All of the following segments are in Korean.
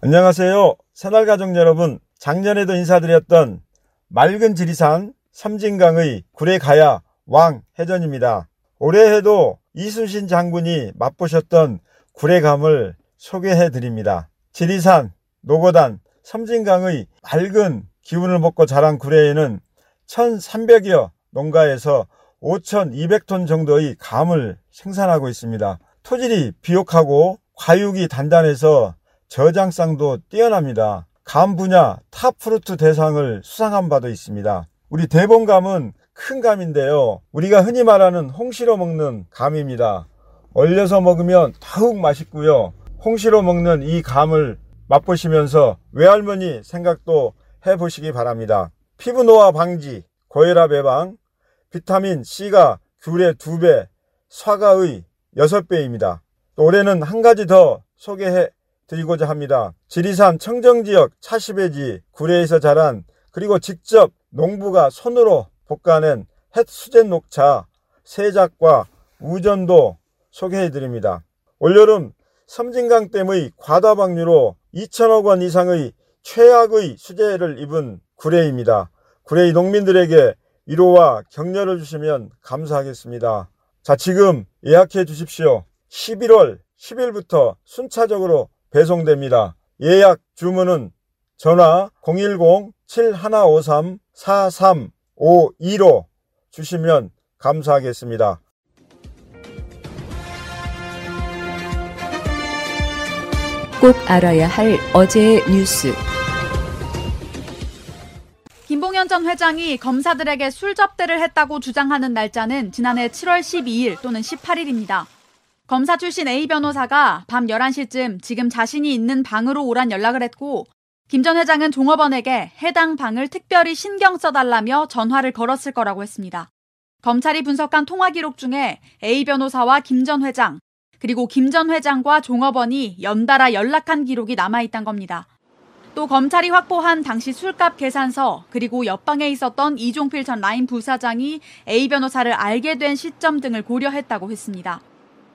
안녕하세요. 새날가족 여러분. 작년에도 인사드렸던 맑은 지리산 섬진강의 구례 가야 왕 해전입니다. 올해 해도 이순신 장군이 맛보셨던 구례감을 소개해 드립니다. 지리산, 노고단, 섬진강의 맑은 기운을 먹고 자란 구례에는 1300여 농가에서 5200톤 정도의 감을 생산하고 있습니다. 토질이 비옥하고 과육이 단단해서 저장성도 뛰어납니다. 감 분야 탑프루트 대상을 수상한 바도 있습니다. 우리 대봉감은 큰 감인데요. 우리가 흔히 말하는 홍시로 먹는 감입니다. 얼려서 먹으면 더욱 맛있고요. 홍시로 먹는 이 감을 맛보시면서 외할머니 생각도 해보시기 바랍니다. 피부 노화 방지, 고혈압 예방, 비타민 C가 귤의 2배, 사과의 6배입니다. 또 올해는 한 가지 더 소개해 드리고자 합니다. 지리산 청정지역 차시배지 구례에서 자란 그리고 직접 농부가 손으로 볶아낸 햇수젠 녹차 세작과 우전도 소개해 드립니다. 올여름 섬진강댐의 과다방류로 2천억 원 이상의 최악의 수재를 입은 구례입니다. 구례의 농민들에게 위로와 격려를 주시면 감사하겠습니다. 자, 지금 예약해 주십시오. 11월 10일부터 순차적으로 배송됩니다. 예약 주문은 전화 010-7153-4352로 주시면 감사하겠습니다. 꼭 알아야 할 어제의 뉴스. 김봉현 전 회장이 검사들에게 술 접대를 했다고 주장하는 날짜는 지난해 7월 12일 또는 18일입니다. 검사 출신 A 변호사가 밤 11시쯤 지금 자신이 있는 방으로 오란 연락을 했고 김 전 회장은 종업원에게 해당 방을 특별히 신경 써달라며 전화를 걸었을 거라고 했습니다. 검찰이 분석한 통화 기록 중에 A 변호사와 김 전 회장, 그리고 김 전 회장과 종업원이 연달아 연락한 기록이 남아있단 겁니다. 또 검찰이 확보한 당시 술값 계산서 그리고 옆방에 있었던 이종필 전 라인 부사장이 A 변호사를 알게 된 시점 등을 고려했다고 했습니다.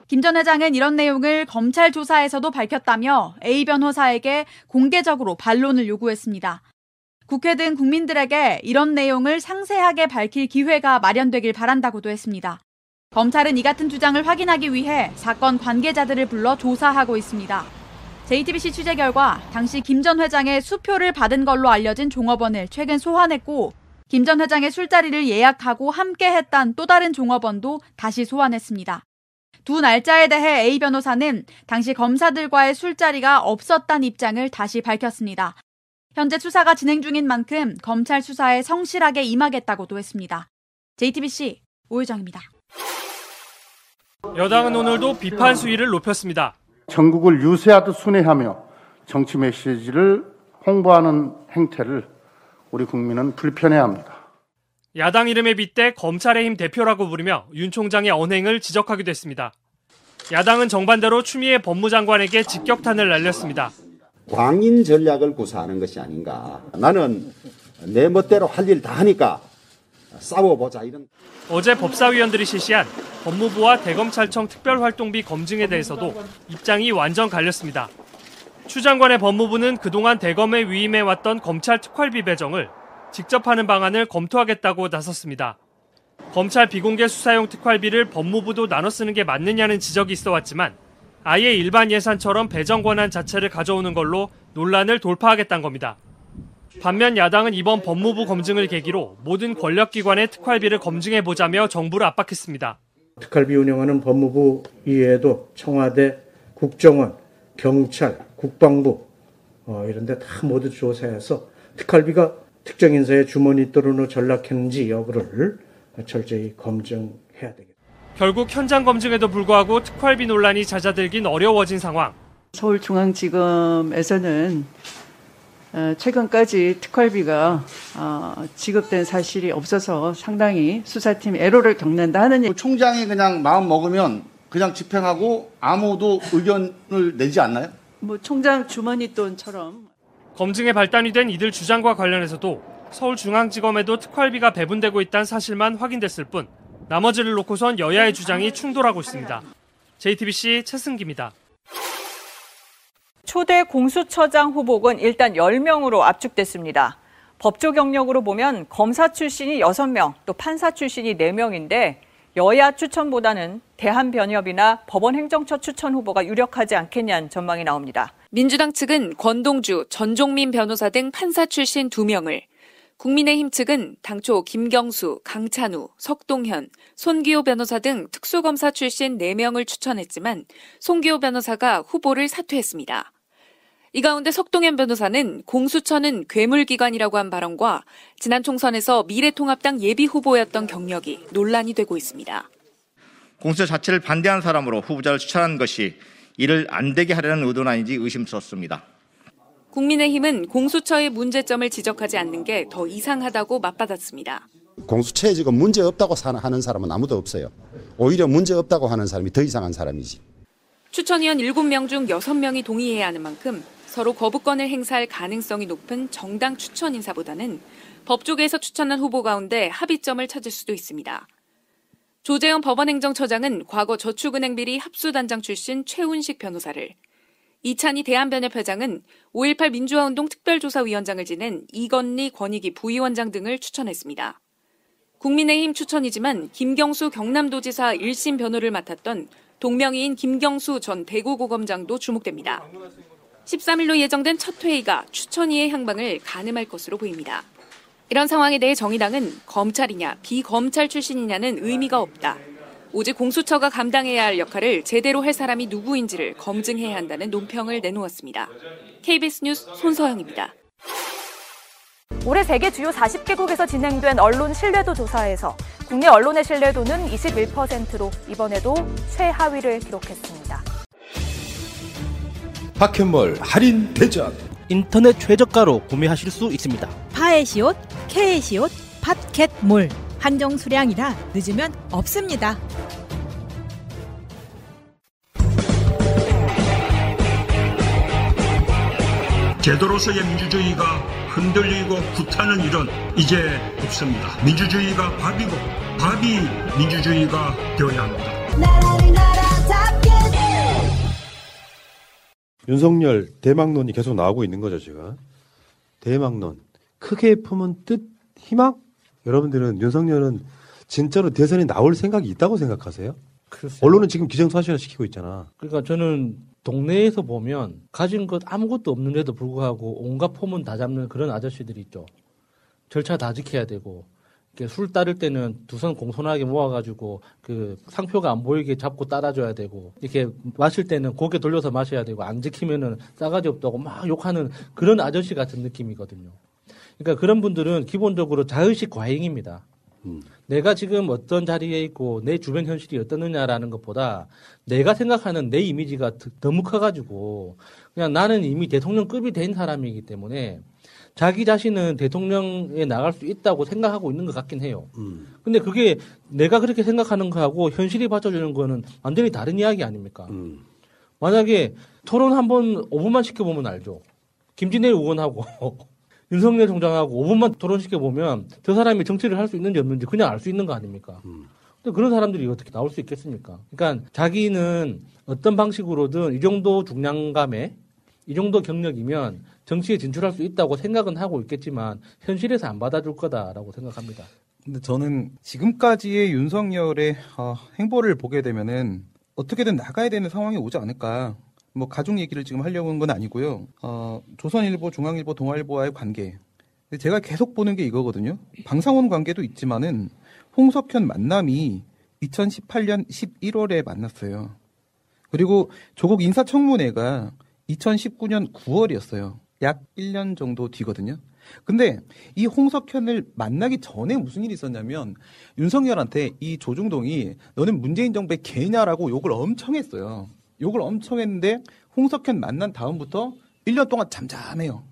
김 전 회장은 이런 내용을 검찰 조사에서도 밝혔다며 A 변호사에게 공개적으로 반론을 요구했습니다. 국회 등 국민들에게 이런 내용을 상세하게 밝힐 기회가 마련되길 바란다고도 했습니다. 검찰은 이 같은 주장을 확인하기 위해 사건 관계자들을 불러 조사하고 있습니다. JTBC 취재 결과 당시 김 전 회장의 수표를 받은 걸로 알려진 종업원을 최근 소환했고 김 전 회장의 술자리를 예약하고 함께 했던 또 다른 종업원도 다시 소환했습니다. 두 날짜에 대해 A 변호사는 당시 검사들과의 술자리가 없었다는 입장을 다시 밝혔습니다. 현재 수사가 진행 중인 만큼 검찰 수사에 성실하게 임하겠다고도 했습니다. JTBC 오유정입니다. 여당은 오늘도 비판 수위를 높였습니다. 전국을 유세하듯 순회하며 정치 메시지를 홍보하는 행태를 우리 국민은 불편해합니다. 야당 이름에 빗대 검찰의 힘 대표라고 부르며 윤 총장의 언행을 지적하기도 했습니다. 야당은 정반대로 추미애 법무장관에게 직격탄을 날렸습니다. 광인 전략을 구사하는 것이 아닌가. 나는 내 멋대로 할 일 다 하니까 싸워보자 이런. 어제 법사위원들이 실시한 법무부와 대검찰청 특별활동비 검증에 대해서도 입장이 완전 갈렸습니다. 추 장관의 법무부는 그동안 대검에 위임해왔던 검찰 특활비 배정을 직접 하는 방안을 검토하겠다고 나섰습니다. 검찰 비공개 수사용 특활비를 법무부도 나눠 쓰는 게 맞느냐는 지적이 있어 왔지만 아예 일반 예산처럼 배정 권한 자체를 가져오는 걸로 논란을 돌파하겠다는 겁니다. 반면 야당은 이번 법무부 검증을 계기로 모든 권력기관의 특활비를 검증해보자며 정부를 압박했습니다. 특활비 운영하는 법무부 이외에도 청와대, 국정원, 경찰, 국방부 어, 이런 데 다 모두 조사해서 특활비가 특정 인사의 주머니 또는 전락했는지 여부를 철저히 검증해야 되겠다. 결국 현장 검증에도 불구하고 특활비 논란이 잦아들긴 어려워진 상황. 서울중앙지검에서는 어, 최근까지 특활비가 어, 지급된 사실이 없어서 상당히 수사팀 애로를 겪는다 하는 총장이 그냥 마음 먹으면 그냥 집행하고 아무도 의견을 내지 않나요? 뭐 총장 주머니 돈처럼 검증에 발단이 된 이들 주장과 관련해서도 서울중앙지검에도 특활비가 배분되고 있다는 사실만 확인됐을 뿐 나머지를 놓고선 여야의 주장이 충돌하고 있습니다. JTBC 최승기입니다. 초대 공수처장 후보군 일단 10명으로 압축됐습니다. 법조 경력으로 보면 검사 출신이 6명, 또 판사 출신이 4명인데 여야 추천보다는 대한변협이나 법원행정처 추천 후보가 유력하지 않겠냐는 전망이 나옵니다. 민주당 측은 권동주, 전종민 변호사 등 판사 출신 2명을, 국민의힘 측은 당초 김경수, 강찬우, 석동현, 손기호 변호사 등 특수검사 출신 4명을 추천했지만 송기호 변호사가 후보를 사퇴했습니다. 이 가운데 석동현 변호사는 공수처는 괴물기관이라고 한 발언과 지난 총선에서 미래통합당 예비 후보였던 경력이 논란이 되고 있습니다. 공수처 자체를 반대한 사람으로 후보자를 추천한 것이 이를 안 되게 하려는 의도는 아닌지 의심스럽습니다. 국민의힘은 공수처의 문제점을 지적하지 않는 게 더 이상하다고 맞받았습니다. 공수처에 지금 문제 없다고 하는 사람은 아무도 없어요. 오히려 문제 없다고 하는 사람이 더 이상한 사람이지. 추천위원 7명 중 6명이 동의해야 하는 만큼 서로 거부권을 행사할 가능성이 높은 정당 추천 인사보다는 법조계에서 추천한 후보 가운데 합의점을 찾을 수도 있습니다. 조재현 법원행정처장은 과거 저축은행 비리 합수단장 출신 최훈식 변호사를, 이찬희 대한변협회장은 5.18 민주화운동 특별조사위원장을 지낸 이건리 권익위 부위원장 등을 추천했습니다. 국민의힘 추천이지만 김경수 경남도지사 1심 변호를 맡았던 동명이인 김경수 전 대구고검장도 주목됩니다. 13일로 예정된 첫 회의가 추천위의 향방을 가늠할 것으로 보입니다. 이런 상황에 대해 정의당은 검찰이냐 비검찰 출신이냐는 의미가 없다. 오직 공수처가 감당해야 할 역할을 제대로 할 사람이 누구인지를 검증해야 한다는 논평을 내놓았습니다. KBS 뉴스 손서영입니다. 올해 세계 주요 40개국에서 진행된 언론 신뢰도 조사에서 국내 언론의 신뢰도는 21%로 이번에도 최하위를 기록했습니다. 파켓몰 할인 대전 인터넷 최저가로 구매하실 수 있습니다. 파에시옷, 케에시옷, 팟캣몰 한정 수량이라 늦으면 없습니다. 제도로서의 민주주의가 흔들리고 구타는 일은 이제 없습니다. 민주주의가 밥이고 밥이 민주주의가 되어야 합니다. 윤석열 대망론이 계속 나오고 있는 거죠, 지금. 대망론. 크게 품은 뜻, 희망? 여러분들은 윤석열은 진짜로 대선에 나올 생각이 있다고 생각하세요? 글쎄요. 언론은 지금 기정사실화 시키고 있잖아. 그러니까 저는 동네에서 보면 가진 것 아무것도 없는데도 불구하고 온갖 포문 다 잡는 그런 아저씨들이 있죠. 절차 다 지켜야 되고 술 따를 때는 두 손 공손하게 모아가지고 그 상표가 안 보이게 잡고 따라줘야 되고 이렇게 마실 때는 고개 돌려서 마셔야 되고 안 지키면은 싸가지 없다고 막 욕하는 그런 아저씨 같은 느낌이거든요. 그러니까 그런 분들은 기본적으로 자의식 과잉입니다. 내가 지금 어떤 자리에 있고 내 주변 현실이 어떠느냐라는 것보다 내가 생각하는 내 이미지가 너무 커가지고 그냥 나는 이미 대통령급이 된 사람이기 때문에 자기 자신은 대통령에 나갈 수 있다고 생각하고 있는 것 같긴 해요. 근데 그게 내가 그렇게 생각하는 거하고 현실이 받쳐주는 거는 완전히 다른 이야기 아닙니까? 만약에 토론 한번 5분만 시켜보면 알죠. 김진애 의원하고 윤석열 총장하고 5분만 토론시켜보면 저 사람이 정치를 할 수 있는지 없는지 그냥 알 수 있는 거 아닙니까? 근데 그런 사람들이 어떻게 나올 수 있겠습니까? 그러니까 자기는 어떤 방식으로든 이 정도 중량감에 이 정도 경력이면 정치에 진출할 수 있다고 생각은 하고 있겠지만 현실에서 안 받아줄 거다라고 생각합니다. 근데 저는 지금까지의 윤석열의 어, 행보를 보게 되면은 어떻게든 나가야 되는 상황이 오지 않을까. 뭐 가족 얘기를 지금 하려고 하는 건 아니고요. 어, 조선일보, 중앙일보, 동아일보와의 관계. 제가 계속 보는 게 이거거든요. 방상훈 관계도 있지만은 홍석현 만남이 2018년 11월에 만났어요. 그리고 조국 인사청문회가 2019년 9월이었어요. 약 1년 정도 뒤거든요. 근데 이 홍석현을 만나기 전에 무슨 일이 있었냐면 윤석열한테 이 조중동이 너는 문재인 정부의 개냐라고 욕을 엄청 했어요. 욕을 엄청 했는데 홍석현 만난 다음부터 1년 동안 잠잠해요.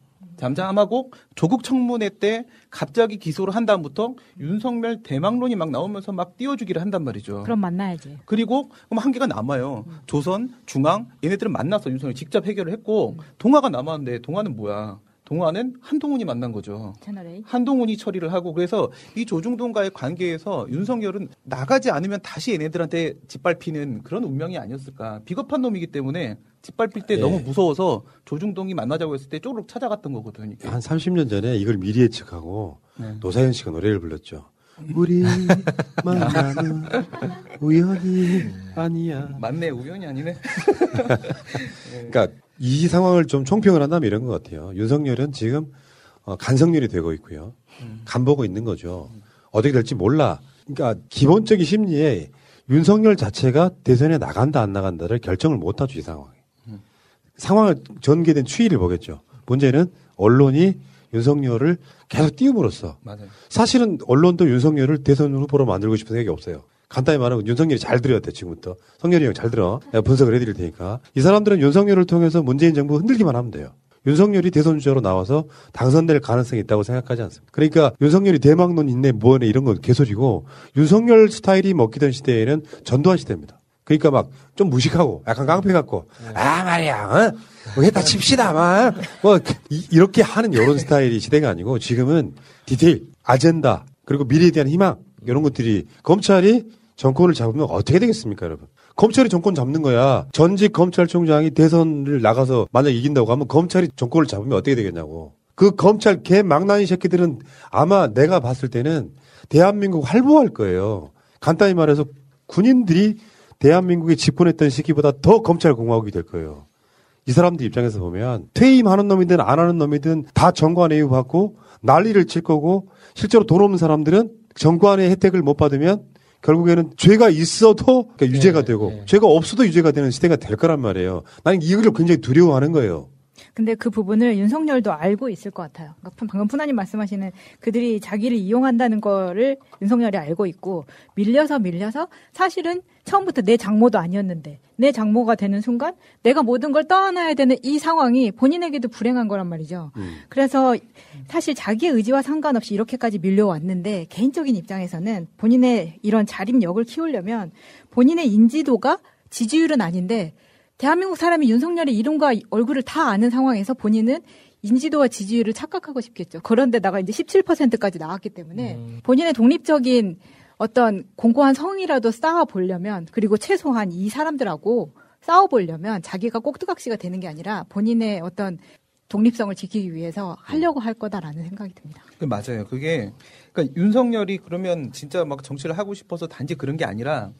잠잠하고 조국 청문회 때 갑자기 기소를 한 다음부터 윤석열 대망론이 막 나오면서 막 띄워주기를 한단 말이죠. 그럼 만나야지. 그리고 그럼 한계가 남아요. 조선, 중앙 얘네들은 만나서 윤석열 직접 해결을 했고 동아가 남았는데 동아는 뭐야? 동화는 한동훈이 만난 거죠. 채널A. 한동훈이 처리를 하고 그래서 이 조중동과의 관계에서 윤석열은 나가지 않으면 다시 얘네들한테 짓밟히는 그런 운명이 아니었을까. 비겁한 놈이기 때문에 짓밟힐 때 예. 너무 무서워서 조중동이 만나자고 했을 때 쪼르륵 찾아갔던 거거든요. 한 30년 전에 이걸 미리 예측하고 네. 노사연 씨가 노래를 불렀죠. 우리 만나는 우연이 아니야. 맞네 우연이 아니네. 그러니까 이 상황을 좀 총평을 한다면 이런 것 같아요. 윤석열은 지금 어, 간석열이 되고 있고요. 간 보고 있는 거죠. 어떻게 될지 몰라. 그러니까 기본적인 심리에 윤석열 자체가 대선에 나간다 안 나간다를 결정을 못 하죠 이 상황에. 상황을 전개된 추이를 보겠죠. 문제는 언론이 윤석열을 계속 띄움으로써 맞아요. 사실은 언론도 윤석열을 대선 후보로 만들고 싶은 생각이 없어요. 간단히 말하면 윤석열이 잘 들어야 돼 지금부터. 성열이 형 잘 들어. 내가 분석을 해드릴 테니까. 이 사람들은 윤석열을 통해서 문재인 정부 흔들기만 하면 돼요. 윤석열이 대선 주자로 나와서 당선될 가능성이 있다고 생각하지 않습니다. 그러니까 윤석열이 대망론 있네 뭐네 이런 건 개소리고 윤석열 스타일이 먹히던 시대에는 전두환 시대입니다. 그러니까 막 좀 무식하고 약간 깡패 같고 아 말이야 어? 뭐 했다 칩시다 막뭐 이렇게 하는 이런 스타일이 시대가 아니고 지금은 디테일 아젠다 그리고 미래에 대한 희망 이런 것들이 검찰이 정권을 잡으면 어떻게 되겠습니까 여러분? 검찰이 정권 잡는 거야. 전직 검찰총장이 대선을 나가서 만약 이긴다고 하면 검찰이 정권을 잡으면 어떻게 되겠냐고. 그 검찰 개 망나니 새끼들은 아마 내가 봤을 때는 대한민국 할보할 거예요. 간단히 말해서 군인들이 대한민국에 집권했던 시기보다 더 검찰 공화국이 될 거예요. 이 사람들 입장에서 보면 퇴임하는 놈이든 안 하는 놈이든 다 정관 회유 받고 난리를 칠 거고 실제로 돈 없는 사람들은 정관의 혜택을 못 받으면 결국에는 죄가 있어도 그러니까 유죄가 되고 죄가 없어도 유죄가 되는 시대가 될 거란 말이에요. 나는 이걸 굉장히 두려워하는 거예요. 근데 그 부분을 윤석열도 알고 있을 것 같아요. 그러니까 방금 푸나님 말씀하시는 그들이 자기를 이용한다는 거를 윤석열이 알고 있고 밀려서 밀려서 사실은 처음부터 내 장모도 아니었는데 내 장모가 되는 순간 내가 모든 걸 떠안아야 되는 이 상황이 본인에게도 불행한 거란 말이죠. 그래서 사실 자기의 의지와 상관없이 이렇게까지 밀려왔는데 개인적인 입장에서는 본인의 이런 자립력을 키우려면 본인의 인지도가 지지율은 아닌데 대한민국 사람이 윤석열의 이름과 얼굴을 다 아는 상황에서 본인은 인지도와 지지율을 착각하고 싶겠죠. 그런데다가 이제 17%까지 나왔기 때문에 본인의 독립적인 어떤 공고한 성이라도 쌓아 보려면 그리고 최소한 이 사람들하고 싸워 보려면 자기가 꼭두각시가 되는 게 아니라 본인의 어떤 독립성을 지키기 위해서 하려고 할 거다라는 생각이 듭니다. 그 맞아요. 그게 그러니까 윤석열이 그러면 진짜 막 정치를 하고 싶어서 단지 그런 게 아니라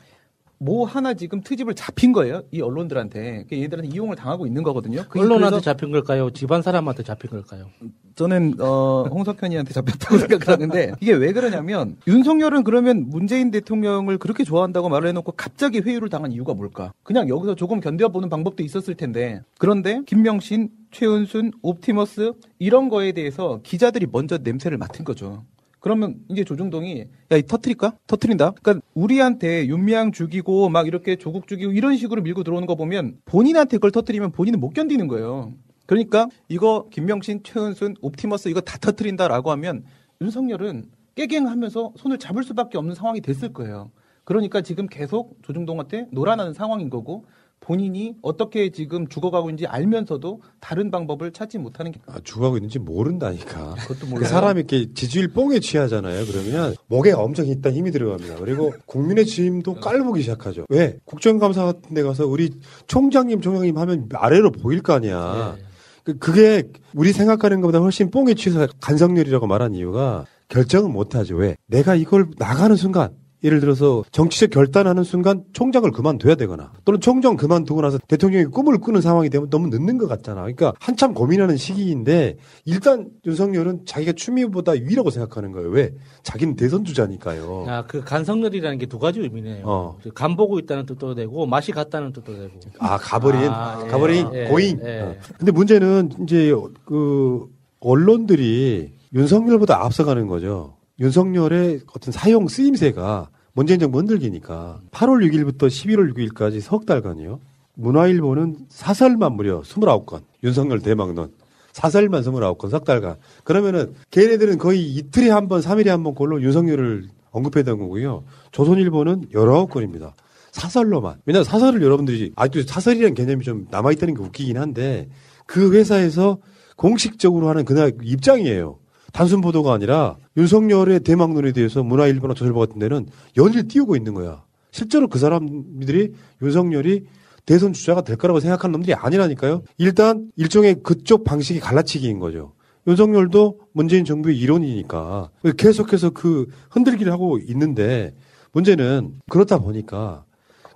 뭐 하나 지금 트집을 잡힌 거예요. 이 언론들한테. 그 얘들한테 이용을 당하고 있는 거거든요. 언론한테 잡힌 걸까요? 집안 사람한테 잡힌 걸까요? 저는 어 홍석현이한테 잡혔다고 생각을 하는데 이게 왜 그러냐면 윤석열은 그러면 문재인 대통령을 그렇게 좋아한다고 말을 해놓고 갑자기 회유를 당한 이유가 뭘까? 그냥 여기서 조금 견뎌보는 방법도 있었을 텐데 그런데 김명신, 최은순, 옵티머스 이런 거에 대해서 기자들이 먼저 냄새를 맡은 거죠. 그러면 이제 조중동이 야, 이 터트릴까? 터트린다. 그러니까 우리한테 윤미향 죽이고 막 이렇게 조국 죽이고 이런 식으로 밀고 들어오는 거 보면 본인한테 그걸 터트리면 본인은 못 견디는 거예요. 그러니까 이거 김명신, 최은순, 옵티머스 이거 다 터트린다라고 하면 윤석열은 깨갱하면서 손을 잡을 수밖에 없는 상황이 됐을 거예요. 그러니까 지금 계속 조중동한테 놀아나는 상황인 거고 본인이 어떻게 지금 죽어가고 있는지 알면서도 다른 방법을 찾지 못하는 게 아, 죽어가고 있는지 모른다니까. 그것도 그 몰라요. 사람이 이렇게 지지율 뽕에 취하잖아요. 그러면 목에 엄청 있다 힘이 들어갑니다. 그리고 국민의 짐도 깔보기 시작하죠. 왜? 국정감사 같은 데 가서 우리 총장님, 총장님 하면 아래로 보일 거 아니야. 그- 그게 우리 생각하는 것보다 훨씬 뽕에 취해서 간성률이라고 말한 이유가 결정을 못 하죠. 왜? 내가 이걸 나가는 순간 예를 들어서 정치적 결단하는 순간 총장을 그만둬야 되거나 또는 총장 그만두고 나서 대통령이 꿈을 꾸는 상황이 되면 너무 늦는 것 같잖아. 그러니까 한참 고민하는 시기인데 일단 윤석열은 자기가 추미애보다 위라고 생각하는 거예요. 왜? 자기는 대선 주자니까요. 아, 그 간성렬이라는 게 두 가지 의미네요. 어. 간 보고 있다는 뜻도 되고 맛이 갔다는 뜻도 되고. 아 가버린 아, 예. 가버린 예, 고잉. 예. 어. 근데 문제는 이제 그 언론들이 윤석열보다 앞서가는 거죠. 윤석열의 어떤 사용 쓰임새가 문재인 정부 흔들기니까 8월 6일부터 11월 6일까지 석 달간이요. 문화일보는 사설만 무려 29건. 윤석열 대망론. 사설만 29건 석 달간. 그러면은 걔네들은 거의 이틀에 한 번, 3일에 한 번 걸로 윤석열을 언급했던 거고요. 조선일보는 19건입니다. 사설로만. 왜냐면 사설을 여러분들이 아직도 사설이라는 개념이 좀 남아있다는 게 웃기긴 한데 그 회사에서 공식적으로 하는 그날 입장이에요. 단순 보도가 아니라 윤석열의 대망론에 대해서 문화일보나 조선일보 같은 데는 연일 띄우고 있는 거야. 실제로 그 사람들이 윤석열이 대선 주자가 될 거라고 생각하는 놈들이 아니라니까요. 일단 일종의 그쪽 방식이 갈라치기인 거죠. 윤석열도 문재인 정부의 일원이니까 계속해서 그 흔들기를 하고 있는데 문제는 그렇다 보니까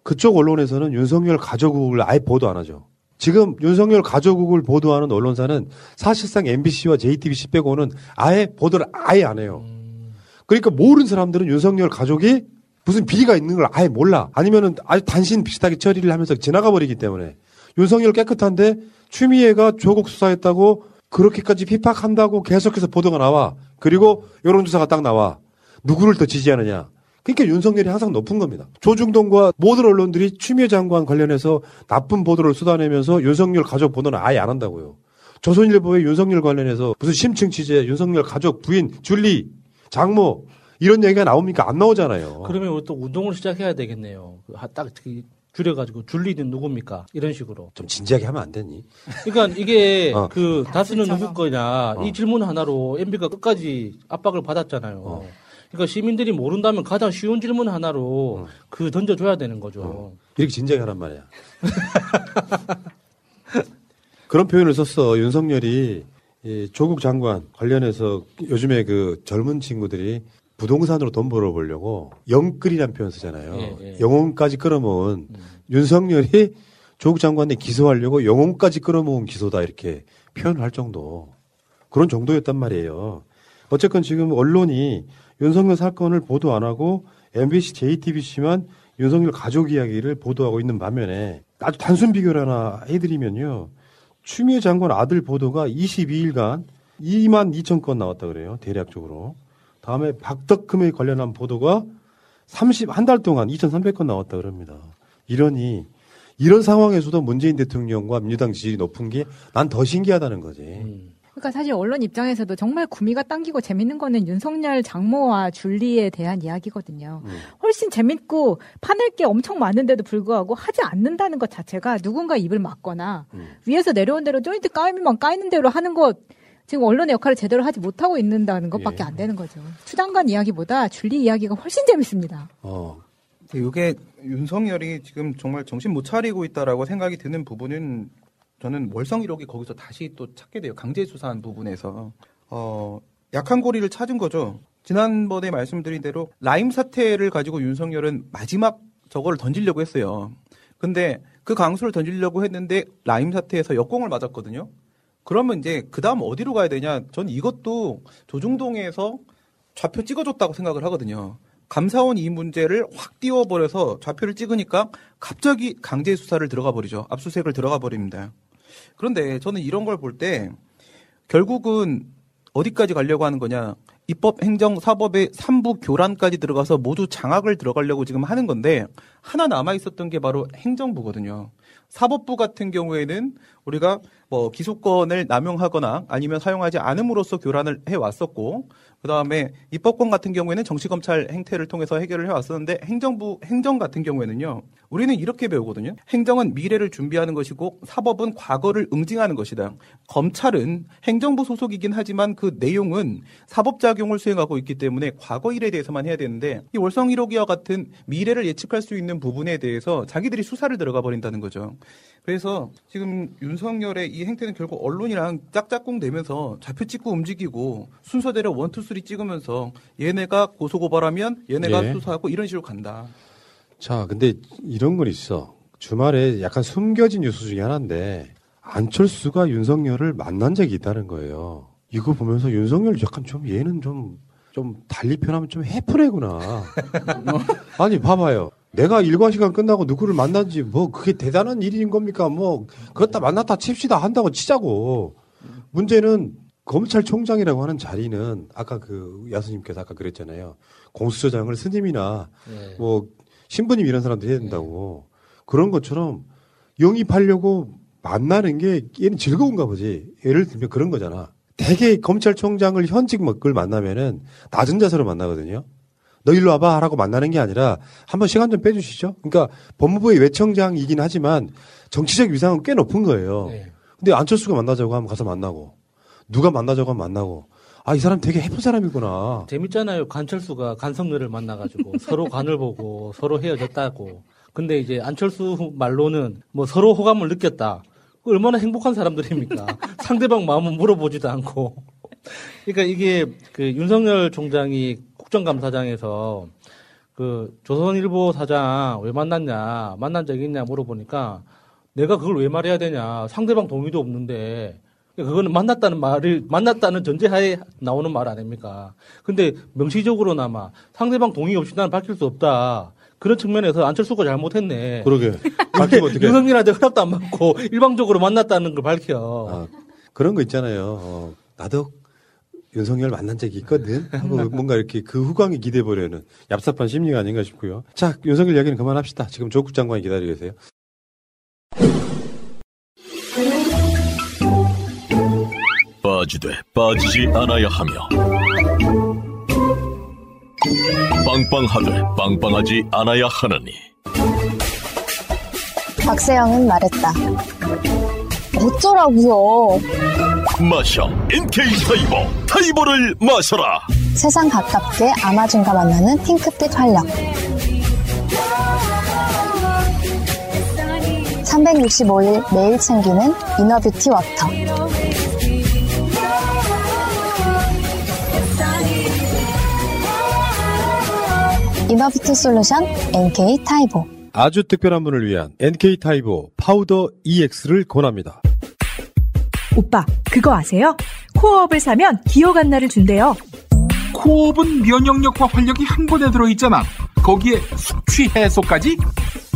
그쪽 언론에서는 윤석열 가족국을 아예 보도 안 하죠. 지금 윤석열 가족국을 보도하는 언론사는 사실상 MBC와 JTBC 빼고는 아예 보도를 아예 안 해요. 그러니까 모르는 사람들은 윤석열 가족이 무슨 비리가 있는 걸 아예 몰라. 아니면은 아주 단신 비슷하게 처리를 하면서 지나가 버리기 때문에 윤석열 깨끗한데 추미애가 조국 수사했다고 그렇게까지 핍박한다고 계속해서 보도가 나와. 그리고 여론조사가 딱 나와. 누구를 더 지지하느냐. 그러니까 윤석열이 항상 높은 겁니다. 조중동과 모든 언론들이 추미애 장관 관련해서 나쁜 보도를 쏟아내면서 윤석열 가족 보도는 아예 안 한다고요. 조선일보에 윤석열 관련해서 무슨 심층 취재, 윤석열 가족 부인, 줄리, 장모 이런 얘기가 나옵니까? 안 나오잖아요. 그러면 우리 또 운동을 시작해야 되겠네요. 그 하- 딱 특히 줄여가지고 줄리는 누굽니까? 이런 식으로. 좀 진지하게 하면 안 되니? 그러니까 이게 어. 그 다스는 누구 거냐 어. 이 질문 하나로 MB가 끝까지 압박을 받았잖아요. 어. 그러니까 시민들이 모른다면 가장 쉬운 질문 하나로 어. 그 던져줘야 되는 거죠. 이렇게 진지하게 하란 말이야. 그런 표현을 썼어. 윤석열이 이 조국 장관 관련해서 요즘에 그 젊은 친구들이 부동산으로 돈 벌어보려고 영끌이라는 표현 쓰잖아요. 예, 예. 영혼까지 끌어모은 윤석열이 조국 장관에 기소하려고 영혼까지 끌어모은 기소다 이렇게 표현을 할 정도 그런 정도였단 말이에요. 어쨌건 지금 언론이 윤석열 사건을 보도 안 하고 MBC, JTBC만 윤석열 가족 이야기를 보도하고 있는 반면에 아주 단순 비교를 하나 해드리면요. 추미애 장관 아들 보도가 22일간 2만 2천 건 나왔다 그래요. 대략적으로. 다음에 박덕금에 관련한 보도가 30, 한 달 동안 2,300건 나왔다 그럽니다. 이러니, 이런 상황에서도 문재인 대통령과 민주당 지지율이 높은 게 난 더 신기하다는 거지. 그러니까 사실 언론 입장에서도 정말 구미가 당기고 재밌는 거는 윤석열 장모와 줄리에 대한 이야기거든요. 음. 훨씬 재밌고 파낼 게 엄청 많은데도 불구하고 하지 않는다는 것 자체가 누군가 입을 막거나 음. 위에서 내려온 대로 조인트 까이면 까이는 대로 하는 것 지금 언론의 역할을 제대로 하지 못하고 있는다는 것밖에 예. 안 되는 거죠. 추장관 이야기보다 줄리 이야기가 훨씬 재밌습니다. 어. 이게 윤석열이 지금 정말 정신 못 차리고 있다라고 생각이 드는 부분은 저는 월성 1호기 거기서 다시 또 찾게 돼요. 강제 수사한 부분에서 어, 약한 고리를 찾은 거죠. 지난번에 말씀드린 대로 라임 사태를 가지고 윤석열은 마지막 저거를 던지려고 했어요. 근데 그 강수를 던지려고 했는데 라임 사태에서 역공을 맞았거든요. 그러면 이제 그 다음 어디로 가야 되냐? 전 이것도 조중동에서 좌표 찍어줬다고 생각을 하거든요. 감사원 이 문제를 확 띄워버려서 좌표를 찍으니까 갑자기 강제 수사를 들어가 버리죠. 압수수색을 들어가 버립니다. 그런데 저는 이런 걸 볼 때 결국은 어디까지 가려고 하는 거냐? 입법, 행정, 사법의 삼부 교란까지 들어가서 모두 장악을 들어가려고 지금 하는 건데 하나 남아 있었던 게 바로 행정부거든요. 사법부 같은 경우에는 우리가 뭐 기소권을 남용하거나 아니면 사용하지 않음으로써 교란을 해 왔었고 그다음에 입법권 같은 경우에는 정치 검찰 행태를 통해서 해결을 해 왔었는데 행정부 행정 같은 경우에는요. 우리는 이렇게 배우거든요. 행정은 미래를 준비하는 것이고 사법은 과거를 응징하는 것이다. 검찰은 행정부 소속이긴 하지만 그 내용은 사법 작용을 수행하고 있기 때문에 과거 일에 대해서만 해야 되는데 이 월성 1호기와 같은 미래를 예측할 수 있는 부분에 대해서 자기들이 수사를 들어가 버린다는 거죠. 그래서 지금 윤석열의 이 행태는 결국 언론이랑 짝짝꿍 되면서 좌표 찍고 움직이고 순서대로 one two three 찍으면서 얘네가 고소고발하면 얘네가 예. 수사하고 이런 식으로 간다. 자, 근데 이런 건 있어. 주말에 약간 숨겨진 뉴스 중에 하나인데 안철수가 윤석열을 만난 적이 있다는 거예요. 이거 보면서 윤석열 약간 좀 얘는 좀, 좀 달리 표현하면 좀 해프레구나. 아니, 봐봐요. 내가 일과 시간 끝나고 누구를 만난지 뭐 그게 대단한 일인 겁니까? 뭐 그렇다 만났다 칩시다 한다고 치자고. 문제는 검찰총장이라고 하는 자리는 아까 그 야수님께서 아까 그랬잖아요. 공수처장을 스님이나 네. 뭐 신부님 이런 사람들이 해야 된다고 그런 것처럼 영입하려고 만나는 게 얘는 즐거운가 보지. 예를 들면 그런 거잖아. 대개 검찰총장을 현직 먹을 만나면은 낮은 자세로 만나거든요. 너 일로 와봐 하라고 만나는 게 아니라 한번 시간 좀 빼주시죠. 그러니까 법무부의 외청장이긴 하지만 정치적 위상은 꽤 높은 거예요. 근데 안철수가 만나자고 하면 가서 만나고 누가 만나자고 하면 만나고 아 이 사람 되게 해픈 사람이구나. 재밌잖아요. 간철수가 간성녀를 만나가지고 서로 간을 보고 서로 헤어졌다고. 근데 이제 안철수 말로는 뭐 서로 호감을 느꼈다. 그 얼마나 행복한 사람들입니까? 상대방 마음은 물어보지도 않고. 그러니까 이게 그 윤석열 총장이 국정감사장에서 그 조선일보 사장 왜 만났냐, 만난 적 있냐 물어보니까 내가 그걸 왜 말해야 되냐, 상대방 동의도 없는데 그거는 만났다는 말을 만났다는 전제하에 나오는 말 아닙니까? 근데 명시적으로나마 상대방 동의 없이 나는 밝힐 수 없다. 그런 측면에서 안철수가 잘못했네. 그러게. 밝히면 어떡해. 윤석열한테 허락도 안 받고 일방적으로 만났다는 걸 밝혀. 그런 거 있잖아요. 어, 나도 윤석열 만난 적이 있거든. 하고 뭔가 이렇게 그 후광이 기대버리는 얍삽한 심리가 아닌가 싶고요. 자, 윤석열 이야기는 그만합시다. 지금 조국 장관이 기다리고 계세요. 빠지되 빠지지 않아야 하며 빵빵하되 빵빵하지 않아야 하느니 박세영은 말했다. 어쩌라고요? 마셔 NK 타이버 타이버를 마셔라 세상 가깝게 아마존과 만나는 핑크빛 활력. 365일 매일 챙기는 inner beauty water. inner beauty solution NK 타이보. 아주 특별한 분을 위한 NK 타이보 파우더 EX를 권합니다. 오빠, 그거 아세요? 코어업을 사면 기억 안나를 준대요. 코어업은 면역력과 활력이 한 번에 들어있잖아. 거기에 숙취 해소까지?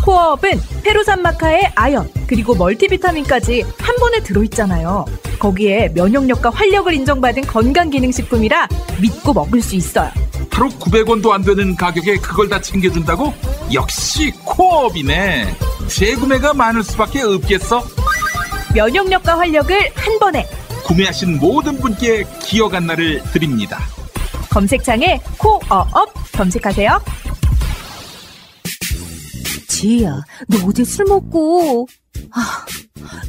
코어업은 페루산 마카에 아연, 그리고 멀티비타민까지 한 번에 들어있잖아요. 거기에 면역력과 활력을 인정받은 건강기능식품이라 믿고 먹을 수 있어요. 하루 900원도 안 되는 가격에 그걸 다 챙겨준다고? 역시 코어업이네. 재구매가 많을 수밖에 없겠어. 면역력과 활력을 한 번에 구매하신 모든 분께 기억 안나를 드립니다. 검색창에 코어업 검색하세요. 지희야, 너 어제 술 먹고 아,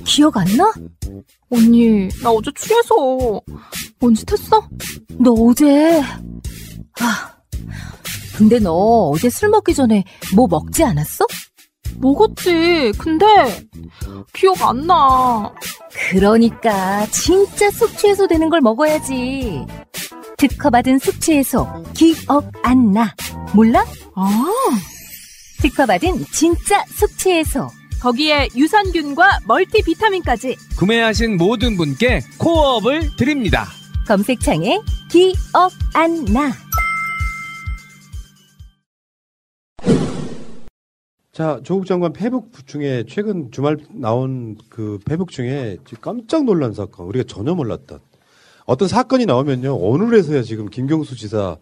기억 안 나? 언니, 나 어제 취해서 뭔짓 했어? 너 어제 아, 근데 너 어제 술 먹기 전에 뭐 먹지 않았어? 먹었지. 근데 기억 안 나. 그러니까 진짜 숙취해소 되는 걸 먹어야지. 특허받은 숙취해소 기억 안 나. 몰라? 아. 특허받은 진짜 숙취해소. 거기에 유산균과 멀티비타민까지 구매하신 모든 분께 코어업을 드립니다. 검색창에 기억 안 나. 자, 조국 장관 페북 중에 최근 주말 나온 그 페북 중에 깜짝 놀란 사건, 우리가 전혀 몰랐던 어떤 사건이 나오면요, 오늘에서야 지금 김경수 지사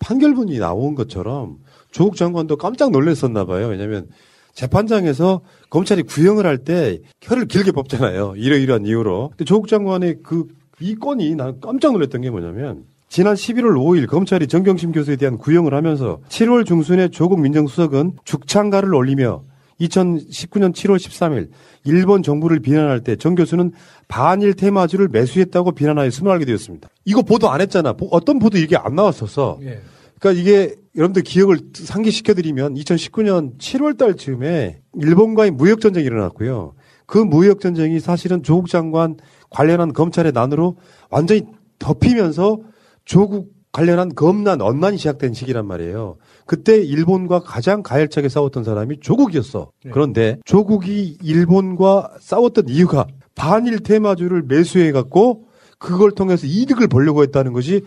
판결문이 나온 것처럼 조국 장관도 깜짝 놀랐었나 봐요. 왜냐면 재판장에서 검찰이 구형을 할 때 혀를 길게 뽑잖아요. 이러이러한 이유로. 근데 조국 장관의 그 이 건이 난 깜짝 놀랐던 게 뭐냐면 지난 11월 5일 검찰이 정경심 교수에 대한 구형을 하면서 7월 중순에 조국 민정수석은 죽창가를 올리며 2019년 7월 13일 일본 정부를 비난할 때 정 교수는 반일 테마주를 매수했다고 비난하여 수명하게 되었습니다. 이거 보도 안 했잖아. 어떤 보도 이게 안 나왔었어. 예. 그러니까 이게 여러분들 기억을 상기시켜드리면 2019년 7월 달 즈음에 일본과의 무역 전쟁이 일어났고요. 그 무역 전쟁이 사실은 조국 장관 관련한 검찰의 난으로 완전히 덮이면서 조국 관련한 검난, 언난이 시작된 시기란 말이에요. 그때 일본과 가장 가열차게 싸웠던 사람이 조국이었어. 그런데 조국이 일본과 싸웠던 이유가 반일 테마주를 매수해 갖고 그걸 통해서 이득을 보려고 했다는 것이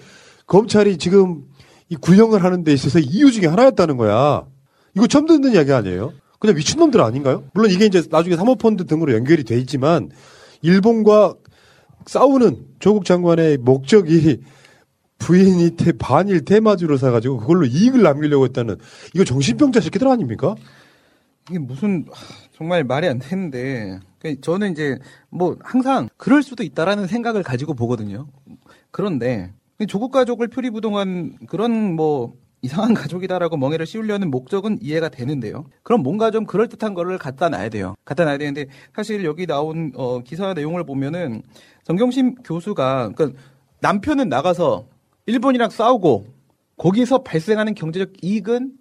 검찰이 지금 이 구형을 하는 데 있어서 이유 중에 하나였다는 거야. 이거 처음 듣는 이야기 아니에요? 그냥 미친놈들 아닌가요? 물론 이게 이제 나중에 사모펀드 등으로 연결이 돼 있지만 일본과 싸우는 조국 장관의 목적이 부인이 테, 반일 테마주를 사가지고 그걸로 이익을 남기려고 했다는 이거 정신병자 새끼들 아닙니까? 이게 무슨 정말 말이 안 되는데 그러니까 저는 이제 뭐 항상 그럴 수도 있다라는 생각을 가지고 보거든요. 그런데 조국 가족을 표리부동한 그런 뭐 이상한 가족이다라고 멍해를 씌우려는 목적은 이해가 되는데요. 그럼 뭔가 좀 그럴듯한 거를 갖다 놔야 돼요. 갖다 놔야 되는데 사실 여기 나온 어, 기사 내용을 보면은 정경심 교수가 그러니까 남편은 나가서 일본이랑 싸우고 거기서 발생하는 경제적 이익은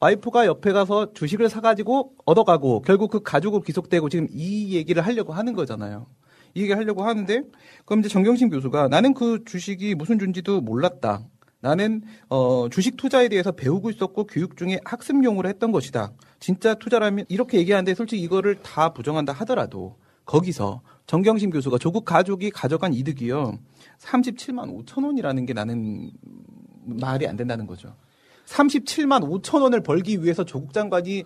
와이프가 옆에 가서 주식을 사가지고 얻어가고 결국 그 가족으로 귀속되고 지금 이 얘기를 하려고 하는 거잖아요. 이 얘기를 하려고 하는데 그럼 이제 정경심 교수가 나는 그 주식이 무슨 준지도 몰랐다. 나는 어, 주식 투자에 대해서 배우고 있었고 교육 중에 학습용으로 했던 것이다. 진짜 투자라면 이렇게 얘기하는데 솔직히 이거를 다 부정한다 하더라도 거기서 정경심 교수가 조국 가족이 가져간 이득이요. 37만 5천 원이라는 게 나는 말이 안 된다는 거죠. 37만 5천 원을 벌기 위해서 조국 장관이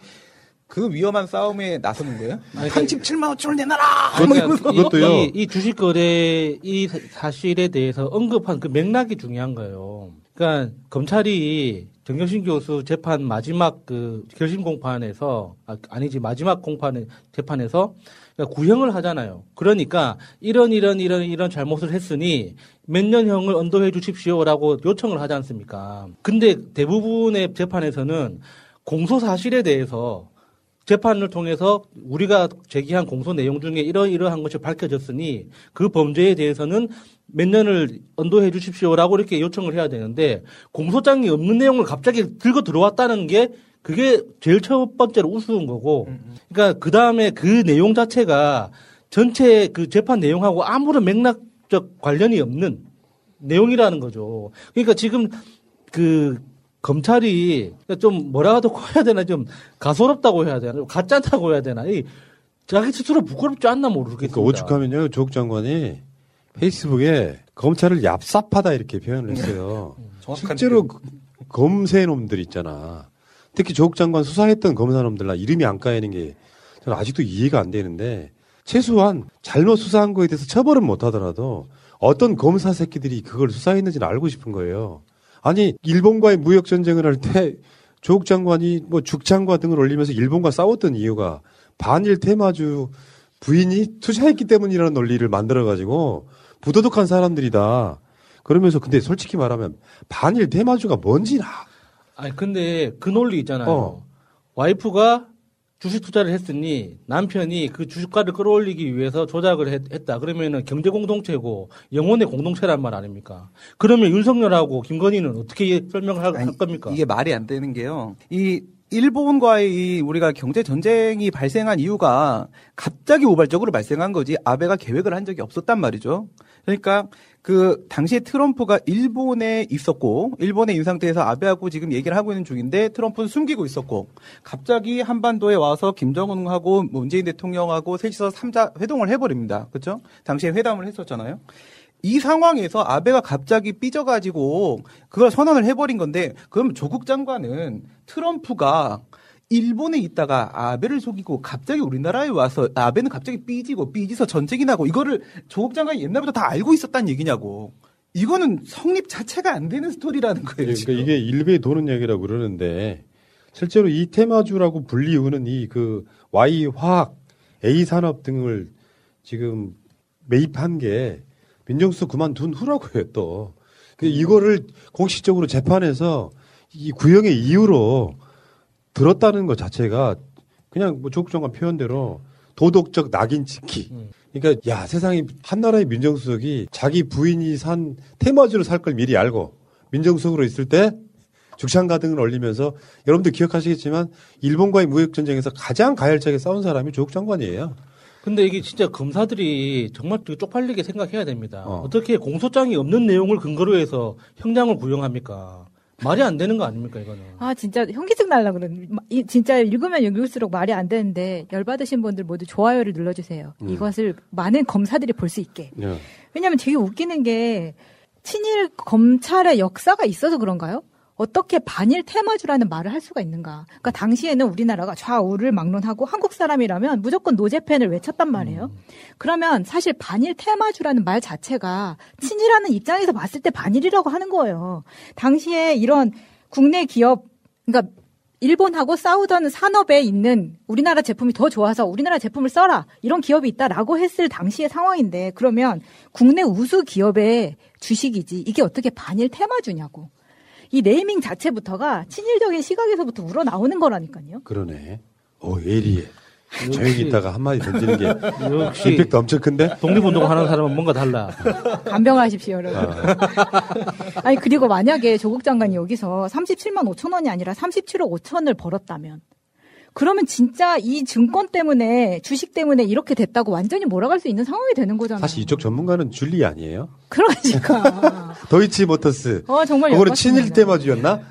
그 위험한 싸움에 나서는 거예요? 37만 5천 원 내놔라! 그러니까 이, 이, 이 주식 거래 이 사실에 대해서 언급한 그 맥락이 중요한 거예요. 그러니까 검찰이 정경심 교수 재판 마지막 그 결심 공판에서 아, 아니지 마지막 공판 재판에서 그러니까 구형을 하잖아요. 그러니까 이런 이런 이런 이런 잘못을 했으니 몇 년형을 언도해 주십시오라고 요청을 하지 않습니까? 근데 대부분의 재판에서는 공소 사실에 대해서 재판을 통해서 우리가 제기한 공소 내용 중에 이러이러한 것이 밝혀졌으니 그 범죄에 대해서는 몇 년을 언도해 주십시오라고 이렇게 요청을 해야 되는데 공소장이 없는 내용을 갑자기 들고 들어왔다는 게 그게 제일 첫 번째로 우스운 거고 그러니까 그 다음에 그 내용 자체가 전체 그 재판 내용하고 아무런 맥락적 관련이 없는 내용이라는 거죠. 그러니까 지금 그 검찰이 좀 뭐라고 해야 되나 좀 가소롭다고 해야 되나 가짜다고 해야 되나 이 자기 스스로 부끄럽지 않나 모르겠습니다. 그러니까 오죽하면요 조국 장관이 페이스북에 검찰을 얍삽하다 이렇게 표현을 했어요. 실제로 그 검세 놈들 있잖아. 특히 조국 장관 수사했던 검사 놈들 나 이름이 안 까이는 게 저는 아직도 이해가 안 되는데 최소한 잘못 수사한 거에 대해서 처벌은 못 하더라도 어떤 검사 새끼들이 그걸 수사했는지는 알고 싶은 거예요. 아니 일본과의 무역 전쟁을 할 때 조국 장관이 뭐 죽창과 등을 올리면서 일본과 싸웠던 이유가 반일 테마주 부인이 투자했기 때문이라는 논리를 만들어 가지고 부도덕한 사람들이다. 그러면서 근데 솔직히 말하면 반일 테마주가 뭔지 나. 아니 근데 그 논리 있잖아요. 어. 와이프가 주식 투자를 했으니 남편이 그 주식가를 끌어올리기 위해서 조작을 했, 다 그러면은 경제 공동체고 영혼의 공동체란 말 아닙니까? 그러면 윤석열하고 김건희는 어떻게 설명을 할, 할 겁니까? 이게 말이 안 되는 게요. 이 일본과의 이 우리가 경제 전쟁이 발생한 이유가 갑자기 우발적으로 발생한 거지 아베가 계획을 한 적이 없었단 말이죠. 그러니까 그 당시에 트럼프가 일본에 있었고 일본에 있는 상태에서 아베하고 지금 얘기를 하고 있는 중인데 트럼프는 숨기고 있었고 갑자기 한반도에 와서 김정은하고 문재인 대통령하고 셋이서 삼자 회동을 해버립니다. 그렇죠? 당시에 회담을 했었잖아요. 이 상황에서 아베가 갑자기 삐져가지고 그걸 선언을 해버린 건데 그럼 조국 장관은 트럼프가 일본에 있다가 아베를 속이고 갑자기 우리나라에 와서 아베는 갑자기 삐지고 삐지서 전쟁이 나고 이거를 조국 장관이 옛날부터 다 알고 있었다는 얘기냐고. 이거는 성립 자체가 안 되는 스토리라는 거예요. 그러니까 이게 일베에 도는 얘기라고 그러는데 실제로 이 테마주라고 불리우는 이 그 Y 화학, A 산업 등을 지금 매입한 게 민정수석 그만둔 후라고요 또. 그 이거를 공식적으로 재판에서 이 구형의 이유로 들었다는 것 자체가 그냥 뭐 조국 장관 표현대로 도덕적 낙인 찍기. 그러니까 야 세상에 한 나라의 민정수석이 자기 부인이 산 테마주를 살 걸 미리 알고 민정수석으로 있을 때 죽창가 등을 올리면서 여러분들 기억하시겠지만 일본과의 무역 전쟁에서 가장 가열차게 싸운 사람이 조국 장관이에요. 근데 이게 진짜 검사들이 정말 되게 쪽팔리게 생각해야 됩니다. 어. 떻게 공소장이 없는 내용을 근거로 해서 형량을 구형합니까? 말이 안 되는 거 아닙니까 이거는? 아 진짜 현기증 날라 그러는. 진짜 읽으면 읽을수록 말이 안 되는데 열 받으신 분들 모두 좋아요를 눌러주세요. 음. 이것을 많은 검사들이 볼 수 있게. 네. 왜냐하면 되게 웃기는 게 친일 검찰의 역사가 있어서 그런가요? 어떻게 반일 테마주라는 말을 할 수가 있는가? 그러니까 당시에는 우리나라가 좌우를 막론하고 한국 사람이라면 무조건 노제팬을 외쳤단 말이에요. 음. 그러면 사실 반일 테마주라는 말 자체가 친일하는 입장에서 봤을 때 반일이라고 하는 거예요. 당시에 이런 국내 기업, 그러니까 일본하고 싸우던 산업에 있는 우리나라 제품이 더 좋아서 우리나라 제품을 써라 이런 기업이 있다라고 했을 당시의 상황인데 그러면 국내 우수 기업의 주식이지 이게 어떻게 반일 테마주냐고 이 네이밍 자체부터가 친일적인 시각에서부터 우러나오는 거라니까요. 그러네. 오, 예리해. 조용히 있다가 한마디 던지는 게 역시 임팩트 엄청 큰데? 독립운동 하는 사람은 뭔가 달라. 간병하십시오, 여러분. 아. 아니 그리고 만약에 조국 장관이 여기서 37만 5천 원이 아니라 37억 5천을 벌었다면 그러면 진짜 이 증권 때문에 주식 때문에 이렇게 됐다고 완전히 몰아갈 수 있는 상황이 되는 거잖아요. 사실 이쪽 전문가는 줄리 아니에요? 그러니까. 도이치 모터스. 어, 정말 그거는. 친일 때마주였나?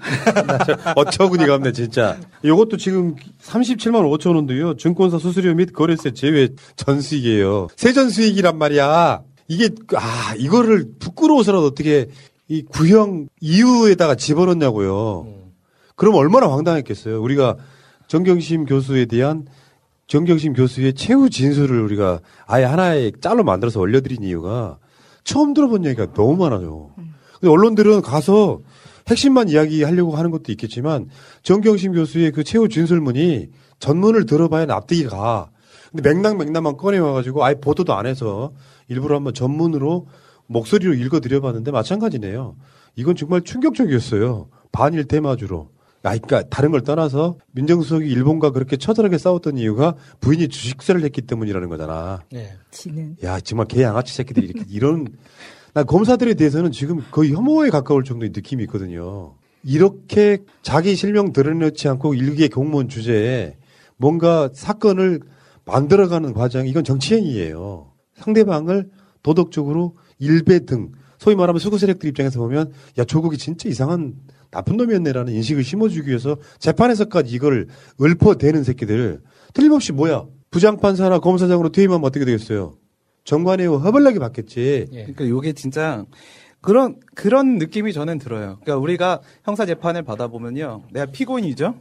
어처구니가 없네, 진짜. 요것도 지금 37만 5천 원도요. 증권사 수수료 및 거래세 제외 전수익이에요. 세전 수익이란 말이야. 이게, 아, 이거를 부끄러워서라도 어떻게 이 구형 이유에다가 집어넣냐고요. 그럼 얼마나 황당했겠어요. 우리가 정경심 교수에 대한 정경심 교수의 최후 진술을 우리가 아예 하나의 짤로 만들어서 올려드린 이유가 처음 들어본 얘기가 너무 많아요. 근데 언론들은 가서 핵심만 이야기하려고 하는 것도 있겠지만 정경심 교수의 그 최후 진술문이 전문을 들어봐야 납득이 가. 근데 맥락 맥락만 꺼내와가지고 아예 보도도 안 해서 일부러 한번 전문으로 목소리로 읽어드려봤는데 마찬가지네요. 이건 정말 충격적이었어요. 반일 테마주로. 아, 그러니까 다른 걸 떠나서 민정수석이 일본과 그렇게 처절하게 싸웠던 이유가 부인이 주식세를 했기 때문이라는 거잖아. 네. 지는. 야 정말 개 양아치 새끼들이 이렇게 이런 나 검사들에 대해서는 지금 거의 혐오에 가까울 정도의 느낌이 있거든요. 이렇게 자기 실명 드러내지 않고 일개 공무원 주제에 뭔가 사건을 만들어가는 과정 이건 정치행위예요. 상대방을 도덕적으로 일배 등 소위 말하면 수구 세력들 입장에서 보면 야 조국이 진짜 이상한 나쁜 놈이었네라는 인식을 심어주기 위해서 재판에서까지 이걸 읊어대는 새끼들 틀림없이 뭐야 부장판사나 검사장으로 퇴임하면 어떻게 되겠어요? 정관의 허벌나게 받겠지. 그러니까 요게 진짜 그런 그런 느낌이 저는 들어요. 그러니까 우리가 형사 재판을 받아 보면요, 내가 피고인이죠.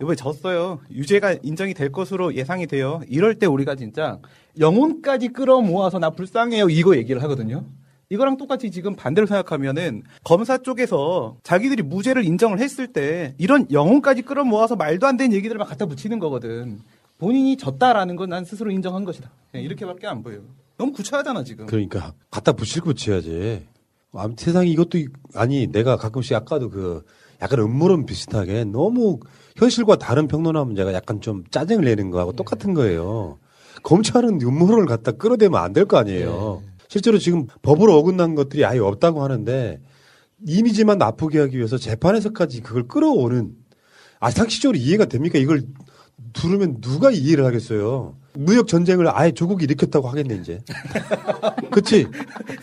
이번에 졌어요. 유죄가 인정이 될 것으로 예상이 돼요. 이럴 때 우리가 진짜 영혼까지 끌어모아서 나 불쌍해요 이거 얘기를 하거든요. 이거랑 똑같이 지금 반대로 생각하면은 검사 쪽에서 자기들이 무죄를 인정을 했을 때 이런 영혼까지 끌어모아서 말도 안 되는 얘기들을 막 갖다 붙이는 거거든. 본인이 졌다라는 건 난 스스로 인정한 것이다. 그냥 이렇게밖에 안 보여요. 너무 구차하잖아 지금. 그러니까 갖다 붙일 거 붙여야지. 아무 세상에 이것도 이- 아니 내가 가끔씩 아까도 그 약간 음모론 비슷하게 너무 현실과 다른 평론하면 제가 약간 좀 짜증을 내는 거하고 똑같은 거예요. 검찰은 음모론을 갖다 끌어대면 안 될 거 아니에요. 실제로 지금 법으로 어긋난 것들이 아예 없다고 하는데 이미지만 나쁘게 하기 위해서 재판에서까지 그걸 끌어오는 아 상식적으로 이해가 됩니까? 이걸 들으면 누가 이해를 하겠어요? 무역 전쟁을 아예 조국이 일으켰다고 하겠네 이제. 그치?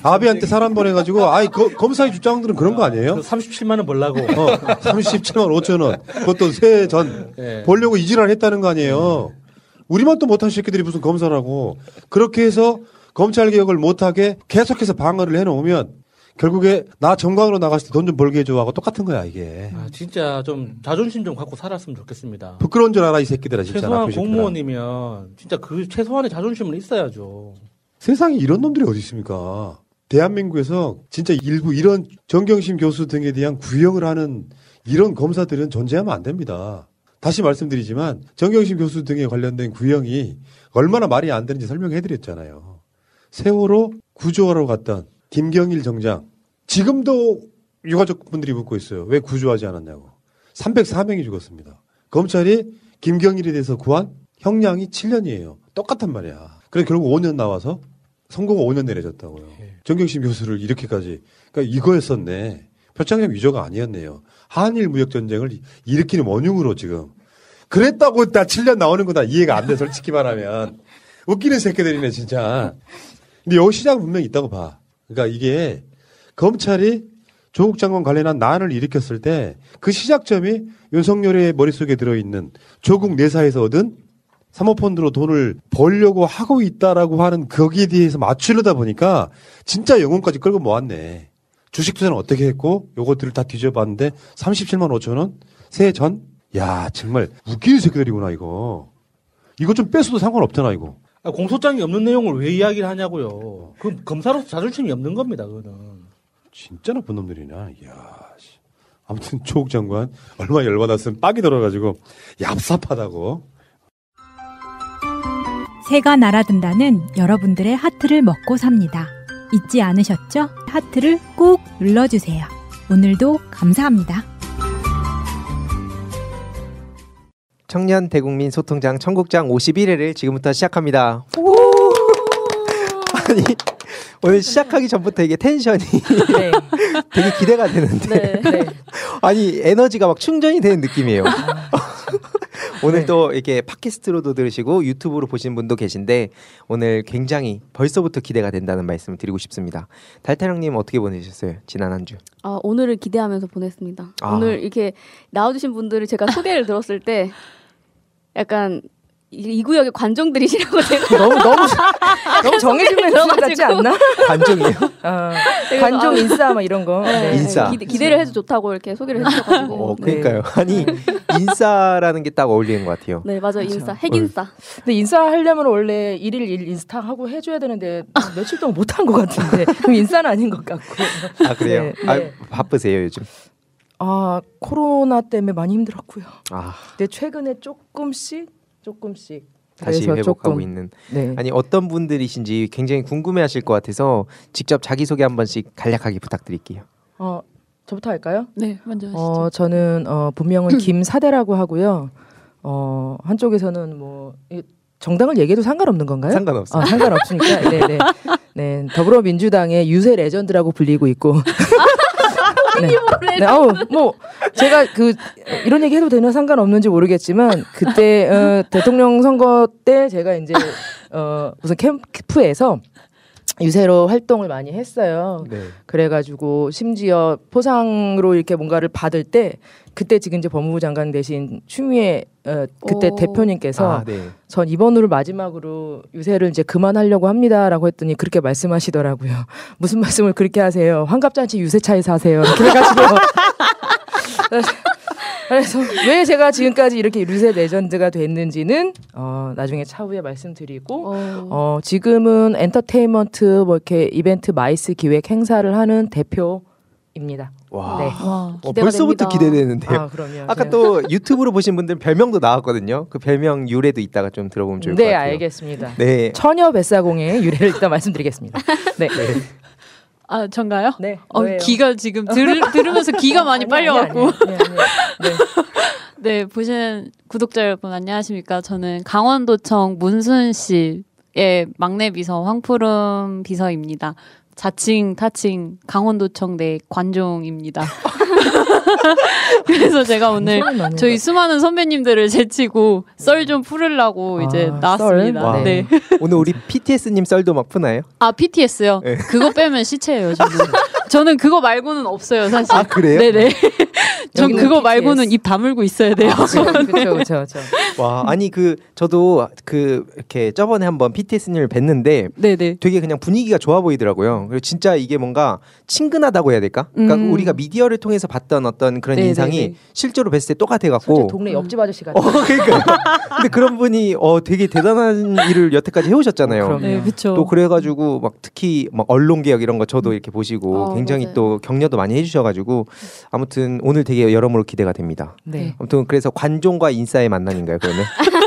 아베한테 사람 보내가지고 아이 거- 검사의 주장들은 그런 거 아니에요? 37만 원 벌라고. 어, 37만 5천 원. 그것도 세전 예. 벌려고 이질을 했다는 거 아니에요. 우리만 또 못한 새끼들이 무슨 검사라고. 그렇게 해서 검찰 개혁을 못하게 계속해서 방어를 해놓으면 결국에 나 정광으로 나갔을 때 돈 좀 벌게 해줘 하고 똑같은 거야 이게. 아, 진짜 좀 자존심 좀 갖고 살았으면 좋겠습니다. 부끄러운 줄 알아 이 새끼들아 진짜. 최소한. 공무원이면 진짜 그 최소한의 자존심은 있어야죠. 세상에 이런 놈들이 어디 있습니까? 대한민국에서 진짜 일부 이런 정경심 교수 등에 대한 구형을 하는 이런 검사들은 존재하면 안 됩니다. 다시 말씀드리지만 정경심 교수 등에 관련된 구형이 얼마나 말이 안 되는지 설명해 드렸잖아요. 세월호 구조하러 갔던 김경일 정장 지금도 유가족 분들이 묻고 있어요. 왜 구조하지 않았냐고. 304명이 죽었습니다. 검찰이 김경일에 대해서 구한 형량이 7년이에요. 똑같단 말이야. 그래서 결국 5년 나와서 선고가 5년 내려졌다고요. 정경심 교수를 이렇게까지 그러니까 이거였었네. 표창장 위조가 아니었네요. 한일 무역 전쟁을 일으키는 원흉으로 지금 그랬다고 다 7년 나오는 거다 이해가 안 돼 솔직히 말하면 웃기는 새끼들이네 진짜. 근데 여기 시작은 분명히 있다고 봐. 그러니까 이게 검찰이 조국 장관 관련한 난을 일으켰을 때 그 시작점이 윤석열의 머릿속에 들어있는 조국 내사에서 얻은 사모펀드로 돈을 벌려고 하고 있다라고 하는 거기에 대해서 맞추려다 보니까 진짜 영혼까지 끌고 모았네. 주식 투자는 어떻게 했고 요것들을 다 뒤져봤는데 37만 5천 원? 세 전? 야 정말 웃기는 새끼들이구나 이거. 이거 좀 뺐어도 상관없잖아 이거. 아, 공소장이 없는 내용을 왜 이야기를 하냐고요. 그 검사로서 자존심이 없는 겁니다. 그거는. 진짜 나쁜 놈들이냐. 이야. 씨. 아무튼 조국 장관 얼마 열받았으면 빡이 들어가지고 얍삽하다고. 새가 날아든다는 여러분들의 하트를 먹고 삽니다. 잊지 않으셨죠? 하트를 꾹 눌러주세요. 오늘도 감사합니다. 청년 대국민 소통장 청국장 51회를 지금부터 시작합니다. 아니 오늘 시작하기 전부터 이게 텐션이 되게 기대가 되는데 아니 에너지가 막 충전이 되는 느낌이에요. 오늘 또 이렇게 팟캐스트로도 들으시고 유튜브로 보시는 분도 계신데 오늘 굉장히 벌써부터 기대가 된다는 말씀을 드리고 싶습니다. 달타령님 어떻게 보내셨어요? 지난 한 주. 아, 오늘을 기대하면서 보냈습니다. 아. 오늘 이렇게 나와주신 분들을 제가 소개를 들었을 때 약간 이, 이 구역의 관종들이시라고 제가 너무 너무 너무 정해진 멘트 같지 않나? 관종이요? 어, 관종 아, 인싸 막 이런 거. 네, 인싸. 기대, 기대를 해도 좋다고 이렇게 소개를 해주셔가지고 어, 그러니까요. 아니 인싸라는 게 딱 어울리는 것 같아요. 네 맞아요 인싸 핵인싸 근데 인싸 하려면 원래 일일 일 인스타 하고 해줘야 되는데 며칠 동안 못한 것 같은데 그럼 인싸는 아닌 것 같고. 아 그래요? 네, 아 네. 바쁘세요 요즘? 아 코로나 때문에 많이 힘들었고요. 아 근데 최근에 조금씩 조금씩 다시 회복하고 조금, 있는. 네. 아니 어떤 분들이신지 굉장히 궁금해하실 것 같아서 직접 자기 소개 한 번씩 간략하게 부탁드릴게요. 어 저부터 할까요? 네 먼저 하시죠. 어 저는 어 본명은 김사대라고 하고요. 어 한쪽에서는 뭐 이- 정당을 얘기해도 상관없는 건가요? 상관없어요. 아, 상관없으니까 네, 네. 네, 더불어민주당의 유세 레전드라고 불리고 있고. 네. 네, 아우 뭐 제가 그 이런 얘기 해도 되나 상관없는지 모르겠지만 그때 어, 대통령 선거 때 제가 이제 어 무슨 캠프에서 유세로 활동을 많이 했어요. 네. 그래가지고 심지어 포상으로 이렇게 뭔가를 받을 때 그때 지금 이제 법무부 장관 대신 추미애 어, 그때 오. 대표님께서 아, 네. 전 이번으로 마지막으로 유세를 이제 그만하려고 합니다라고 했더니 그렇게 말씀하시더라고요. 무슨 말씀을 그렇게 하세요? 환갑잔치 유세차에서 하세요. 이렇게 해가지고 그래서 왜 제가 지금까지 이렇게 유세 레전드가 됐는지는 어, 나중에 차후에 말씀드리고 어, 지금은 엔터테인먼트 뭐 이렇게 이벤트 MICE 기획 행사를 하는 대표 입니다. 와, 네. 어, 벌써부터 기대되는데요. 아, 그럼요. 아까 제가- 또 유튜브로 보신 분들 별명도 나왔거든요. 그 별명 유래도 이따가 좀 들어보면 좋을 것 네, 같아요. 알겠습니다. 네. 처녀 뱃사공의 유래를 일단 말씀드리겠습니다. 네. 아, 전가요? 네. 어, 뭐예요? 기가 지금 들, 들으면서 기가 많이 빨려갖고. 아니. 네. 네, 보시는 구독자 여러분 안녕하십니까? 저는 강원도청 문순 씨의 막내 비서 황푸름 비서입니다. 자칭 타칭 강원도청 내 관종입니다. 그래서 제가 오늘 저희 것 수많은 선배님들을 제치고 썰 좀 풀으려고 이제 아, 나왔습니다. 와. 네. 오늘 우리 PTS님 썰도 막 푸나요? 아 PTS요. 네. 그거 빼면 시체예요. 저는. 저는 그거 말고는 없어요, 사실. 아, 그래요? 네네. 전 그거. 말고는 입 다물고 있어야 돼요. 그렇죠, 그렇죠, 그렇죠. 와, 아니 그 저도 그 이렇게 저번에 한번 PTS님을 뵀는데 네네. 되게 그냥 분위기가 좋아 보이더라고요. 그리고 진짜 이게 뭔가 친근하다고 해야 될까? 그러니까 음. 우리가 미디어를 통해서 봤던 어떤 그런 네네네. 인상이 실제로 뵀을 때 똑같아 갖고 동네 옆집 아저씨 같아. 어, 그러니까. 근데 그런 분이 어 되게 대단한 일을 여태까지 해오셨잖아요. 그럼요. 네. 또 그래가지고 막 특히 막 언론 개혁 이런 거 저도 이렇게 보시고 어, 굉장히 맞아요. 또 격려도 많이 해주셔가지고 아무튼 오늘 되게 여러모로 기대가 됩니다. 네. 아무튼 그래서 관종과 인싸의 만남인가요 그러면?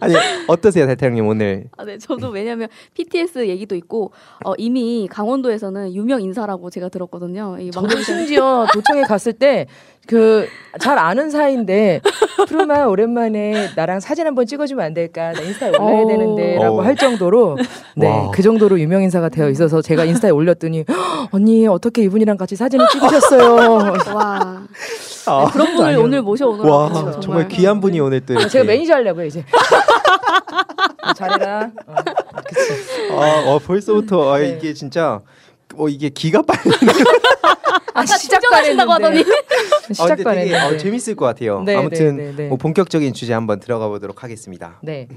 아니 어떠세요 달태형님 오늘? 아, 네, 저도 왜냐면 PTS 얘기도 있고 어, 이미 강원도에서는 유명 인사라고 제가 들었거든요. 이 막내 심지어 도청에 갔을 때 그 잘 아는 사이인데 푸르마 오랜만에 나랑 사진 한번 찍어주면 안 될까? 나 인스타에 올려야 오. 되는데라고 오. 할 정도로 네 와. 그 정도로 유명 인사가 되어 있어서 제가 인스타에 올렸더니 "헉, 언니 어떻게 이분이랑 같이 사진을 찍으셨어요? 와 아, 네, 그런 분을 아니요. 오늘 모셔오느라고 와 정말, 정말 귀한 분이 오늘 또 아, 제가 매니저 하려고요 이제. 어, 잘해라. 어. 아, 어, 벌써부터 아, 네. 이게 진짜 어 이게 기가 빨리 아, 시작도 안 했는데. 하더니 아, 시작도 안 되게 어, 했는데. 재밌을 것 같아요. 네, 아무튼 네, 네, 네. 뭐 본격적인 주제 한번 들어가 보도록 하겠습니다. 네.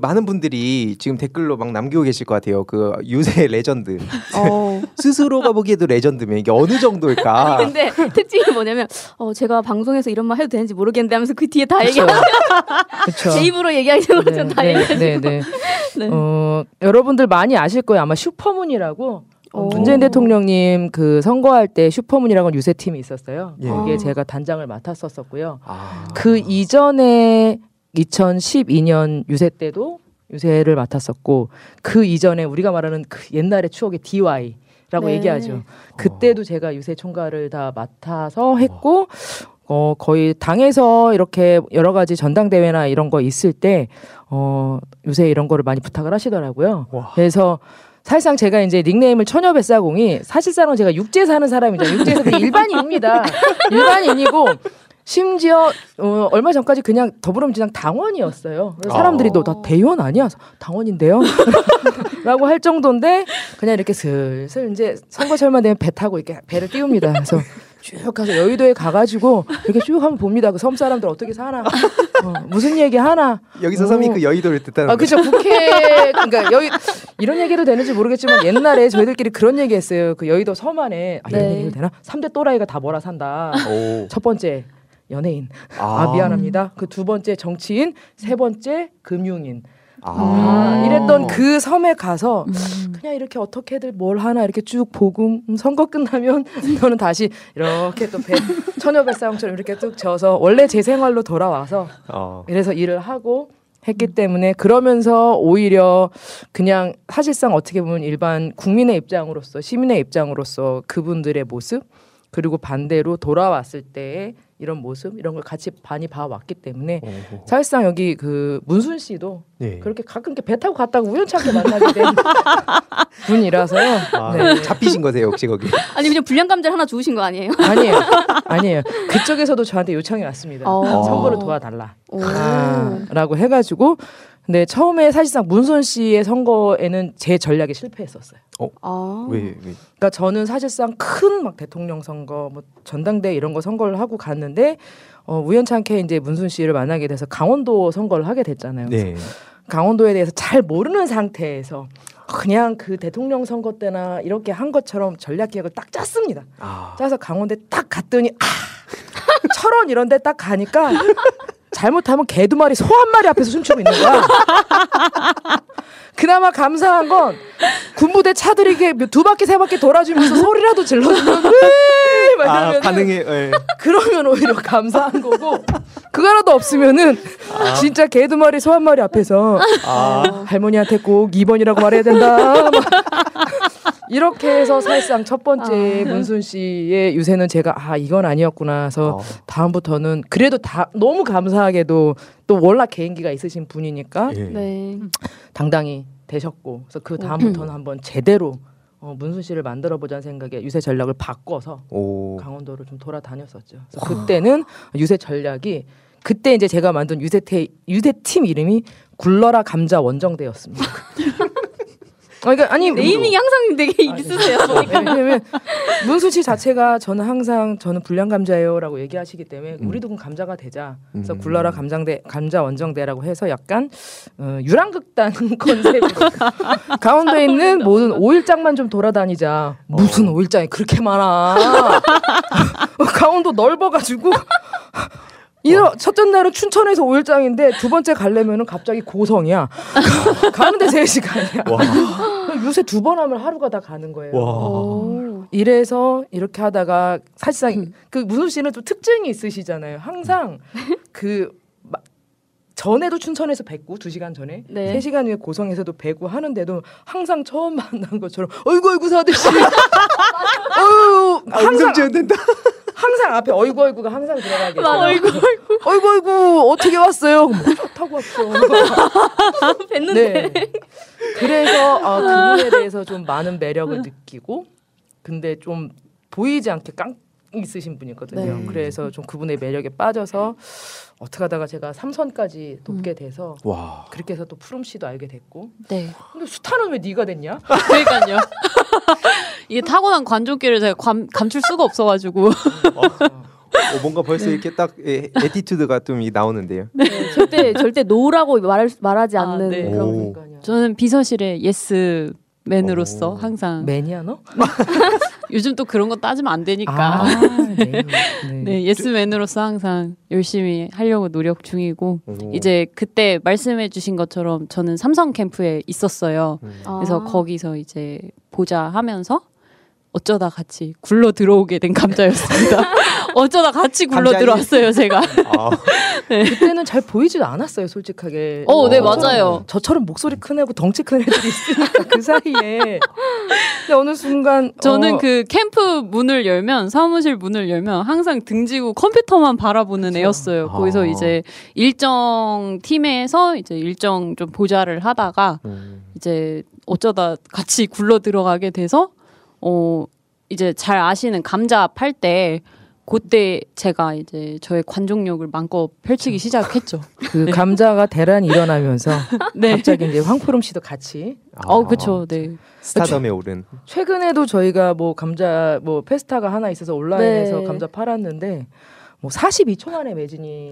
많은 분들이 지금 댓글로 막 남기고 계실 것 같아요. 그 유세 레전드. 어. 스스로가 보기에도 레전드면 이게 어느 정도일까? 아니, 근데 특징이 뭐냐면 어, 제가 방송에서 이런 말 해도 되는지 모르겠는데 하면서 그 뒤에 다 그쵸. 제 입으로 얘기하시는 거죠 다 네, 얘기하시고 네, 네. 네. 어, 여러분들 많이 아실 거예요. 아마 슈퍼문이라고 어, 오. 문재인 대통령님 그 선거할 때 슈퍼문이라고 유세 팀이 있었어요. 예. 거기에 아. 제가 단장을 맡았었었고요. 아, 그 이전에 2012년 유세 때도 유세를 맡았었고 그 이전에 우리가 말하는 그 옛날의 추억의 DY 라고 네. 얘기하죠. 그때도 제가 유세 총괄을 다 맡아서 했고 어 거의 당에서 이렇게 여러 가지 전당대회나 이런 거 있을 때 어 요새 이런 거를 많이 부탁을 하시더라고요. 와. 그래서 사실상 제가 이제 닉네임을 처녀뱃사공이 사실상은 제가 육지에 사는 사람이죠. 육지에서 일반인입니다. 일반인이고 심지어 어, 얼마 전까지 그냥 더불어민주당 당원이었어요. 사람들이 어. 너나 대의원 아니야? 당원인데요? 라고 할 정도인데 그냥 이렇게 슬슬 이제 선거철만 되면 배 타고 이렇게 배를 띄웁니다. 그래서 쭉 가서 여의도에 가가지고 이렇게 쭉 한번 봅니다. 그 섬 사람들 어떻게 사나, 어, 무슨 얘기 하나. 여기서 어. 섬이 그 여의도를 뜻하는 아, 그죠. 국회 그러니까 여의 이런 얘기도 되는지 모르겠지만 옛날에 저희들끼리 그런 얘기했어요. 그 여의도 섬 안에 아, 이런 네. 얘기도 되나? 3대 또라이가 다 몰아 산다. 오. 첫 번째 연예인. 아, 아 미안합니다. 그 두 번째 정치인, 세 번째 금융인. 아. 이랬던 그 섬에 가서 음. 그냥 이렇게 어떻게들 뭘 하나 이렇게 쭉 보고 음, 선거 끝나면 저는 다시 이렇게 또 배, 처녀뱃사용처럼 이렇게 뚝 져서 원래 제 생활로 돌아와서 어. 이래서 일을 하고 했기 때문에 그러면서 오히려 그냥 사실상 어떻게 보면 일반 국민의 입장으로서 시민의 입장으로서 그분들의 모습 그리고 반대로 돌아왔을 때 이런 모습 이런 걸 같이 많이 봐왔기 때문에 어허. 사실상 여기 그 문순 씨도 네. 그렇게 가끔 배 타고 갔다가 우연찮게 만나게 된 분이라서요. 아, 네. 잡히신 거세요 혹시 거기? 아니 그냥 불량 감자를 하나 주우신 거 아니에요? 아니에요, 아니에요. 그쪽에서도 저한테 요청이 왔습니다. 어. 선거를 도와달라라고 해가지고 근데 처음에 사실상 문선 씨의 선거에는 제 전략이 실패했었어요. 어? 아. 왜, 왜? 그러니까 저는 사실상 큰 막 대통령 선거, 뭐 전당대 이런 거 선거를 하고 갔는데 어, 우연찮게 이제 문순 씨를 만나게 돼서 강원도 선거를 하게 됐잖아요. 네. 강원도에 대해서 잘 모르는 상태에서 그냥 그 대통령 선거 때나 이렇게 한 것처럼 전략 계획을 딱 짰습니다. 아. 짜서 강원도에 딱 갔더니 아, 철원 이런 데 딱 가니까 잘못하면 개두 마리 소 한 마리 앞에서 춤추고 있는 거야. 그나마 감사한 건 군부대 차들이 두 바퀴 세 바퀴 돌아주면서 소리라도 질러주면 아, 반응이 네. 그러면 오히려 감사한 거고 그거라도 없으면은 아. 진짜 개 두 마리 소 한 마리 앞에서 아. 할머니한테 꼭 2번이라고 말해야 된다. 이렇게 해서 사실상 첫 번째 아. 문순 씨의 유세는 제가 아 이건 아니었구나 해서 어. 다음부터는 그래도 다 너무 감사하게도 또 워낙 개인기가 있으신 분이니까 예. 네. 당당히 되셨고 그래서 그 다음부터는 음. 한번 제대로 어, 문순 씨를 만들어 보자는 생각에 유세 전략을 바꿔서 오. 강원도를 좀 돌아다녔었죠. 그때는 유세 전략이 그때 이제 제가 만든 유세 태 유세 팀 이름이 굴러라 감자 원정대였습니다. 아, 그러니까 아니 네이밍이 항상 되게 아, 있으세요. 왜냐면 문수치 자체가 저는 항상 저는 불량 감자예요라고 얘기하시기 때문에 음. 우리도 그 감자가 되자. 그래서 음. 굴러라 감장대 감자 원정대라고 해서 약간 어, 유랑극단 컨셉. 강원도에 있는 모든 오일장만 좀 돌아다니자. 무슨 어. 오일장이 그렇게 많아. 강원도 넓어가지고 이러 첫째 날은 춘천에서 5일장인데 두 번째 갈려면은 갑자기 고성이야. 가는데 3시간이야. 요새 두 번 하면 하루가 다 가는 거예요. 이래서 이렇게 하다가 사실상 음. 그 문우 씨는 좀 특징이 있으시잖아요. 항상 그 전에도 춘천에서 뵙고 두 시간 전에 네. 3시간 후에 고성에서도 뵙고 하는데도 항상 처음 만난 것처럼 어이구 어이구 사듯이 어유 항상 된다. 항상 앞에 어이구 어이구가 항상 들어가게 돼요. 어이구 어이구. 어이구 어이구 어떻게 왔어요? 뭐, 타고 왔어. 뵀는데. 네. 그래서 어, 그분에 대해서 좀 많은 매력을 느끼고 근데 좀 보이지 않게 깡 있으신 분이거든요. 네. 그래서 좀 그분의 매력에 빠져서 어떻게 하다가 제가 삼선까지 돕게 음. 돼서 음. 그렇게 해서 또 푸름 씨도 알게 됐고. 네. 근데 스타는 왜 네가 됐냐? 그러니까요. 이게 타고난 관종기를 제가 감, 감출 수가 없어가지고. 어. 어, 뭔가 벌써 네. 이렇게 딱 에, attitude가 좀 나오는데요. 네, 절대 절대 no라고 말 말하지 아, 않는 아, 네. 그런 저는 비서실에 yes 맨으로서 오. 항상 맨이야 너? 요즘 또 그런 거 따지면 안 되니까. 아, 네. 네. 네, 예스맨으로서 항상 열심히 하려고 노력 중이고 오. 이제 그때 말씀해 주신 것처럼 저는 삼성 캠프에 있었어요. 음. 그래서 아. 거기서 이제 보자 하면서 어쩌다 같이 굴러 들어오게 된 감자였습니다. 어쩌다 같이 굴러 들어왔어요, 제가. 아. 네. 그때는 잘 보이지도 않았어요, 솔직하게. 어, 네, 맞아요. 저처럼 목소리 큰 애고 덩치 큰 애들이 있으니까 그 사이에. 근데 어느 순간 저는 어... 그 캠프 문을 열면 사무실 문을 열면 항상 등지고 컴퓨터만 바라보는 애였어요. 아. 거기서 이제 일정 팀에서 이제 일정 좀 보좌를 하다가 음. 이제 어쩌다 같이 굴러 들어가게 돼서 어 이제 잘 아시는 감자 팔 때 그때 제가 이제 저의 관종력을 마음껏 펼치기 시작했죠. 그 네. 감자가 대란이 일어나면서 네. 갑자기 이제 황푸름 씨도 같이. 어, 그렇죠. 네. 스타덤에 오른. 최근에도 저희가 뭐 감자 뭐 festa가 하나 있어서 온라인에서 네. 감자 팔았는데 뭐 42초 만에 매진이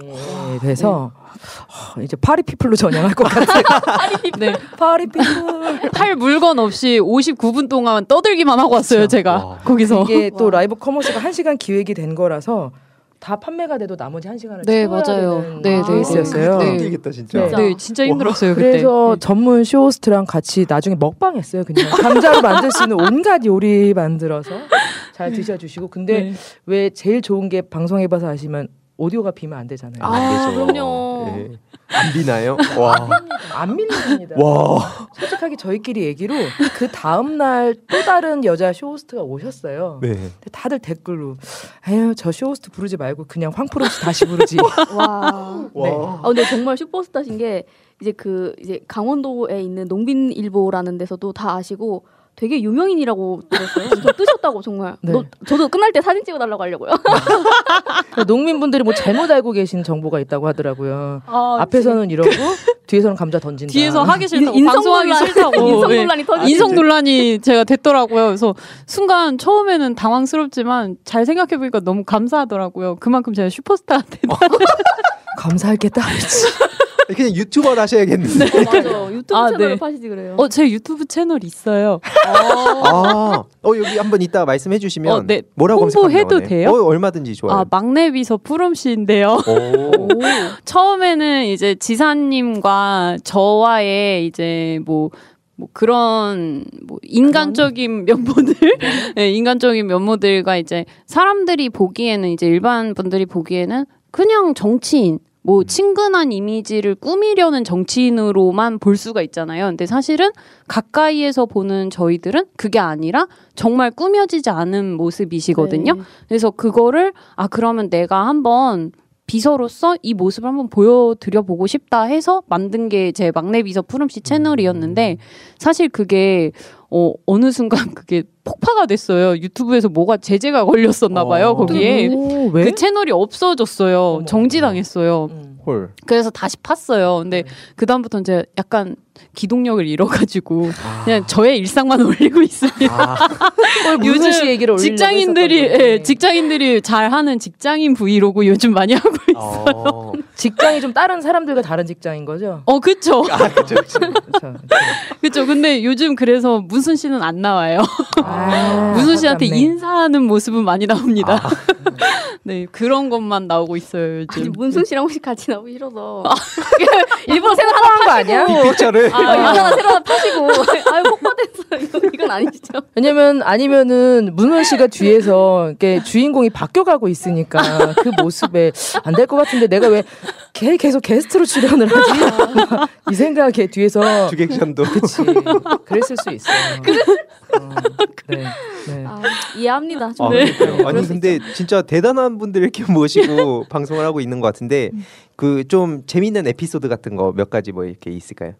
돼서 네. 어, 이제 party people로 전향할 것 같아요. party people. 네. party people. 팔 물건 없이 59분 동안 떠들기만 하고 왔어요, 그렇죠. 제가. 와. 거기서. 이게 또 live commerce가 1시간 기획이 된 거라서 다 판매가 돼도 나머지 한 시간을 네 맞아요. 네, 네, 있었어요. 네. 힘들겠다 진짜. 네, 네 진짜 힘들었어요. 그때. 그래서 네. 전문 쇼호스트랑 같이 나중에 먹방했어요. 그냥 감자로 만들 수 있는 온갖 요리 만들어서 잘 드셔주시고. 근데 네. 왜 제일 좋은 게 방송해봐서 아시면 오디오가 비면 안 되잖아요. 아, 안. 그럼요. 네. 안 비나요? 와. 안 밀립니다. 와. 솔직하게 저희끼리 얘기로 그 다음 날 또 다른 여자 쇼호스트가 오셨어요. 네. 근데 다들 댓글로 아유 저 쇼호스트 부르지 말고 그냥 황프로 다시 부르지. 와. 네. 아 근데 정말 슈퍼스타신 게 이제 그 이제 강원도에 있는 농민일보라는 데서도 다 아시고 되게 유명인이라고 들었어요. 엄청 뜨셨다고 정말. 네. 너, 저도 끝날 때 사진 찍어달라고 하려고요. 농민분들이 뭐 잘못 알고 계신 정보가 있다고 하더라고요. 아, 앞에서는 네. 이러고 뒤에서는 감자 던진다. 뒤에서 하기 싫다고 인성 방송하기 논란, 싫다고 인성 논란이 터지 인성 논란이 제가 됐더라고요. 그래서 순간 처음에는 당황스럽지만 잘 생각해 보니까 너무 감사하더라고요. 그만큼 제가. 감사할 게 따르지. 그냥 유튜버를 하셔야겠는데. 어, 맞아. 유튜브 아, 채널을 네. 파시지 그래요. 어, 제 유튜브 채널 있어요. 아, 어 여기 한번 이따 말씀해 주시면 어, 네. 뭐라고 홍보해도 돼요? 어, 얼마든지 좋아요. 아, 막내 비서 푸름 씨인데요. 처음에는 이제 지사님과 저와의 이제 뭐, 뭐 그런 뭐 인간적인 면모들, 네, 인간적인 면모들과 이제 사람들이 보기에는 이제 일반 분들이 보기에는 그냥 정치인 뭐 음. 친근한 이미지를 꾸미려는 정치인으로만 볼 수가 있잖아요. 근데 사실은 가까이에서 보는 저희들은 그게 아니라 정말 꾸며지지 않은 모습이시거든요. 네. 그래서 그거를 아 그러면 내가 한번 비서로서 이 모습을 한번 보여드려 보고 싶다 해서 만든 게 제 막내 비서 푸름씨 채널이었는데 음. 사실 그게 어, 어느 순간 그게 폭파가 됐어요. 유튜브에서 뭐가 제재가 걸렸었나 봐요. 어. 거기에 오, 그 채널이 없어졌어요. 어머, 정지당했어요. 음. 헐. 그래서 다시 팠어요. 근데 네. 그 다음부터는 제가 약간 기동력을 잃어가지고 아. 그냥 저의 일상만 올리고 있습니다. 아. 요즘 얘기를 직장인들이 예, 직장인들이 잘하는 직장인 브이로그 요즘 많이 하고 있어요. 어. 직장이 좀 다른 사람들과 다른 직장인 거죠? 어, 그쵸. 아, 그쵸, 그쵸. 근데 요즘 그래서 문순 씨는 안 나와요. 아, 문순 씨한테 아깝네. 인사하는 모습은 많이 나옵니다. 아. 네, 그런 것만 나오고 있어요, 요즘. 아니, 문순 씨랑 혹시 같이 나오기 싫어서. 일부러 새로 하나 거 아니야? 빅픽처를. 아, 하나 새로 하나 파시고. 아유, 폭파됐어. 이건 아니죠. 왜냐면, 아니면은, 문순 씨가 뒤에서, 이렇게 주인공이 바뀌어가고 있으니까, 그 모습에 안 될 것 같은데, 내가 왜걔 계속 게스트로 출연을 하지? 이 생각에 뒤에서 주객션도 그치 그랬을 수 있어요. 어, 네, 네. 아, 이해합니다. 아, 네. 아니 근데 진짜 대단한 분들 이렇게 모시고 방송을 하고 있는 것 같은데 그 좀 재밌는 에피소드 같은 거 몇 가지 뭐 이렇게 있을까요?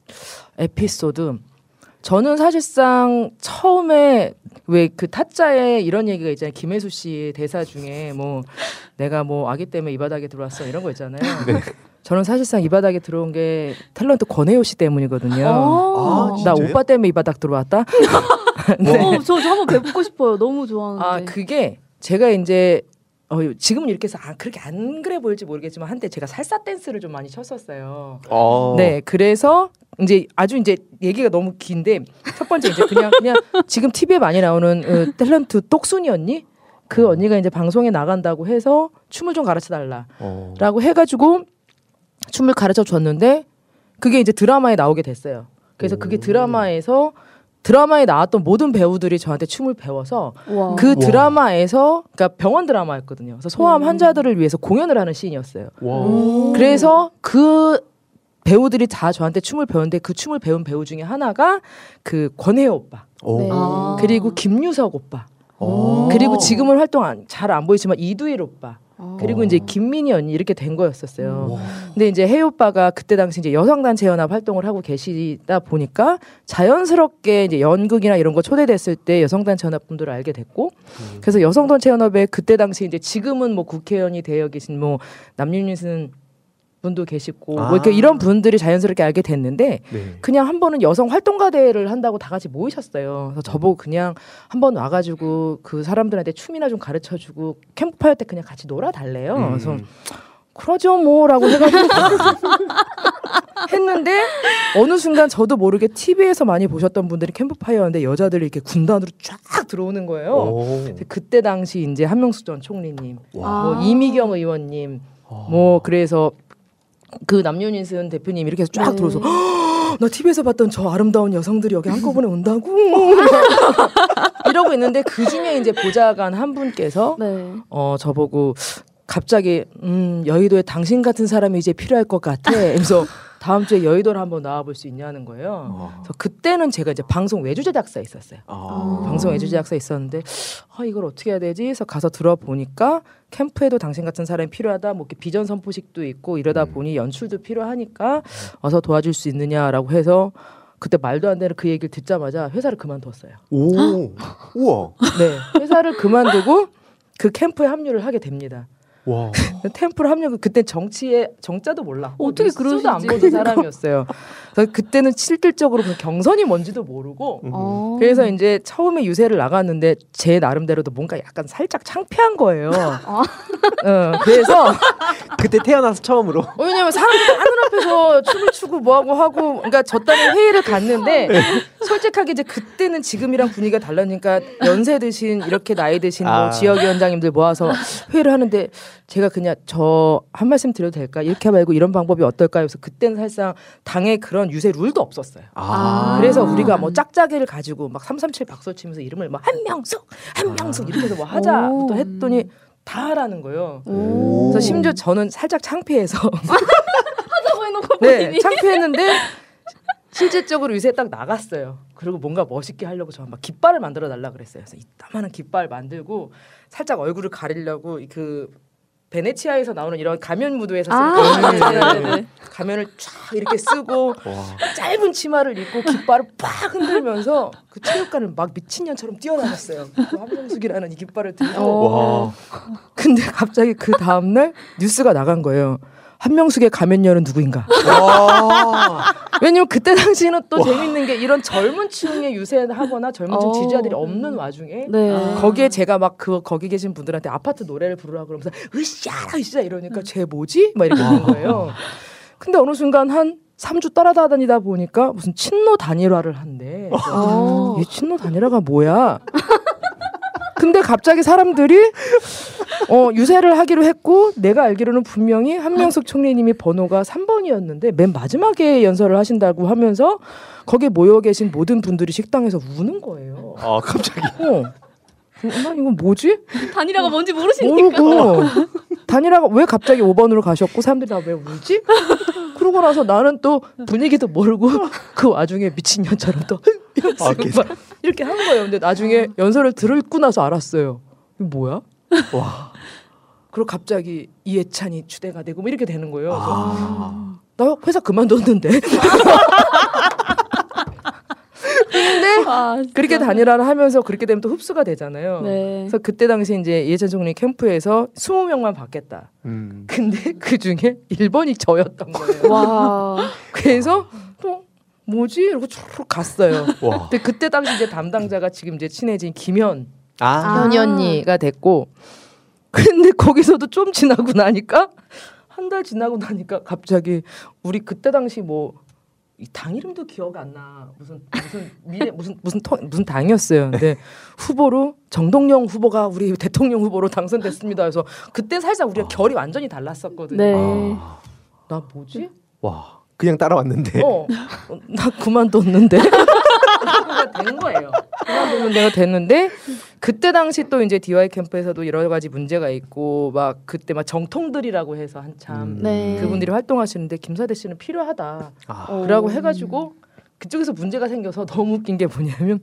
에피소드 저는 사실상 처음에 왜 그 타짜에 이런 얘기가 있잖아요. 김혜수 씨 대사 중에 뭐 내가 뭐 아기 때문에 이 바닥에 들어왔어 이런 거 있잖아요. 네. 저는 사실상 이 바닥에 들어온 게 탤런트 권혜요 씨 때문이거든요. 아, 나 오빠 때문에 이 바닥 들어왔다. 네. 어, 저, 저 한번 뵙고 싶어요. 너무 좋아하는데. 아 그게 제가 이제 어, 지금은 이렇게 해서 아, 그렇게 안 그래 보일지 모르겠지만 한때 제가 살사 댄스를 좀 많이 쳤었어요. 어. 네, 그래서 이제 아주 이제 얘기가 너무 긴데 첫 번째 이제 그냥 그냥 지금 TV에 많이 나오는 어, 탤런트 똑순이 언니 그 언니가 이제 방송에 나간다고 해서 춤을 좀 가르쳐 달라라고 어. 해가지고 춤을 가르쳐 줬는데 그게 이제 드라마에 나오게 됐어요. 그래서 그게 드라마에서 드라마에 나왔던 모든 배우들이 저한테 춤을 배워서 와. 그 드라마에서 그러니까 병원 드라마였거든요. 그래서 소아암 음. 환자들을 위해서 공연을 하는 시인이었어요. 그래서 그 배우들이 다 저한테 춤을 배웠는데 그 춤을 배운 배우 중에 하나가 그 권혜호 오빠. 네. 아. 그리고 김유석 오빠. 오. 그리고 지금은 활동 잘 안 보이지만 이두일 오빠. 그리고 이제 김민희 언니 이렇게 된 거였었어요. 오. 근데 이제 혜희 오빠가 그때 당시 이제 여성단체 연합 활동을 하고 계시다 보니까 자연스럽게 이제 연극이나 이런 거 초대됐을 때 여성단체 연합 분들을 알게 됐고 음. 그래서 여성단체 연합에 그때 당시 이제 지금은 뭐 국회의원이 되어 계신 뭐 남윤희는 분도 계시고 아. 뭐 이렇게 이런 분들이 자연스럽게 알게 됐는데 네. 그냥 한 번은 여성 활동가 대회를 한다고 다 같이 모이셨어요. 그래서 저보고 그냥 한 번 와가지고 그 사람들한테 춤이나 좀 가르쳐주고 캠프파이어 때 그냥 같이 놀아달래요. 음. 그래서 그러죠 뭐라고 해가지고 했는데 어느 순간 저도 모르게 TV에서 많이 보셨던 분들이 캠프파이어인데 여자들이 이렇게 군단으로 쫙 들어오는 거예요. 그때 당시 이제 한명숙 전 총리님, 뭐 이미경 의원님, 뭐 그래서 그 남윤인순 대표님 이렇게 해서 쫙 네. 들어서 나 TV에서 봤던 저 아름다운 여성들이 여기 한꺼번에 온다고 이러고 있는데 그 중에 이제 보좌관 한 분께서 네. 어 저보고 갑자기 음 여의도에 당신 같은 사람이 이제 필요할 것 같아. 그래서 다음 주에 여의도를 한번 나와볼 수 있냐는 거예요. 어. 그래서 그때는 제가 이제 방송 외주 제작사 있었어요. 어. 방송 외주 제작사 있었는데 아 이걸 어떻게 해야 되지? 그래서 가서 들어보니까 캠프에도 당신 같은 사람이 필요하다. 뭐 이렇게 비전 선포식도 있고 이러다 음. 보니 연출도 필요하니까 어서 도와줄 수 있느냐라고 해서 그때 말도 안 되는 그 얘기를 듣자마자 회사를 그만뒀어요. 오, 우와. 네, 회사를 그만두고 그 캠프에 합류를 하게 됩니다. 와. 템플 합류 그때 정치에 정자도 몰라. 어떻게 그러시지? 안 보는 사람이었어요. 그래서 그때는 실질적으로 경선이 뭔지도 모르고 음. 그래서 이제 처음에 유세를 나갔는데 제 나름대로도 뭔가 약간 살짝 창피한 거예요. 아. 어, 그래서 그때 태어나서 처음으로. 어, 왜냐면 사람들 하늘 앞에서 춤을 추고 뭐하고 하고 그러니까 저딴에 회의를 갔는데 네. 솔직하게 이제 그때는 지금이랑 분위기가 달라니까 연세 드신 이렇게 나이 드신 뭐 아. 지역 위원장님들 모아서 회의를 하는데 제가 그냥 저 한 말씀 드려도 될까? 이렇게 말고 이런 방법이 어떨까요? 그래서 그때는 사실상 당의 그런 유세 룰도 없었어요. 아. 그래서 우리가 뭐 짝짝이를 가지고 막337 박수 치면서 이름을 뭐 한명숙, 한명숙 이렇게 해서 뭐 하자부터 했더니 다 하라는 거예요. 그래서 심지어 저는 살짝 창피해서 하자고 해놓고 네, 창피했는데 실질적으로 유세 딱 나갔어요. 그리고 뭔가 멋있게 하려고 저 막 깃발을 만들어 달라 그랬어요. 그래서 이따만한 깃발 만들고 살짝 얼굴을 가리려고 그 베네치아에서 나오는 이런 가면 무도에서 아~ 네, 네, 네. 가면을 쫙 이렇게 쓰고 짧은 치마를 입고 깃발을 팍 흔들면서 그 체육관을 막 미친년처럼 뛰어나갔어요. 그 함정숙이라는 이 깃발을 들고. 근데 갑자기 그 다음날 뉴스가 나간 거예요. 한명숙의 가면녀는 누구인가? 왜냐면 그때 당시에는 또 와. 재밌는 게 이런 젊은 층에 유세하거나 젊은 층 어. 지지자들이 없는 와중에 네. 거기에 제가 막 그 거기 계신 분들한테 아파트 노래를 부르라 그러면서 으쌰 으쌰 이러니까 쟤 뭐지? 막 이렇게 되는 거예요. 근데 어느 순간 한 3주 따라다니다 보니까 무슨 친노 단일화를 한대. 어. 이 친노 단일화가 뭐야? 근데 갑자기 사람들이 어, 유세를 하기로 했고 내가 알기로는 분명히 한명숙 총리님이 번호가 3번이었는데 맨 마지막에 연설을 하신다고 하면서 거기에 모여 계신 모든 분들이 식당에서 우는 거예요. 아 갑자기. 어. 나 이건 뭐지? 단일화가 뭔지 모르시니까. 모르고 단일화가 왜 갑자기 5번으로 가셨고 사람들이 다왜 울지? 그러고 나서 나는 또 분위기도 모르고 그 와중에 미친년처럼 또 아, 이렇게 한 거예요. 근데 나중에 연설을 들고 나서 알았어요. 이거 뭐야? 와. 그리고 갑자기 이해찬이 추대가 되고 뭐 이렇게 되는 거예요. 아. 나 회사 그만뒀는데. 근데 아, 그렇게 단일화를 하면서 그렇게 되면 또 흡수가 되잖아요. 네. 그래서 그때 당시 이제 이해찬 총리 캠프에서 20명만 받겠다. 음. 근데 그 중에 1번이 저였던 거예요. 와. 그래서 또 뭐지? 이러고 쭉 갔어요. 와. 근데 그때 당시 이제 담당자가 지금 이제 친해진 김현 아. 현이 언니가 됐고 근데 거기서도 좀 지나고 나니까 한 달 지나고 나니까 갑자기 우리 그때 당시 뭐 당 이름도 기억 안 나. 무슨 무슨 미래 무슨 무슨 통, 무슨 당이었어요. 근데 후보로 정동영 후보가 우리 대통령 후보로 당선됐습니다. 그래서 그때 살짝 우리가 아. 결이 완전히 달랐었거든요. 네. 아. 나 뭐지? 와. 그냥 따라왔는데. 어, 나 그만뒀는데. 된 거예요. 그만두면 내가 됐는데 그때 당시 또 이제 DY 캠프에서도 여러 가지 문제가 있고 막 그때 막 정통들이라고 해서 한참 음. 네. 그분들이 활동하시는데 김사대 씨는 필요하다. 아. 그러고 해가지고 그쪽에서 문제가 생겨서 너무 웃긴 게 뭐냐면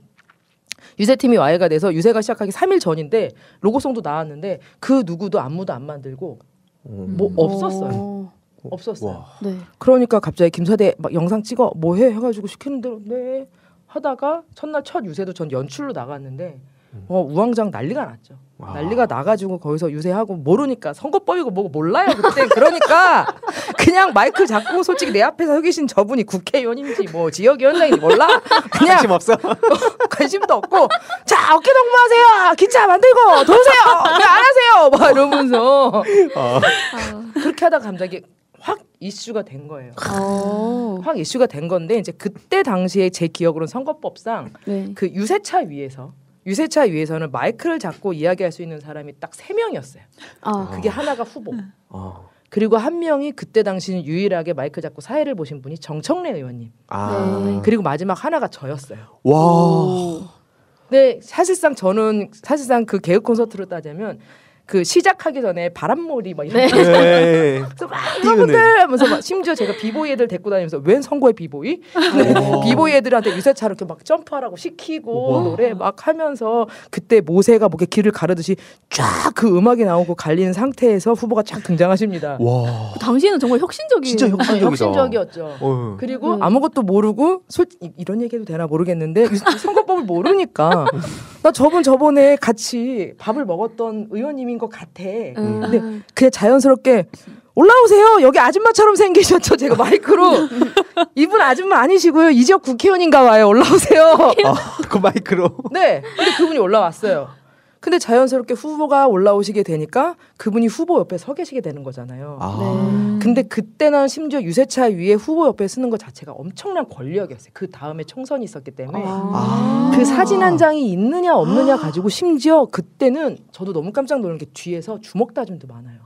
유세팀이 와해가 돼서 유세가 시작하기 3일 전인데 로고송도 나왔는데 그 누구도 안무도 안 만들고 뭐 없었어요. 없었어요. 네. 그러니까 갑자기 김사대 막 영상 찍어 뭐해 해가지고 시키는 대로 네 하다가 첫날 첫 유세도 전 연출로 나갔는데 어 우왕좌왕 난리가 났죠. 난리가 나가지고 거기서 유세하고 모르니까 선거법이고 뭐고 몰라요 그때. 그러니까 그냥 마이크 잡고 솔직히 내 앞에서 서 계신 저분이 국회의원인지 뭐 지역위원장인지 몰라. 그냥 관심 없어. 관심도 없고 자 어깨 동무하세요. 기차 만들고 도세요. 왜안 하세요. 막 이러면서. 어. 그렇게 하다가 갑자기 확 이슈가 된 거예요. 확 이슈가 된 건데 이제 그때 당시에 제 기억으로는 선거법상 네. 그 유세차 위에서 유세차 위에서는 마이크를 잡고 이야기할 수 있는 사람이 딱 세 명이었어요. 아. 그게 하나가 후보. 어. 그리고 한 명이 그때 당시는 유일하게 마이크 잡고 사회를 보신 분이 정청래 의원님. 아. 네. 그리고 마지막 하나가 저였어요. 와. 근데 사실상 저는 사실상 그 개그 콘서트로 따지면 그 시작하기 전에 바람몰이 막 이런 네. 거 네. 그래서 막. 여러분들 하면서 막 심지어 제가 비보이 애들 데리고 다니면서 웬 선거의 비보이? 오. 비보이 애들한테 유세차 이렇게 막 점프하라고 시키고 우와. 노래 막 하면서 그때 모세가 목에 길을 가르듯이 쫙 그 음악이 나오고 갈리는 상태에서 후보가 쫙 등장하십니다. 와. 그 당시에는 정말 혁신적이에요. 진짜 혁신적이다. 혁신적이었죠. 어. 그리고 네. 아무것도 모르고 솔 이- 이런 얘기해도 되나 모르겠는데 이 선거법을 모르니까 나 저번 저번에 같이 밥을 먹었던 의원님인 것 같아. 음. 근데 그냥 자연스럽게 올라오세요. 여기 아줌마처럼 생기셨죠. 제가 마이크로 이분 아줌마 아니시고요. 이 지역 국회의원인가 봐요. 올라오세요. 아, 그 마이크로. 네. 근데 그분이 올라왔어요. 근데 자연스럽게 후보가 올라오시게 되니까 그분이 후보 옆에 서 계시게 되는 거잖아요. 아. 근데 그때는 심지어 유세차 위에 후보 옆에 쓰는 것 자체가 엄청난 권력이었어요. 그 다음에 총선이 있었기 때문에 아. 그 사진 한 장이 있느냐 없느냐 가지고 심지어 그때는 저도 너무 깜짝 놀란 게 뒤에서 주먹 다짐도 많아요.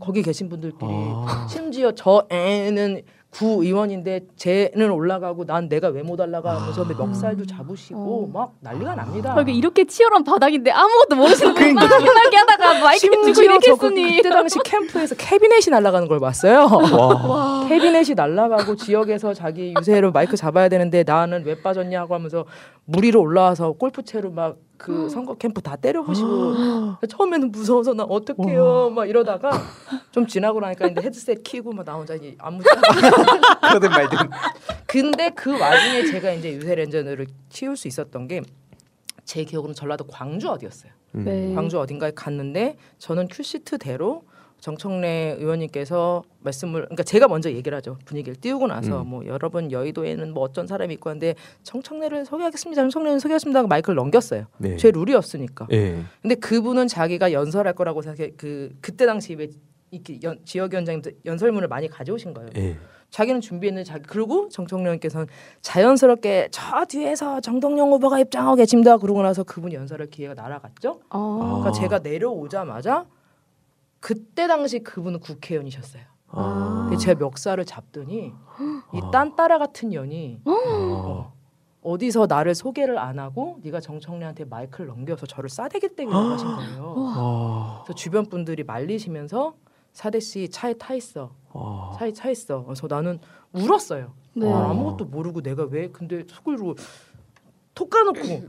거기 계신 분들끼리 아. 심지어 저 애는 구 의원인데 쟤는 올라가고 난 내가 왜 못 올라가 하면서 아. 멱살도 잡으시고 막 난리가 납니다. 아, 이렇게 치열한 바닥인데 아무것도 모르시는 분이 막 편하게 하다가 마이크 들고 이렇게 했으니 그때 당시 캠프에서 캐비넷이 날아가는 걸 봤어요. 와. 캐비넷이 날아가고 지역에서 자기 유세로 마이크 잡아야 되는데 나는 왜 빠졌냐고 하면서 물 위로 올라와서 골프채로 막 그 선거 캠프 다 때려부시고 처음에는 무서워서 나 어떡해요 막 이러다가 좀 지나고 나니까 이제 헤드셋 키고 막 나 혼자 이제 아무 그러든 말든. 근데 그 와중에 제가 이제 유세 렌저를 치울 수 있었던 게 제 기억으로는 전라도 광주 어디였어요. 네. 광주 어딘가에 갔는데 저는 큐시트대로 정청래 의원님께서 말씀을 그러니까 제가 먼저 얘기를 하죠 분위기를 띄우고 나서 음. 뭐 여러분 여의도에는 뭐 어떤 사람이 있고 한데 정청래를 소개하겠습니다 정청래는 소개하겠습니다 하고 마이크를 넘겼어요 네. 제 룰이었으니까 예. 근데 그분은 자기가 연설할 거라고 생각해 그 그때 당시 왜 이렇게 연, 지역 위원장님들 연설문을 많이 가져오신 거예요 예. 자기는 준비했는데 자기 그리고 정청래님께서는 자연스럽게 저 뒤에서 정동영 후보가 입장하고 계십니다 그러고 나서 그분이 연설할 기회가 날아갔죠 아. 그러니까 제가 내려오자마자 그때 당시 그분은 국회의원이셨어요. 아. 근데 제 멱살을 잡더니 이 딴따라 같은 년이 어, 어디서 나를 소개를 안 하고 네가 정청래한테 마이크를 넘겨서 저를 싸대기 때리려고 하신 거예요. 와. 그래서 주변 분들이 말리시면서 사대 씨 차에 타 있어. 와. 차에 차 있어. 그래서 나는 울었어요. 네. 아, 아무것도 모르고 내가 왜 근데 속으로 톡 까놓고 이,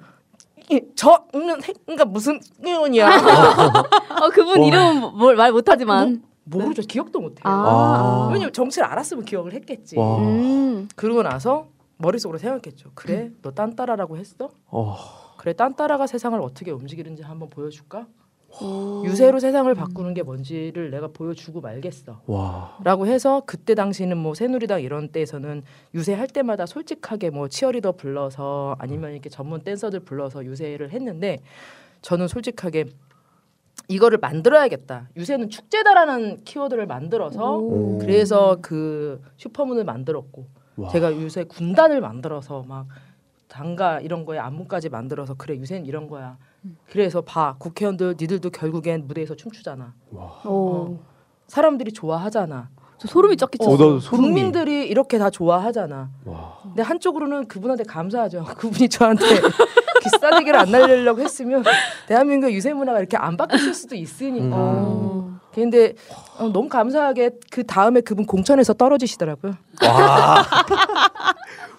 저는 그러니까 무슨 의원이야. 어, 그분 이름은 뭘말 못하지만 모르죠. 기억도 못해요. 아. 왜냐면 정치를 알았으면 기억을 했겠지. 와. 음. 그러고 나서 머릿속으로 생각했죠. 그래, 너 딴따라라고 했어? 어. 그래, 딴따라가 세상을 어떻게 움직이는지 한번 보여줄까? 유세로 세상을 바꾸는 게 뭔지를 내가 보여주고 말겠어. 와. 라고 해서 그때 당시는 뭐 새누리당 이런 때에서는 유세할 때마다 솔직하게 뭐 치어리더 불러서 아니면 이렇게 전문 댄서들 불러서 유세를 했는데 저는 솔직하게 이거를 만들어야겠다. 유세는 축제다라는 키워드를 만들어서 오. 그래서 그 슈퍼문을 만들었고 와. 제가 유세 군단을 만들어서 막 단가 이런 거에 안무까지 만들어서 그래 유세는 이런 거야. 그래서 봐 국회의원들 니들도 결국엔 무대에서 춤추잖아. 오. 사람들이 좋아하잖아. 저 소름이 쫙 끼쳐. 어, 국민들이 이렇게 다 좋아하잖아. 와. 근데 한쪽으로는 그분한테 감사하죠. 그분이 저한테 비싼 얘기를 안 날리려고 했으면 대한민국 유세 문화가 이렇게 안 바뀌었을 수도 있으니까. 음. 근데 어, 너무 감사하게 그 다음에 그분 공천에서 떨어지시더라고요.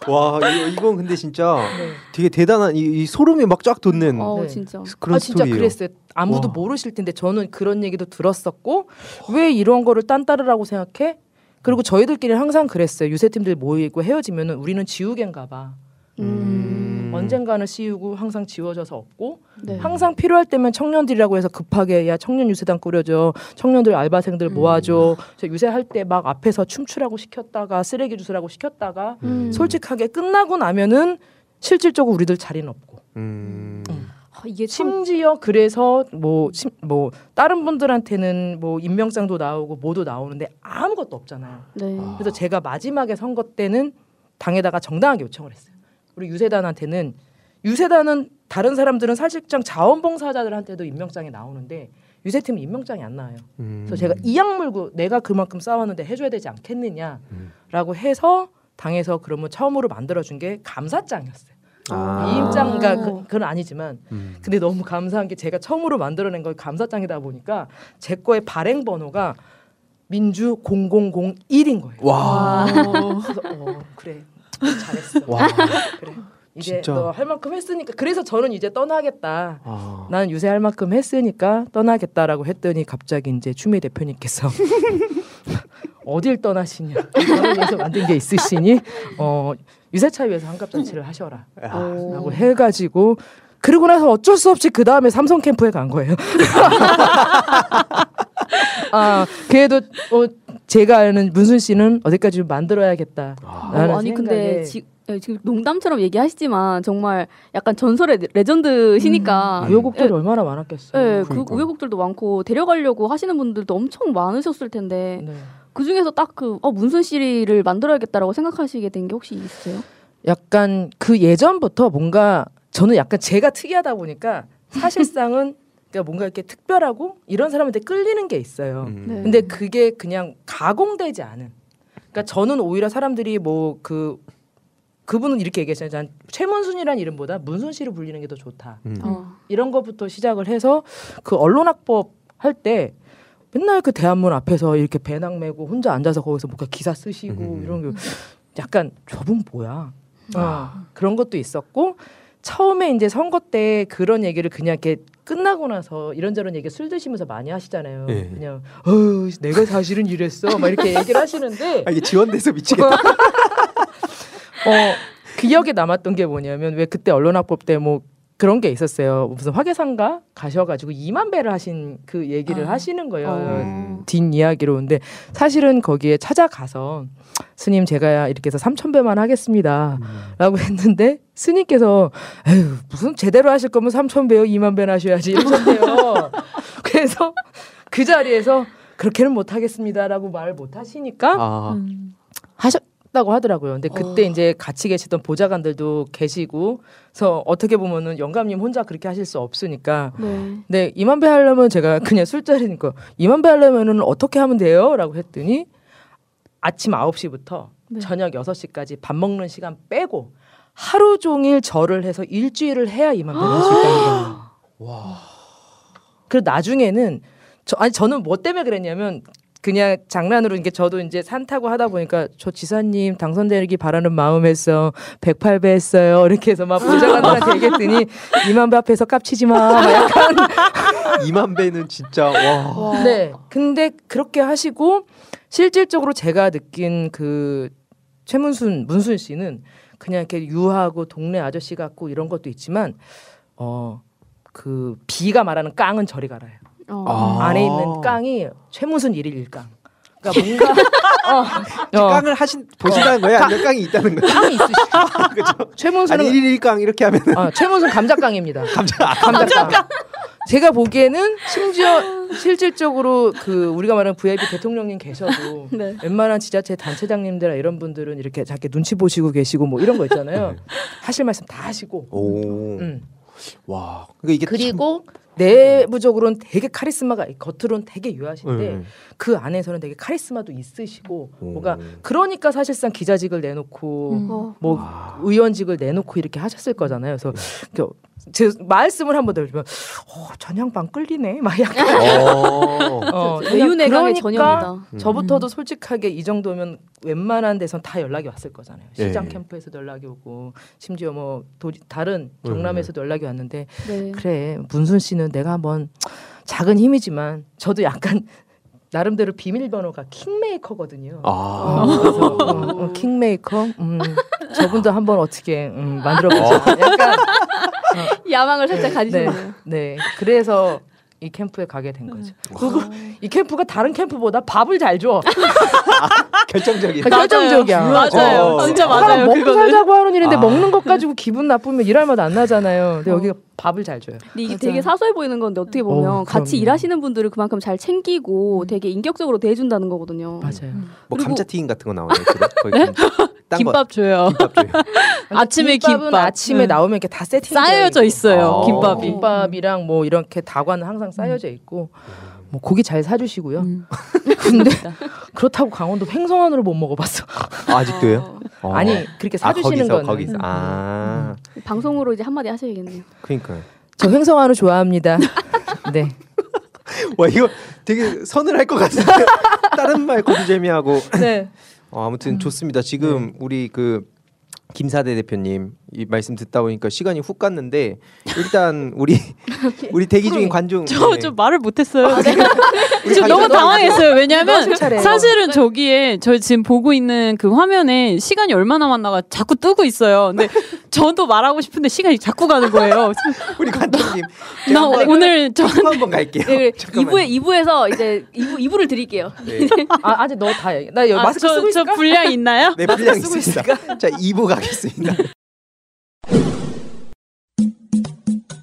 와. 와 이거, 이건 근데 진짜 네. 되게 대단한 이, 이 소름이 막 쫙 돋는 어, 네. 진짜. 그런 아, 진짜 스토리예요. 그랬어요. 아무도 와. 모르실 텐데 저는 그런 얘기도 들었었고 왜 이런 거를 딴따르라고 생각해? 그리고 저희들끼리 항상 그랬어요. 유세 팀들 모이고 헤어지면은 우리는 지우개인가 봐. 음. 언젠가는 씌우고 항상 지워져서 없고 네. 항상 필요할 때면 청년들이라고 해서 급하게 야 청년 유세단 꾸려줘 청년들 알바생들 모아줘 음. 저 유세할 때 막 앞에서 춤추라고 시켰다가 쓰레기 주스라고 시켰다가 음. 솔직하게 끝나고 나면은 실질적으로 우리들 자리는 없고 음. 아, 이게 심지어 그래서 뭐뭐 뭐 다른 분들한테는 뭐 임명장도 나오고 뭐도 나오는데 아무것도 없잖아요. 네. 그래서 제가 마지막에 선거 때는 당에다가 정당하게 요청을 했어요. 우리 유세단한테는 유세단은 다른 사람들은 사실상 자원봉사자들한테도 임명장이 나오는데 유세팀은 임명장이 안 나와요. 음. 그래서 제가 이악 물고 내가 그만큼 싸웠는데 해줘야 되지 않겠느냐라고 해서 당에서 그러면 처음으로 만들어준 게 감사장이었어요. 아. 이임장 그러니까 그, 그건 아니지만 음. 근데 너무 감사한 게 제가 처음으로 만들어낸 걸 감사장이다 보니까 제 거의 발행 번호가 민주 0001인 거예요. 와. 그래서 어, 그래 잘했어. 와. 그래. 이제 너할 만큼 했으니까 그래서 저는 이제 떠나겠다. 아. 나는 유세 할 만큼 했으니까 떠나겠다라고 했더니 갑자기 이제 추미애 대표님께서 어딜 떠나시냐 저를 위해서 만든 게 있으시니 어, 유세차 위해서 환갑잔치를 하셔라 아. 라고 해가지고 그러고 나서 어쩔 수 없이 그 다음에 삼성 캠프에 간 거예요. 아 그래도 어, 제가 아는 문순 씨는 어디까지 만들어야겠다. 아. 어, 아니 근데 지, 예, 지금 농담처럼 얘기하시지만 정말 약간 전설의 레전드시니까 음. 우여곡절이 예, 얼마나 많았겠어요. 예, 그 우여곡절도 많고 데려가려고 하시는 분들도 엄청 많으셨을 텐데 네. 그 중에서 딱 그 어, 문순 씨를 만들어야겠다라고 생각하시게 된 게 혹시 있어요? 약간 그 예전부터 뭔가 저는 약간 제가 특이하다 보니까 사실상은 그러니까 뭔가 이렇게 특별하고 이런 사람한테 끌리는 게 있어요. 음. 네. 근데 그게 그냥 가공되지 않은. 그러니까 저는 오히려 사람들이 뭐 그 그분은 이렇게 얘기했어요. 최문순이란 이름보다 문순 씨를 불리는 게 더 좋다. 음. 어. 이런 것부터 시작을 해서 그 언론학법 할 때 맨날 그 대한문 앞에서 이렇게 배낭 메고 혼자 앉아서 거기서 뭔가 기사 쓰시고 음. 이런 게 약간 저분 뭐야? 어, 아. 그런 것도 있었고 처음에 이제 선거 때 그런 얘기를 그냥 이렇게 끝나고 나서 이런저런 얘기 술 드시면서 많이 하시잖아요. 네. 그냥 어 내가 사실은 이랬어 막 이렇게 얘기를 하시는데 아, 이게 지원돼서 미치겠다. 어 기억에 남았던 게 뭐냐면 왜 그때 언론학법 때 뭐 그런 게 있었어요. 무슨 화계상가 가셔가지고 2만 배를 하신 그 얘기를 아. 하시는 거예요. 어. 뒷 이야기로. 근데 사실은 거기에 찾아가서 스님 제가 이렇게 해서 3천 배만 하겠습니다. 음. 라고 했는데 스님께서 에휴 무슨 제대로 하실 거면 3천 배요 2만 배나 하셔야지 이러셨대요. 그래서 그 자리에서 그렇게는 못 하겠습니다라고 말을 못 하시니까 아. 음. 하 셨 다고 하더라고요. 근데 그때 어. 이제 같이 계시던 보좌관들도 계시고, 그래서 어떻게 보면은 영감님 혼자 그렇게 하실 수 없으니까. 네. 네 이만 배 하려면 제가 그냥 술자리니까 이만 배 하려면은 어떻게 하면 돼요?라고 했더니 아침 9시부터 네. 저녁 6시까지 밥 먹는 시간 빼고 하루 종일 절을 해서 일주일을 해야 이만 배를 할수 있다는 거예요. 와. 그리고 나중에는 저 아니 저는 뭐 때문에 그랬냐면 그냥 장난으로 이게 저도 이제 산 타고 하다 보니까 저 지사님 당선되기 바라는 마음에서 108배 했어요. 이렇게 해서 막 보좌관들한테 얘기했더니 2만 배 앞에서 깝치지 마. 약간 2만 배는 진짜 와. 네. 근데 그렇게 하시고 실질적으로 제가 느낀 그 최문순 문순 씨는 그냥 이렇게 유하고 동네 아저씨 같고 이런 것도 있지만 어 그 비가 말하는 깡은 저리 가라요. 어. 아. 안에 있는 깡이 최무순 일일 일깡. 그러니까 뭔가 어, 어. 깡을 하신 보신다는 거예요? 아니면 깡이 있다는 거예요? 깡이 있으시죠. 그렇죠. 최문순은 아니, 일일 일 깡 이렇게 하면 어, 최문순 감자깡입니다. 감자 아, 감자깡. 제가 보기에는 심지어 실질적으로 그 우리가 말하는 VIP 대통령님 계셔도 네. 웬만한 지자체 단체장님들 이런 분들은 이렇게 자기 눈치 보시고 계시고 뭐 이런 거 있잖아요. 하실 말씀 다 하시고. 오. 음. 와. 그러니까 이게 그리고 참... 내부적으로는 되게 카리스마가 겉으로는 되게 유하신데 음. 그 안에서는 되게 카리스마도 있으시고 음. 뭔가 그러니까 사실상 기자직을 내놓고 음. 뭐 와. 의원직을 내놓고 이렇게 하셨을 거잖아요. 그래서 네. 제 말씀을 한번 들으면 어, 전향반 끌리네 막 약간 어, 어 외유내강의 그러니까 전형이다. 음. 저부터도 솔직하게 이 정도면 웬만한 데선 다 연락이 왔을 거잖아요. 시장 네. 캠프에서도 연락이 오고 심지어 뭐 도, 다른 경남에서도 연락이 왔는데 네. 그래 문순 씨는 내가 한번 작은 힘이지만 저도 약간 나름대로 비밀번호가 킹메이커거든요. 아. 어, 그래서, 어, 어, 킹메이커. 음, 저분도 한번 어떻게 음, 만들어보자. 약간 야망을 살짝 가지시네요. 네, 네. 그래서 이 캠프에 가게 된 거죠. 음. 그리고 이 캠프가 다른 캠프보다 밥을 잘 줘. 결정적인. 결정적이야. 맞아요. 어. 진짜 맞아요. 먹고 그거는. 살자고 하는 일인데 아. 먹는 것 가지고 기분 나쁘면 일할 맛 안 나잖아요. 근데 어. 여기가 밥을 잘 줘요. 근데 이게 맞아요. 되게 사소해 보이는 건데 어떻게 보면 어, 같이 일하시는 분들을 그만큼 잘 챙기고 음. 되게 인격적으로 대해준다는 거거든요. 맞아요. 음. 뭐 감자튀김 같은 거 나오나요? 네? 김밥 줘요. 김밥 줘요. 아침에 김밥 아침에 네. 나오면 이렇게 다 세팅 쌓여져 있어요. 아. 김밥이. 김밥이랑 뭐 이렇게 다과는 항상 쌓여져 있고. 뭐 고기 잘 사주시고요. 음. 근데 그렇다고 강원도 횡성안으로 못 먹어봤어. 아, 직도요 어. 아니 그렇게 아, 사주시는 아, 거는 거기서 아 음. 방송으로 이제 한마디 하셔야겠네요. 그러니까요. 저 횡성안을 좋아합니다. 네. 와 이거 되게 선을 할 것 같은데 다른 말 거두재미하고. 네. 어, 아무튼 음. 좋습니다. 지금 네. 우리 그 김사대 대표님 이 말씀 듣다 보니까 시간이 훅 갔는데 일단 우리 우리 대기 중인 관중 저좀 네. 말을 못했어요. 아, 네. 지금 너무 당황했어요. 왜냐하면 사실은 네. 저기에 저희 지금 보고 있는 그 화면에 시간이 얼마 남았나가 자꾸 뜨고 있어요. 근데 저도 말하고 싶은데 시간이 자꾸 가는 거예요. 우리 관장님 나 오늘 저 한번 갈게요. 네, 2부에 2부에서 이제 2부 2부를 드릴게요. 네. 아, 아직 너 다. 나 여기 아, 마스크 저, 쓰고 있을까? 저 분량 있나요? 네, 분량 있습니다. 자, 2부 가겠습니다.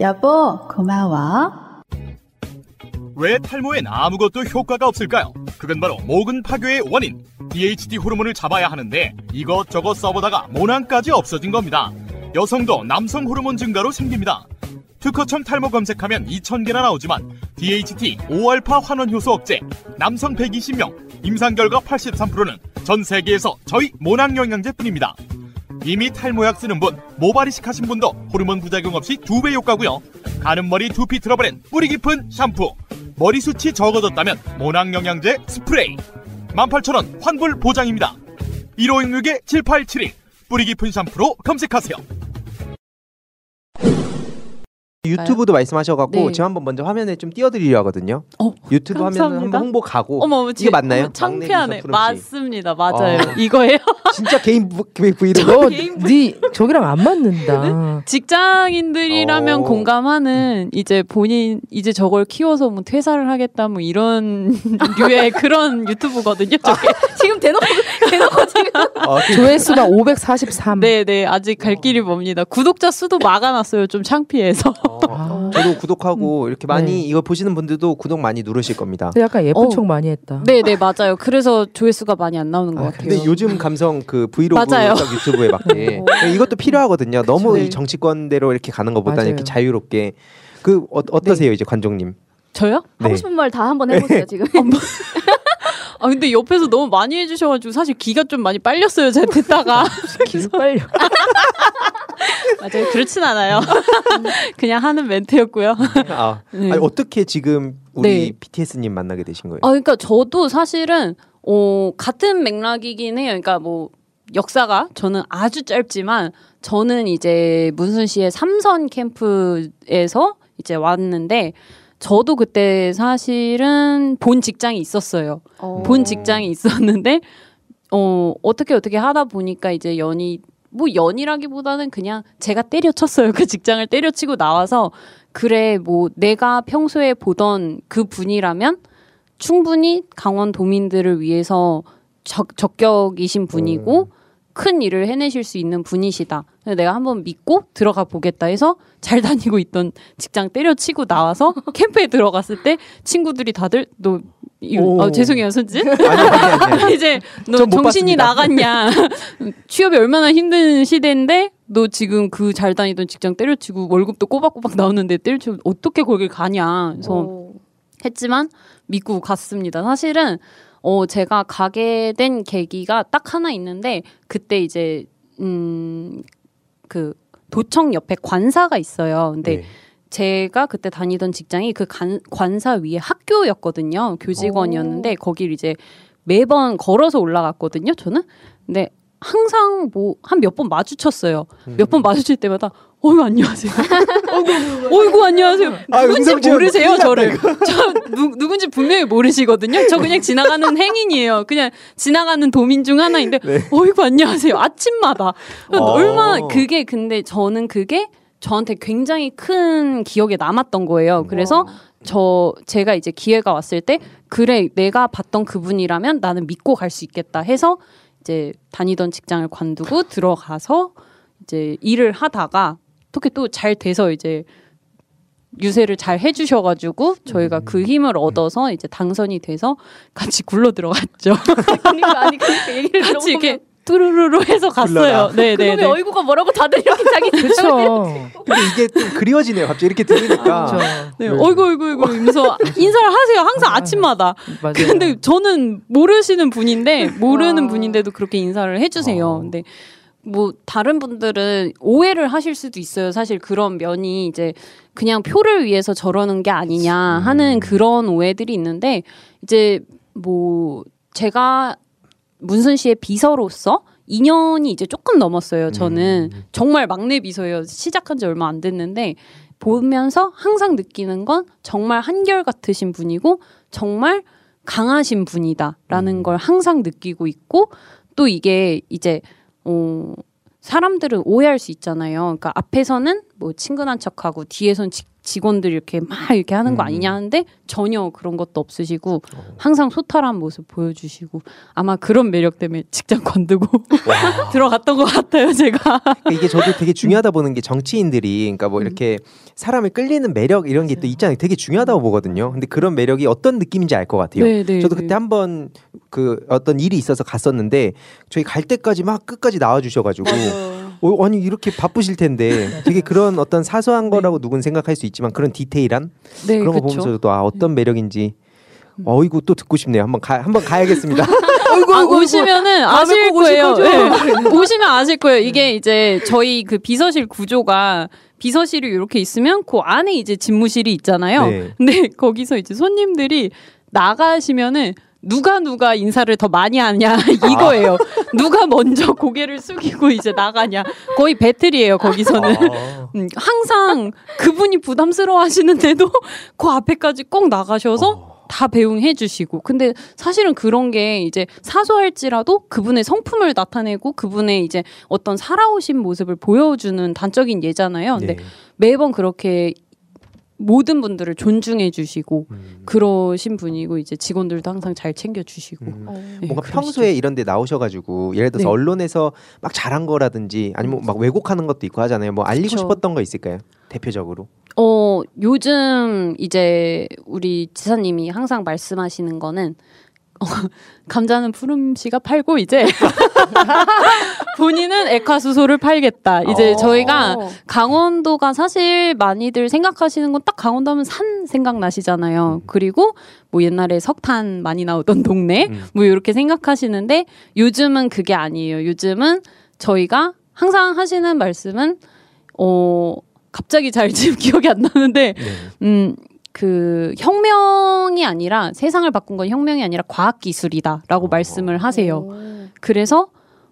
여보 고마워 왜 탈모엔 아무것도 효과가 없을까요? 그건 바로 모근 파괴의 원인 DHT 호르몬을 잡아야 하는데 이것저것 써보다가 모낭까지 없어진 겁니다 여성도 남성 호르몬 증가로 생깁니다 특허청 탈모 검색하면 2,000개나 나오지만 DHT 5알파 환원 효소 억제 남성 120명 임상 결과 83%는 전 세계에서 저희 모낭 영양제뿐입니다. 이미 탈모약 쓰는 분, 모발이식 하신 분도 호르몬 부작용 없이 두 배 효과고요. 가는 머리 두피 트러블엔 뿌리 깊은 샴푸, 머리 숱이 적어졌다면 모낭 영양제 스프레이. 18,000원 환불 보장입니다. 1566-7871 뿌리 깊은 샴푸로 검색하세요. 유튜브도 말씀하셔갖고 네. 제가 한번 먼저 화면에 좀 띄워드리려 하거든요. 어, 유튜브 화면 한번 홍보 가고. 어머, 어머, 이게 맞나요? 창피하네. 맞습니다. 맞아요. 어. 이거예요? 진짜 개인 브이로그. 네 저기랑 안 맞는다. 네? 직장인들이라면 어. 공감하는 이제 본인 이제 저걸 키워서 뭐 퇴사를 하겠다 뭐 이런 류의 그런 유튜브거든요. 저게 지금 대놓고 대놓고 지금 어, 조회수가 543. 네네 아직 갈 길이 멉니다. 구독자 수도 막아놨어요. 좀 창피해서. 어, 저도 구독하고 음. 이렇게 많이 네. 이거 보시는 분들도 구독 많이 누르실 겁니다. 약간 예쁜 어. 척 많이 했다. 네, 네 맞아요. 그래서 조회수가 많이 안 나오는 것 아, 같아요. 근데 요즘 감성 그 브이로그 유튜브에 맞게 이것도 필요하거든요. 너무 네. 이 정치권대로 이렇게 가는 것보다는 맞아요. 이렇게 자유롭게 그 어, 어떠세요, 네. 이제 관종님? 저요? 하고 싶은 말 다 한번 해보세요 지금. 아 근데 옆에서 너무 많이 해주셔가지고 사실 기가 좀 많이 빨렸어요. 제가 듣다가 계속 빨려. 맞아요. 그렇진 않아요. 그냥 하는 멘트였고요. 아, 네. 아니, 어떻게 지금 우리 네. BTS님 만나게 되신 거예요? 아 그러니까 저도 사실은 어, 같은 맥락이긴 해요. 그러니까 뭐 역사가 저는 아주 짧지만 저는 이제 문순 씨의 삼선 캠프에서 이제 왔는데 저도 그때 사실은 본 직장이 있었어요. 어. 본 직장이 있었는데 어 어떻게 어떻게 하다 보니까 이제 연이 뭐 연이라기보다는 그냥 제가 때려쳤어요. 그 직장을 때려치고 나와서 그래 뭐 내가 평소에 보던 그 분이라면 충분히 강원 도민들을 위해서 적, 적격이신 분이고 음. 큰 일을 해내실 수 있는 분이시다. 내가 한번 믿고 들어가 보겠다 해서 잘 다니고 있던 직장 때려치고 나와서 캠프에 들어갔을 때 친구들이 다들 너 어, 죄송해요 손진 이제 너 정신이 나갔냐. 취업이 얼마나 힘든 시대인데 너 지금 그 잘 다니던 직장 때려치고 월급도 꼬박꼬박 나오는데 때려치고 어떻게 거길 가냐. 그래서 오. 했지만 믿고 갔습니다. 사실은 어 제가 가게 된 계기가 딱 하나 있는데 그때 이제 음 그 도청 옆에 관사가 있어요. 근데 네. 제가 그때 다니던 직장이 그 관, 관사 위에 학교였거든요. 교직원이었는데 거길 이제 매번 걸어서 올라갔거든요. 저는. 근데 항상 뭐 한 몇 번 마주쳤어요. 음. 몇번 마주칠 때마다 어이구 안녕하세요. 어이구, 어이구 안녕하세요. 아, 누군지 모르세요 저를. 저 누, 누군지 분명히 모르시거든요. 저 그냥 지나가는 행인이에요. 그냥 지나가는 도민 중 하나인데 네. 어이구 안녕하세요. 아침마다 어. 얼마 그게 근데 저는 그게 저한테 굉장히 큰 기억에 남았던 거예요. 그래서 저 제가 이제 기회가 왔을 때 그래 내가 봤던 그분이라면 나는 믿고 갈 수 있겠다 해서 이제 다니던 직장을 관두고 들어가서 이제 일을 하다가 어떻게 또 잘 돼서 이제 유세를 잘 해주셔가지고 저희가 그 힘을 얻어서 이제 당선이 돼서 같이 굴러 들어갔죠. 그러니까 아니 그러니까 얘기를 같이 이렇게 뚜루루루 해서 갔어요. 네, 네, 네. 어이구가 뭐라고 다들 이렇게 자기 그렇죠. 근데 이게 좀 그리워지네요. 갑자기 이렇게 들으니까. 아, 네, 네. 어이구 어이구 어이구 이러면서 인사를 하세요. 항상 아침마다. 맞아요. 근데 저는 모르시는 분인데 모르는 분인데도 그렇게 인사를 해주세요. 어. 근데 뭐 다른 분들은 오해를 하실 수도 있어요. 사실 그런 면이 이제 그냥 표를 위해서 저러는 게 아니냐 하는 음. 그런 오해들이 있는데 이제 뭐 제가 문순 씨의 비서로서 2년이 이제 조금 넘었어요. 저는 음. 정말 막내 비서예요. 시작한 지 얼마 안 됐는데 보면서 항상 느끼는 건 정말 한결 같으신 분이고 정말 강하신 분이다라는 음. 걸 항상 느끼고 있고 또 이게 이제 어 사람들은 오해할 수 있잖아요. 그러니까 앞에서는 뭐 친근한 척하고 뒤에선 지, 직원들 이렇게 막 이렇게 하는 거 음. 아니냐 하는데 전혀 그런 것도 없으시고 어. 항상 소탈한 모습 보여주시고 아마 그런 매력 때문에 직장 관두고 들어갔던 것 같아요 제가 이게 저도 되게 중요하다 보는 게 정치인들이 그러니까 뭐 음. 이렇게 사람을 끌리는 매력 이런 게 또 있잖아요 되게 중요하다고 보거든요 근데 그런 매력이 어떤 느낌인지 알 것 같아요 네, 네, 저도 그때 네. 한번 그 어떤 일이 있어서 갔었는데 저희 갈 때까지 막 끝까지 나와주셔가지고 어, 아니 이렇게 바쁘실 텐데 되게 그런 어떤 사소한 네. 거라고 누군 생각할 수 있지만 그런 디테일한 네, 그런 거 보면서 도 아 어떤 매력인지 음. 어이구 또 듣고 싶네요. 한번 가 한번 가야겠습니다. 어이구, 아, 오시면은 아실 거예요. 네. 오시면 아실 거예요. 이게 이제 저희 그 비서실 구조가 비서실이 이렇게 있으면 그 안에 이제 집무실이 있잖아요. 네. 근데 거기서 이제 손님들이 나가시면은 누가 누가 인사를 더 많이 하냐 이거예요. 아. 누가 먼저 고개를 숙이고 이제 나가냐 거의 배틀이에요 거기서는 아. 음, 항상 그분이 부담스러워 하시는데도 그 앞에까지 꼭 나가셔서 어. 다 배웅해 주시고 근데 사실은 그런 게 이제 사소할지라도 그분의 성품을 나타내고 그분의 이제 어떤 살아오신 모습을 보여주는 단적인 예잖아요 근데 네. 매번 그렇게 모든 분들을 존중해 주시고 음. 그러신 분이고 이제 직원들도 항상 잘 챙겨 주시고 음. 어. 네, 뭔가 그러시죠. 평소에 이런 데 나오셔 가지고 예를 들어서 네. 언론에서 막 잘한 거라든지 아니면 막 왜곡하는 것도 있고 하잖아요. 뭐 알리고 그쵸. 싶었던 거 있을까요? 대표적으로. 어, 요즘 이제 우리 지사님이 항상 말씀하시는 거는 어, 감자는 푸름 씨가 팔고 이제 본인은 에카수소를 팔겠다. 이제 어. 저희가 강원도가 사실 많이들 생각하시는 건 딱 강원도 하면 산 생각나시잖아요. 음. 그리고 뭐 옛날에 석탄 많이 나오던 동네 음. 뭐 이렇게 생각하시는데 요즘은 그게 아니에요. 요즘은 저희가 항상 하시는 말씀은 어 갑자기 잘 지금 기억이 안 나는데 네. 음 그 혁명이 아니라 세상을 바꾼 건 혁명이 아니라 과학 기술이다라고 어. 말씀을 하세요. 그래서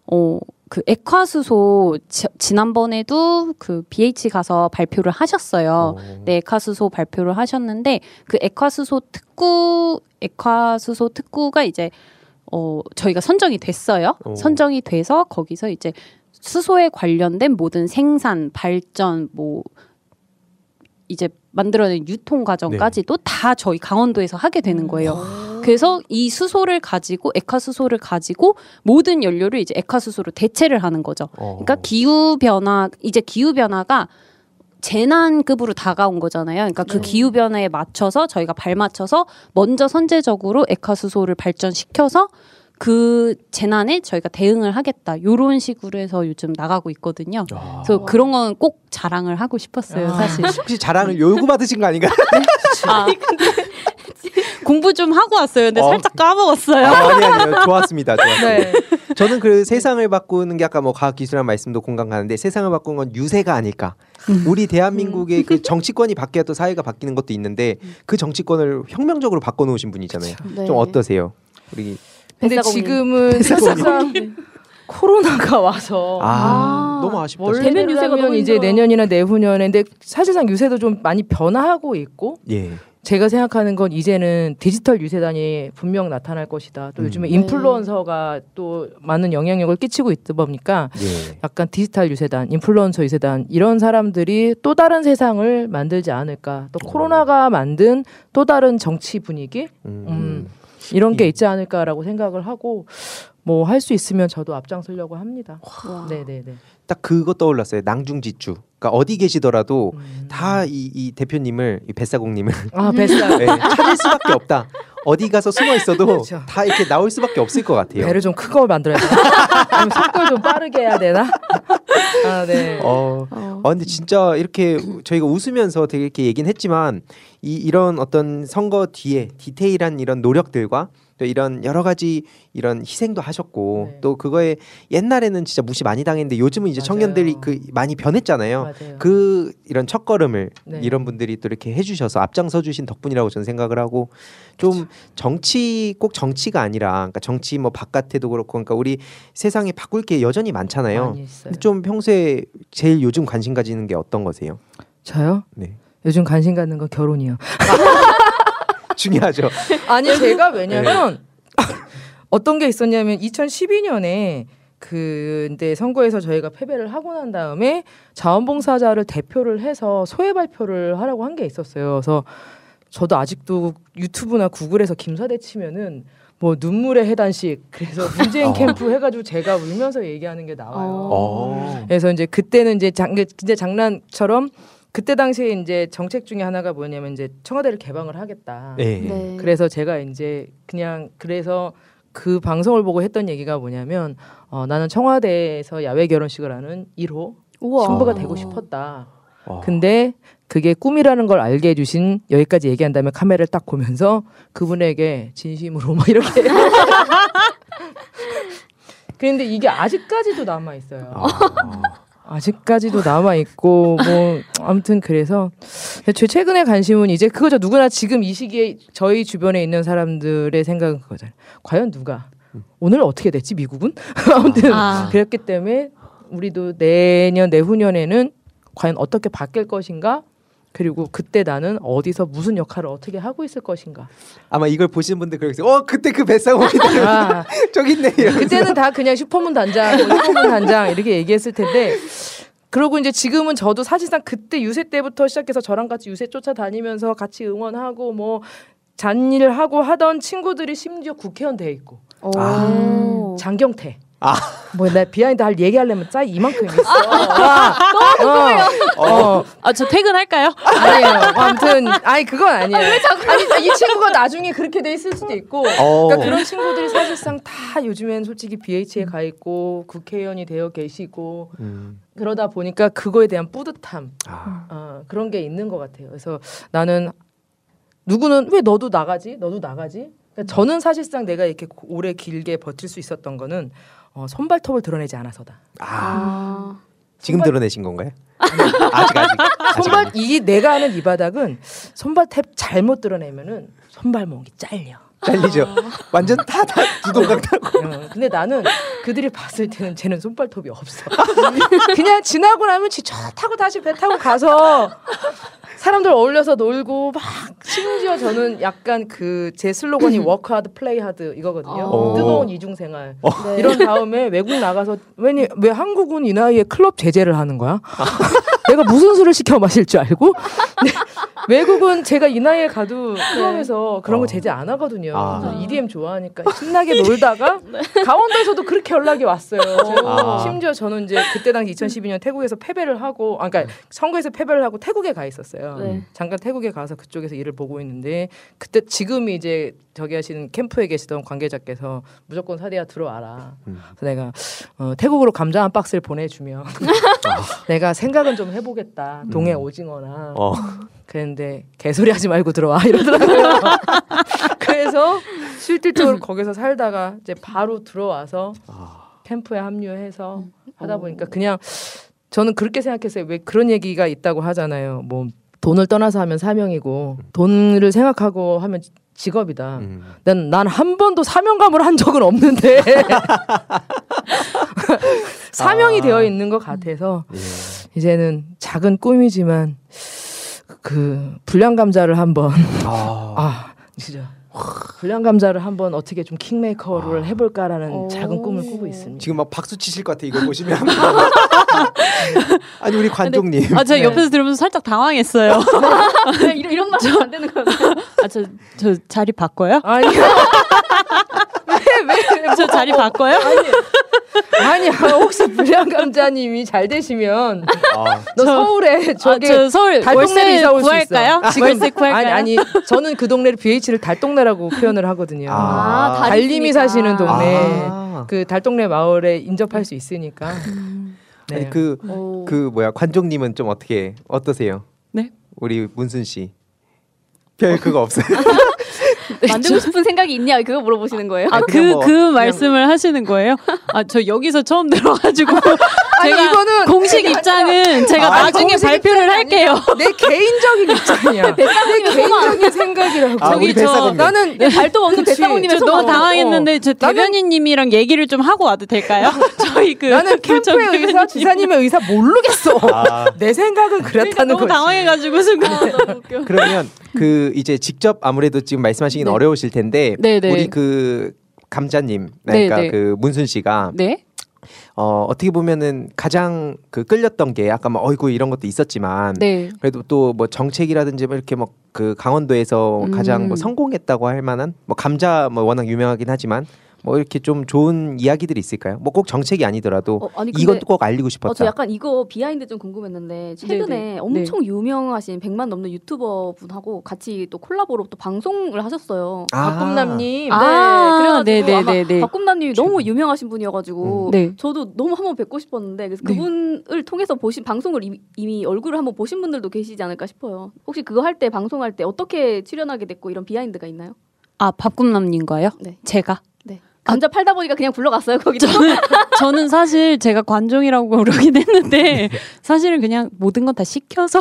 어 그 액화수소 지, 지난번에도 그 BH 가서 발표를 하셨어요. 어. 네, 액화수소 발표를 하셨는데 그 액화수소 특구 액화수소 특구가 이제 어 저희가 선정이 됐어요. 오. 선정이 돼서 거기서 이제 수소에 관련된 모든 생산, 발전, 뭐 이제 만들어낸 유통 과정까지도 네. 다 저희 강원도에서 하게 되는 음. 거예요. 오. 그래서 이 수소를 가지고 액화 수소를 가지고 모든 연료를 이제 액화 수소로 대체를 하는 거죠. 오. 그러니까 기후 변화 이제 기후 변화가 재난급으로 다가온 거잖아요. 그러니까 그 네. 기후 변화에 맞춰서 저희가 발맞춰서 먼저 선제적으로 액화 수소를 발전시켜서 그 재난에 저희가 대응을 하겠다. 요런 식으로 해서 요즘 나가고 있거든요. 아. 그래서 그런 건 꼭 자랑을 하고 싶었어요, 아. 사실. 혹시 자랑을 요구 받으신 거 아닌가요? 아, 공부 좀 하고 왔어요. 근데 어. 살짝 까먹었어요. 아, 아니 아니요. 좋았습니다. 좋았습니다. 네. 저는 그 세상을 바꾸는 게 아까 뭐 과학 기술이라는 말씀도 공감 가는데 세상을 바꾸는 건 유세가 아닐까. 음. 우리 대한민국의 그 정치권이 바뀌어 또 사회가 바뀌는 것도 있는데 그 정치권을 혁명적으로 바꿔 놓으신 분이잖아요. 네. 좀 어떠세요? 우리 근데 지금은 사실상 코로나가 와서 아, 아 너무 아쉽다. 대면 유세가 너무 이제 내년이나 내후년에 근데 사실상 유세도 좀 많이 변화하고 있고 예. 제가 생각하는 건 이제는 디지털 유세단이 분명 나타날 것이다. 또 음. 요즘에 인플루언서가 또 많은 영향력을 끼치고 있다 보니까 예. 약간 디지털 유세단, 인플루언서 유세단 이런 사람들이 또 다른 세상을 만들지 않을까. 또 코로나가 만든 또 다른 정치 분위기 음. 음. 이런 게 예. 있지 않을까라고 생각을 하고 뭐 할 수 있으면 저도 앞장서려고 합니다. 네네네. 딱 그거 떠올랐어요. 낭중지추. 그러니까 어디 계시더라도 음. 다이 이 대표님을 이 뱃사공님을 아 뱃사 네, 찾을 수밖에 없다. 어디 가서 숨어 있어도 그렇죠. 다 이렇게 나올 수밖에 없을 것 같아요. 배를 좀 큰 걸 만들어야 되나? 속도를 좀 빠르게 해야 되나? 아 네. 어, 어. 아 근데 진짜 이렇게 저희가 웃으면서 되게 이렇게 얘기는 했지만 이 이런 어떤 선거 뒤에 디테일한 이런 노력들과 또 이런 여러 가지 이런 희생도 하셨고 네. 또 그거에 옛날에는 진짜 무시 많이 당했는데 요즘은 이제 맞아요. 청년들이 그 많이 변했잖아요. 맞아요. 그 이런 첫걸음을 네. 이런 분들이 또 이렇게 해주셔서 앞장서 주신 덕분이라고 저는 생각을 하고 좀 그렇죠. 정치 꼭 정치가 아니라 그러니까 정치 뭐 바깥에도 그렇고 그러니까 우리 세상에 바꿀 게 여전히 많잖아요. 근데 좀 평소에 제일 요즘 관심 가지는 게 어떤 거세요? 저요? 네. 요즘 관심 갖는 거 결혼이요. 중요하죠. 아니 제가 왜냐면 네. 어떤 게 있었냐면 2012년에 그 근데 선거에서 저희가 패배를 하고 난 다음에 자원봉사자를 대표를 해서 소회 발표를 하라고 한 게 있었어요. 그래서 저도 아직도 유튜브나 구글에서 김사대 치면은 뭐 눈물의 해단식 그래서 문재인 어. 캠프 해가지고 제가 울면서 얘기하는 게 나와요. 어. 그래서 이제 그때는 이제 장, 진짜 장난처럼 그때 당시에 이제 정책 중에 하나가 뭐냐면 이제 청와대를 개방을 하겠다. 네. 네. 그래서 제가 이제 그냥 그래서 그 방송을 보고 했던 얘기가 뭐냐면 어, 나는 청와대에서 야외 결혼식을 하는 1호 우와. 신부가 되고 싶었다. 와. 근데 그게 꿈이라는 걸 알게 해주신 여기까지 얘기한 다음에 카메라를 딱 보면서 그분에게 진심으로 막 이렇게 그런데 이게 아직까지도 남아 있어요. 아. 아직까지도 남아 있고 뭐 아무튼 그래서. 제 최근에 관심은 이제 그거죠. 누구나 지금 이 시기에 저희 주변에 있는 사람들의 생각은 그거잖아요. 과연 누가? 오늘 어떻게 됐지 미국은? 아무튼 아. 그랬기 때문에 우리도 내년 내후년에는 과연 어떻게 바뀔 것인가 그리고 그때 나는 어디서 무슨 역할을 어떻게 하고 있을 것인가. 아마 이걸 보시는 분들 그러겠어요. 어 그때 그 뱃사공이다. 아, 저기 있네. 그때는 다 그냥 슈퍼문 단장, 슈퍼문 단장 이렇게 얘기했을 텐데. 그러고 이제 지금은 저도 사실상 그때 유세 때부터 시작해서 저랑 같이 유세 쫓아다니면서 같이 응원하고 뭐 잔일 하고 하던 친구들이 심지어 국회의원 돼 있고. 아. 장경태. 아. 뭐나 behind 할 얘기하려면 짜 이만큼 있어. 아, 너무 궁금해요. 어. 어. 아, 저 퇴근할까요? 아니에요. 아무튼 아니 그건 아니에요. 아, 왜 자꾸 아니 이 친구가 나중에 그렇게 돼 있을 수도 있고. 어. 그러니까 그런 친구들이 사실상 다 요즘엔 솔직히 BH에 가 있고 국회의원이 되어 계시고 음. 그러다 보니까 그거에 대한 뿌듯함 아. 어, 그런 게 있는 것 같아요. 그래서 나는 누구는 왜 너도 나가지? 너도 나가지? 그러니까 저는 사실상 내가 이렇게 오래 길게 버틸 수 있었던 거는 어, 손발톱을 드러내지 않아서다. 아. 아. 지금 손발... 드러내신 건가요? 아직 아직. 손발 이 내가 아는 이 바닥은 손발톱 잘못 드러내면은 손발목이 잘려. 잘리죠. 완전 다다 두동강 타고. 어, 근데 나는 그들이 봤을 때는 쟤는 손발톱이 없어. 그냥 지나고 나면 기차 타고 다시 배 타고 가서 사람들 어울려서 놀고 막 심지어 저는 약간 그 제 슬로건이 work hard play hard 이거거든요. 오. 뜨거운 이중 생활. 네. 이런 다음에 외국 나가서 왜니 왜 한국은 이 나이에 클럽 제재를 하는 거야? 내가 무슨 술을 시켜 마실 줄 알고 외국은 제가 이 나이에 가도 클럽에서 그런 거 어. 제재 안 하거든요. 아. EDM 좋아하니까 신나게 놀다가 네. 강원도에서도 그렇게 연락이 왔어요. 아. 심지어 저는 이제 그때 당시 2012년 태국에서 패배를 하고, 아, 그러니까 선거에서 패배를 하고 태국에 가 있었어요. 네. 잠깐 태국에 가서 그쪽에서 일을 보고 있는데 그때 지금 이제 저기 하시는 캠프에 계시던 관계자께서 무조건 사대야 들어와라. 음. 그래서 내가 어, 태국으로 감자 한 박스를 보내주면 내가 생각은 좀 해보겠다. 동해 음. 오징어나. 어. 그랬는데 개소리 하지 말고 들어와 이러더라고요. 그래서 실질적으로 거기서 살다가 이제 바로 들어와서 아. 캠프에 합류해서 하다 보니까 그냥 저는 그렇게 생각했어요. 왜 그런 얘기가 있다고 하잖아요. 뭐 돈을 떠나서 하면 사명이고 돈을 생각하고 하면 직업이다. 음. 난난 한 번도 사명감을 한 적은 없는데 사명이 아. 되어 있는 것 같아서 예. 이제는 작은 꿈이지만 그 불량 감자를 한번 아, 아 진짜 불량 감자를 한번 어떻게 좀 킹메이커를 아. 해볼까라는 작은 꿈을 꾸고 있습니다. 지금 막 박수 치실 것 같아 이거 보시면. 아니 우리 관종님. 아 제가 네. 옆에서 들으면서 살짝 당황했어요. 네, 이런 이런 말안 되는 거요 아저 저 자리 바꿔요? 아니요. 왜, 왜, 저 자리 바꿔요? 아니, 아니, 혹시 불량 감자님이 잘 되시면, 아. 너 서울에 저기 아, 서울 달동네를 이사 올 수 있어요? 월세 구할까요? 아니, 아니, 저는 그 동네를 BH를 달동네라고 표현을 하거든요. 아, 달님이 사시는 동네, 아. 그 달동네 마을에 인접할 수 있으니까. 음. 네. 아니, 그, 오. 그 뭐야, 관종님은 좀 어떻게, 어떠세요? 네? 우리 문순 씨. 별 그거 없어요. 만들고 싶은 생각이 있냐 그거 물어보시는 거예요? 아 그그 뭐, 그 말씀을 하시는 거예요? 아 저 여기서 처음 들어가지고 제가 이거는 공식 입장은 제가 아 나중에 발표를 할게요. 내 개인적인 입장이야. 내 개인적인 생각이라고. 아, 저기 저 나는 네, 발도 없는 대사모님의 너무 당황했는데 어. 저 대변인님이랑 얘기를 좀 하고 와도 될까요? 저희 그 나는 캠프의 의사 지사님의 의사 모르겠어. 아. 내 생각은 그렇다는 거지. 너무 당황해가지고 순간. 아, 그러면 그 이제 직접 아무래도 지금 말씀하 시긴 네. 어려우실 텐데 네네. 네. 우리 그 감자님 그러니까 네네. 네. 그 문순 씨가 네? 어, 어떻게 보면은 가장 그 끌렸던 게 아까 뭐 어이구 이런 것도 있었지만 네. 그래도 또 뭐 정책이라든지 뭐 이렇게 뭐그 강원도에서 음. 가장 뭐 성공했다고 할 만한 뭐 감자 뭐 워낙 유명하긴 하지만 뭐 이렇게 좀 좋은 이야기들이 있을까요? 뭐 꼭 정책이 아니더라도 어, 아니, 이것도 꼭 알리고 싶었다. 어, 저 약간 이거 behind 좀 궁금했는데 최근에 네네. 엄청 네. 유명하신 100만 넘는 유튜버 분하고 같이 또 콜라보로 또 방송을 하셨어요. 아. 박꿈남님. 아, 네, 그래가지고 박꿈남님이 너무 유명하신 분이어가지고 음. 네. 저도 너무 한번 뵙고 싶었는데 그래서 네. 그분을 통해서 보신 방송을 이미, 이미 얼굴을 한번 보신 분들도 계시지 않을까 싶어요. 혹시 그거 할 때 방송할 때 어떻게 출연하게 됐고 이런 비하인드가 있나요? 아 박꿈남님과요? 네. 제가 감자 팔다 보니까 그냥 불러갔어요 거기. 저는 저는 사실 제가 관종이라고 그러긴 했는데 사실은 그냥 모든 건 다 시켜서.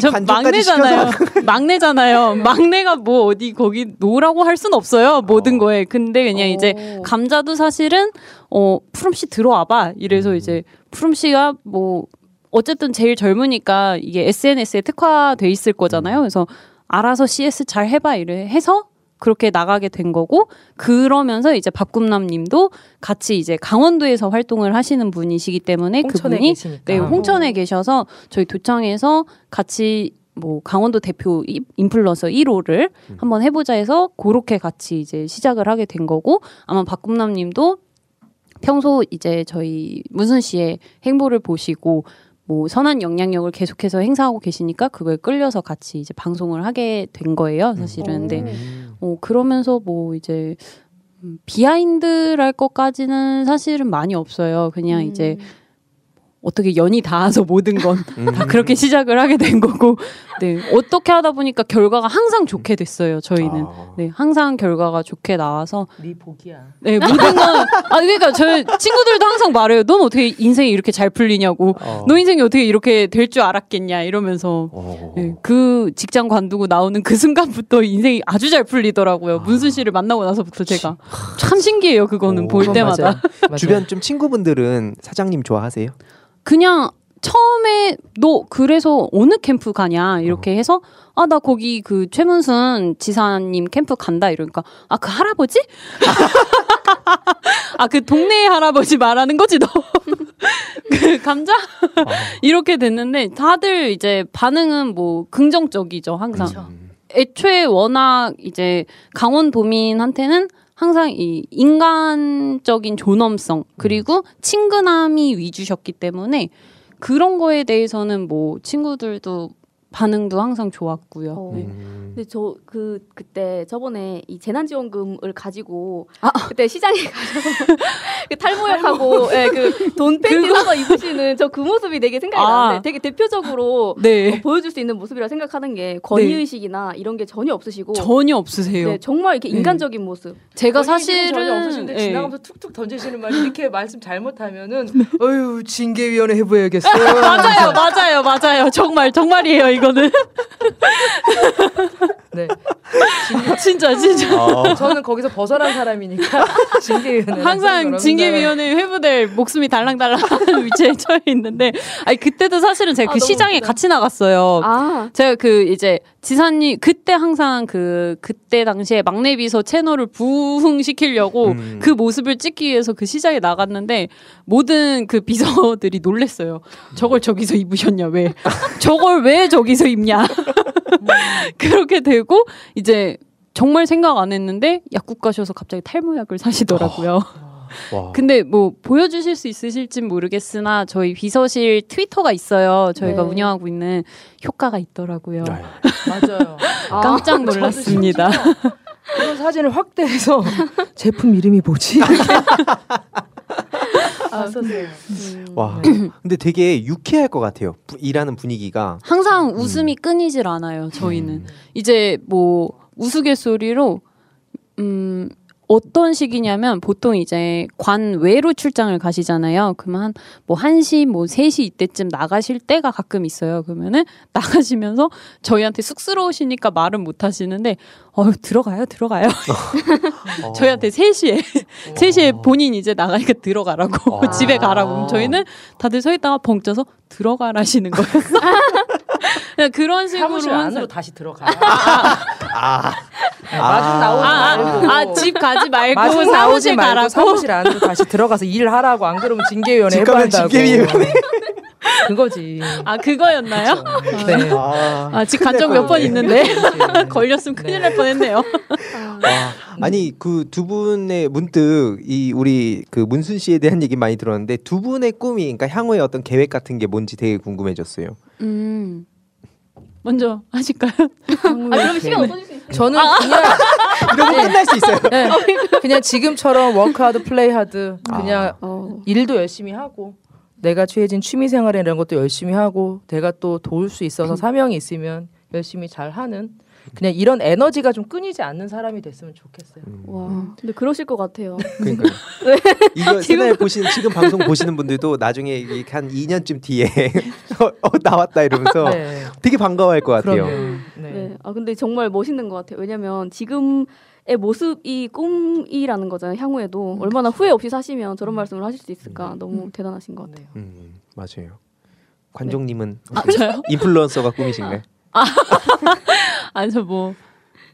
저 막내잖아요. 막내잖아요. 막내가 뭐 어디 거기 놓으라고 할 순 없어요. 모든 어. 거에. 근데 그냥 오. 이제 어. 감자도 사실은 어 푸름 씨 들어와봐. 이래서 음. 이제 푸름 씨가 뭐 어쨌든 제일 젊으니까 이게 SNS에 특화돼 있을 거잖아요. 음. 그래서 알아서 CS 잘 해봐 이래 해서 그렇게 나가게 된 거고 그러면서 이제 밥꿈남 님도 같이 이제 강원도에서 활동을 하시는 분이시기 때문에 그분이 계시니까. 네, 홍천에 계셔서 저희 도청에서 같이 뭐 강원도 대표 인플루언서 1호를 음. 한번 해보자 해서 그렇게 같이 이제 시작을 하게 된 거고 아마 박꿈남 님도 평소 이제 저희 문순 씨의 행보를 보시고 뭐 선한 영향력을 계속해서 행사하고 계시니까 그걸 끌려서 같이 이제 방송을 하게 된 거예요, 사실은. 근데 어 그러면서 뭐 이제 음, 비하인드랄 것까지는 사실은 많이 없어요. 그냥 음. 이제 어떻게 연이 닿아서 모든 건다 음. 그렇게 시작을 하게 된 거고, 네 어떻게 하다 보니까 결과가 항상 좋게 됐어요. 저희는 아. 네 항상 결과가 좋게 나와서 네 복이야. 네 모든 건아 그러니까 저희 친구들도 항상 말해요. 넌 어떻게 인생이 이렇게 잘 풀리냐고, 어. 너 인생이 어떻게 이렇게 될 줄 알았겠냐 이러면서 어. 네, 그 직장 관두고 나오는 그 순간부터 인생이 아주 잘 풀리더라고요. 아. 문순 씨를 만나고 나서부터 제가 참 신기해요. 그거는 오, 볼 때마다 맞아요. 주변 좀 친구분들은 사장님 좋아하세요? 그냥 처음에 너 그래서 어느 캠프 가냐 이렇게 어. 해서 아 나 거기 그 최문순 지사님 캠프 간다 이러니까 아 그 할아버지? 아 그 동네 할아버지 말하는 거지 너? 그 감자? 어. 이렇게 됐는데 다들 이제 반응은 뭐 긍정적이죠 항상. 그쵸. 애초에 워낙 이제 강원도민한테는 항상 이 인간적인 존엄성 그리고 친근함이 위주셨기 때문에 그런 거에 대해서는 뭐 친구들도 반응도 항상 좋았고요. 어. 네. 근데 저 그 그때 저번에 이 재난지원금을 가지고 아. 그때 시장에 가서 그 탈모약하고 예, 그돈 팬티 사서 입으시는 저 그 모습이 되게 생각이 아. 나는데 되게 대표적으로 네. 어, 보여줄 수 있는 모습이라 생각하는 게 권위 의식이나 네. 이런 게 전혀 없으시고 전혀 없으세요. 네, 정말 이렇게 네. 인간적인 모습. 제가 사실은 전혀 없으신데 네. 지나가면서 툭툭 던지시는 말 이렇게 말씀 잘못하면은 어유 징계위원회 해봐야겠어요. 맞아요, 맞아요, 맞아요. 정말 정말이에요 이거는. 네. 진짜 진짜. 어. 저는 거기서 벗어난 사람이니까 징계위원회 항상 징계위원회 회부될 목숨이 달랑달랑하는 위치에 처해 있는데, 아니 그때도 사실은 제가 아, 그 시장에 웃기다. 같이 나갔어요. 아. 제가 그 이제 지사님 그때 항상 그 그때 당시에 막내 비서 채널을 부흥시키려고 음. 그 모습을 찍기 위해서 그 시장에 나갔는데 모든 그 비서들이 놀랬어요. 저걸 저기서 입으셨냐 왜? 저걸 왜 저기서 입냐? 그렇게 되고 이제 정말 생각 안 했는데 약국 가셔서 갑자기 탈모약을 사시더라고요. 와. 근데 뭐 보여주실 수 있으실진 모르겠으나 저희 비서실 트위터가 있어요. 저희가 네. 운영하고 있는 효과가 있더라고요. 네. 맞아요. 깜짝 놀랐습니다. 그런 사진을 확대해서 제품 이름이 뭐지? 아, 음. 와, 근데 되게 유쾌할 것 같아요. 부, 일하는 분위기가 항상 음. 웃음이 음. 끊이질 않아요. 저희는 음. 이제 뭐 우스갯소리로 음 어떤 식이냐면 보통 이제 관 외로 출장을 가시잖아요. 그러면 뭐 1시 뭐 3시 이때쯤 나가실 때가 가끔 있어요. 그러면은 나가시면서 저희한테 쑥스러우시니까 말은 못 하시는데 어 들어가요. 들어가요. 어. 저희한테 3시에 3시에 본인 이제 나가니까 들어가라고 아. 집에 가라고. 저희는 다들 서 있다가 벙 쪄서 들어가라시는 거였어. 그냥 그런 식으로 사무실 안으로 다시 들어가. 아, 아. 네, 마중 아. 나오지 아, 말고. 아, 집 가지 말고 사무실 나오지 말고 가라고. 사무실 안으로 다시 들어가서 일을 하라고 안 그러면 징계위원회 징계위원회. 그거지. 아 그거였나요? 아. 네. 아, 아 지금 간적 몇 번 있는데 걸렸으면 큰일 날 뻔했네요. 아, 아니 그 두 분의 문득 이 우리 그 문순 씨에 대한 얘기 많이 들었는데 두 분의 꿈이 그러니까 향후의 어떤 계획 같은 게 뭔지 되게 궁금해졌어요. 음. 먼저 하실까요? 아, 그럼 시간 없어질 수 있어요. 저는 아. 그냥 이러면 네. 끝날 수 있어요. 네. 그냥 지금처럼 work hard play hard 그냥 아. 어. 일도 열심히 하고 내가 취해진 취미 생활에 이런 것도 열심히 하고 내가 또 도울 수 있어서 사명이 있으면 열심히 잘 하는 그냥 이런 에너지가 좀 끊이지 않는 사람이 됐으면 좋겠어요. 음. 와, 근데 그러실 것 같아요. 그러니까 네. 이거 채널 보신 지금 방송 보시는 분들도 나중에 한 2년쯤 뒤에 어, 어, 나왔다 이러면서 네. 되게 반가워할 것 같아요. 네. 네. 아 근데 정말 멋있는 것 같아요. 왜냐면 지금 의 모습이 꿈이라는 거잖아요. 향후에도 음, 얼마나 후회 없이 사시면 저런 말씀을 하실 수 있을까 음. 너무 대단하신 것 같아요. 음, 맞아요. 관종님은 네. 아, 인플루언서가 꿈이신가요? 아, 아니 저뭐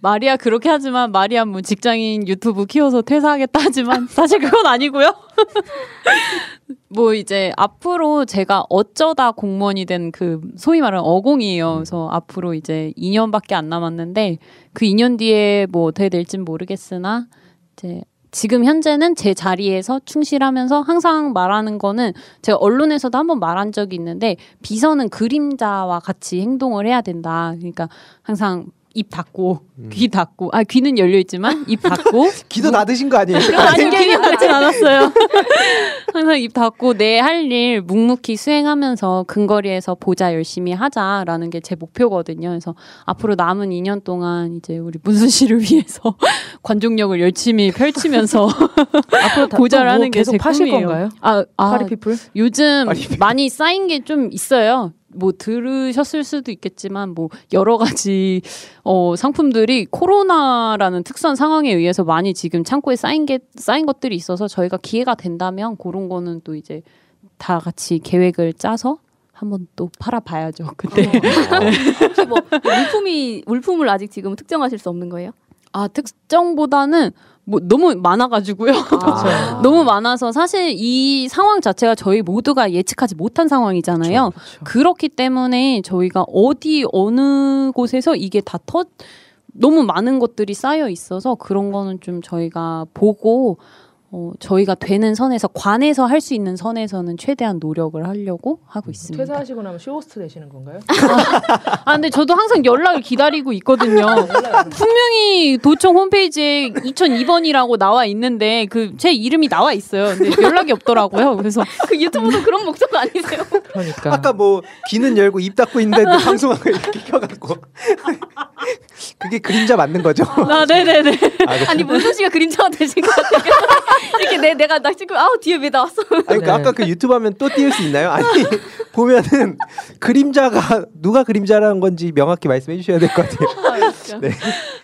마리아 그렇게 하지만 마리아 뭐 직장인 유튜브 키워서 퇴사하겠다 하지만 사실 그건 아니고요. 뭐 이제 앞으로 제가 어쩌다 공무원이 된 그 소위 말하는 어공이에요. 그래서 앞으로 이제 2년밖에 안 남았는데 그 2년 뒤에 뭐 어떻게 될진 모르겠으나 이제 지금 현재는 제 자리에서 충실하면서 항상 말하는 거는 제가 언론에서도 한번 말한 적이 있는데 비서는 그림자와 같이 행동을 해야 된다. 그러니까 항상 입 닫고 음. 귀 닫고 아 귀는 열려 있지만 입 닫고 귀도 닫으신 거 아니에요? 아니 귀는 닫진 않았어요. 항상 입 닫고 내 할 일 묵묵히 수행하면서 근거리에서 보자 열심히 하자라는 게 제 목표거든요. 그래서 앞으로 남은 2년 동안 이제 우리 문순 씨를 위해서 관종력을 열심히 펼치면서 앞으로 보자를 뭐 하는 게제 꿈이에요. 건가요? 아, 아 파리피플? 요즘 파리피플. 많이 쌓인 게 좀 있어요. 뭐 들으셨을 수도 있겠지만 뭐 여러 가지 어 상품들이 코로나라는 특수한 상황에 의해서 많이 지금 창고에 쌓인 게 쌓인 것들이 있어서 저희가 기회가 된다면 그런 거는 또 이제 다 같이 계획을 짜서 한번 또 팔아봐야죠. 그때. 혹시 뭐 물품이 물품을 아직 지금 특정하실 수 없는 거예요? 아 특정보다는 뭐 너무 많아가지고요. 아. 너무 많아서 사실 이 상황 자체가 저희 모두가 예측하지 못한 상황이잖아요. 그쵸, 그쵸. 그렇기 때문에 저희가 어디 어느 곳에서 이게 다 터 너무 많은 것들이 쌓여 있어서 그런 거는 좀 저희가 보고 어, 저희가 되는 선에서 관에서 할 수 있는 선에서는 최대한 노력을 하려고 하고 음, 있습니다. 퇴사하시고 나면 쇼호스트 되시는 건가요? 아 근데 저도 항상 연락을 기다리고 있거든요. 분명히 도청 홈페이지에 2002번이라고 나와 있는데 그 제 이름이 나와 있어요. 근데 연락이 없더라고요. 그래서 그 유튜브도 그런 목적 아니세요? 그러니까 아까 뭐 귀는 열고 입 닫고 있는데 방송하고 이렇게 켜갖고 그게 그림자 맞는 거죠? 아 네네네. 아, 니 문수 씨가 그림자가 되신 것 같아요. 이렇게 내 내가 나 지금 아우 뒤에 왜 나왔어? 아니 그 아까 그 유튜브 하면 또 띄울 수 있나요? 아니 보면은 그림자가 누가 그림자라는 건지 명확히 말씀해 주셔야 될 것 같아요. 아, 네.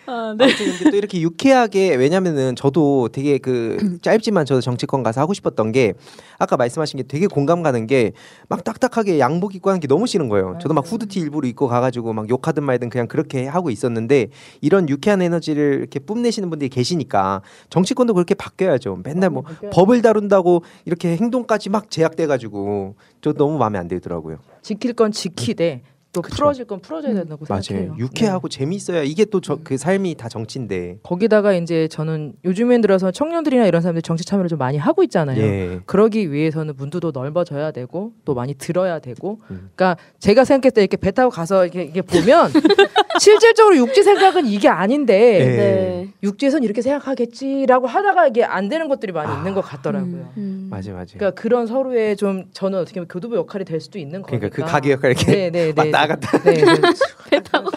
아, 네. 아무튼 또 이렇게 유쾌하게 왜냐면은 저도 되게 그 짧지만 저도 정치권 가서 하고 싶었던 게 아까 말씀하신 게 되게 공감 가는 게 막 딱딱하게 양복 입고 하는 게 너무 싫은 거예요. 저도 막 후드티 일부러 입고 가가지고 막 욕하든 말든 그냥 그렇게 하고 있었는데 이런 유쾌한 에너지를 이렇게 뿜내시는 분들이 계시니까 정치권도 그렇게 바뀌어야죠. 맨날 뭐 법을 다룬다고 이렇게 행동까지 막 제약돼 가지고 저 너무 마음에 안 들더라고요. 지킬 건 지키되 또 그쵸. 풀어질 건 풀어줘야 된다고 맞아요. 생각해요. 유쾌하고 네. 재미있어야 이게 또 그 삶이 다 정치인데. 거기다가 이제 저는 요즘엔 들어서 청년들이나 이런 사람들 정치 참여를 좀 많이 하고 있잖아요. 예. 그러기 위해서는 문두도 넓어져야 되고 또 많이 들어야 되고. 음. 그러니까 제가 생각했을 때 이렇게 배 타고 가서 이렇게, 이렇게 보면 실질적으로 육지 생각은 이게 아닌데 예. 네. 육지에선 이렇게 생각하겠지라고 하다가 이게 안 되는 것들이 많이 아. 있는 것 같더라고요. 음. 맞아 맞아. 그러니까 그런 서로의 좀 저는 어떻게 보면 교두보 역할이 될 수도 있는 거니까. 그러니까 그 가게 역할 이렇게 네, 네, 네, 나갔다. 네, 배 타고.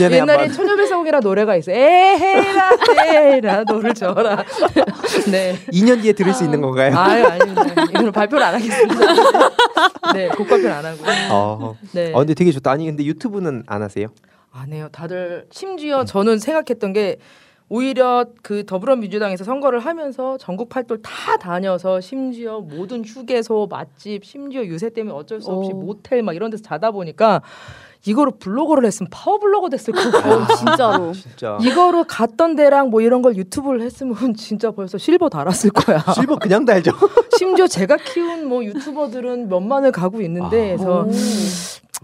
옛날에 처녀배송이라 노래가 있어. 에헤라 에라 너를 져라. 네. 2년 뒤에 들을 수 있는 건가요? 아유 아닙니다. 이거는 발표를 안 하겠습니다. 네, 곡 발표를 안 하고. 어. 네. 어, 근데 되게 좋다. 아니 근데 유튜브는 안 하세요? 안 해요. 다들 심지어 저는 생각했던 게 오히려 그 더불어민주당에서 선거를 하면서 전국 팔도를 다 다녀서 심지어 모든 휴게소, 맛집, 심지어 유세 때문에 어쩔 수 없이 오. 모텔 막 이런 데서 자다 보니까 이거로 블로거를 했으면 파워블로거 됐을 거고 아, 진짜로. 진짜. 이거로 갔던 데랑 뭐 이런 걸 유튜브를 했으면 진짜 벌써 실버 달았을 거야. 실버 그냥 달죠. 심지어 제가 키운 뭐 유튜버들은 몇만을 가고 있는데 아. 그래서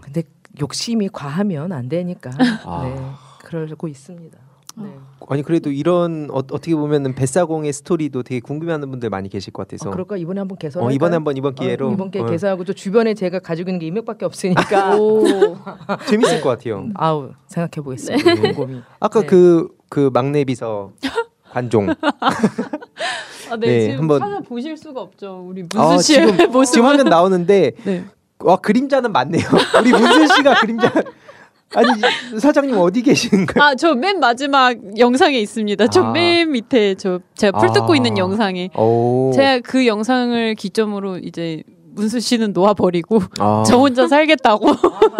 근데 욕심이 과하면 안 되니까. 아. 네 그러고 있습니다 네. 아니 그래도 이런 어, 떻게 보면은 뱃사공의 스토리도 되게 궁금해하는 분들 많이 계실 것 같아서. 아, 그럴까 이번에 한번 개설. 어, 이번에 한번 이번 기회로. 어, 이번 기회 어. 개설하고 또 주변에 제가 가지고 있는 게 이맥밖에 없으니까. 재밌을 것 같아요. 아우 생각해 보겠습니다. 네. 아까 그그 네. 그 막내 비서 관종. 아, 네, 네, 지금 한번 찾아보실 수가 없죠. 우리 문수 아, 씨의 지금, 모습. 지금 화면 나오는데 네. 와 그림자는 맞네요. 우리 문수 씨가 그림자. 아니 사장님 어디 계신가요? 아 저 맨 마지막 영상에 있습니다. 저맨 아. 밑에 저 제가 풀 뜯고 아. 있는 영상에 오. 제가 그 영상을 기점으로 이제 문수 씨는 놓아버리고 아. 저 혼자 살겠다고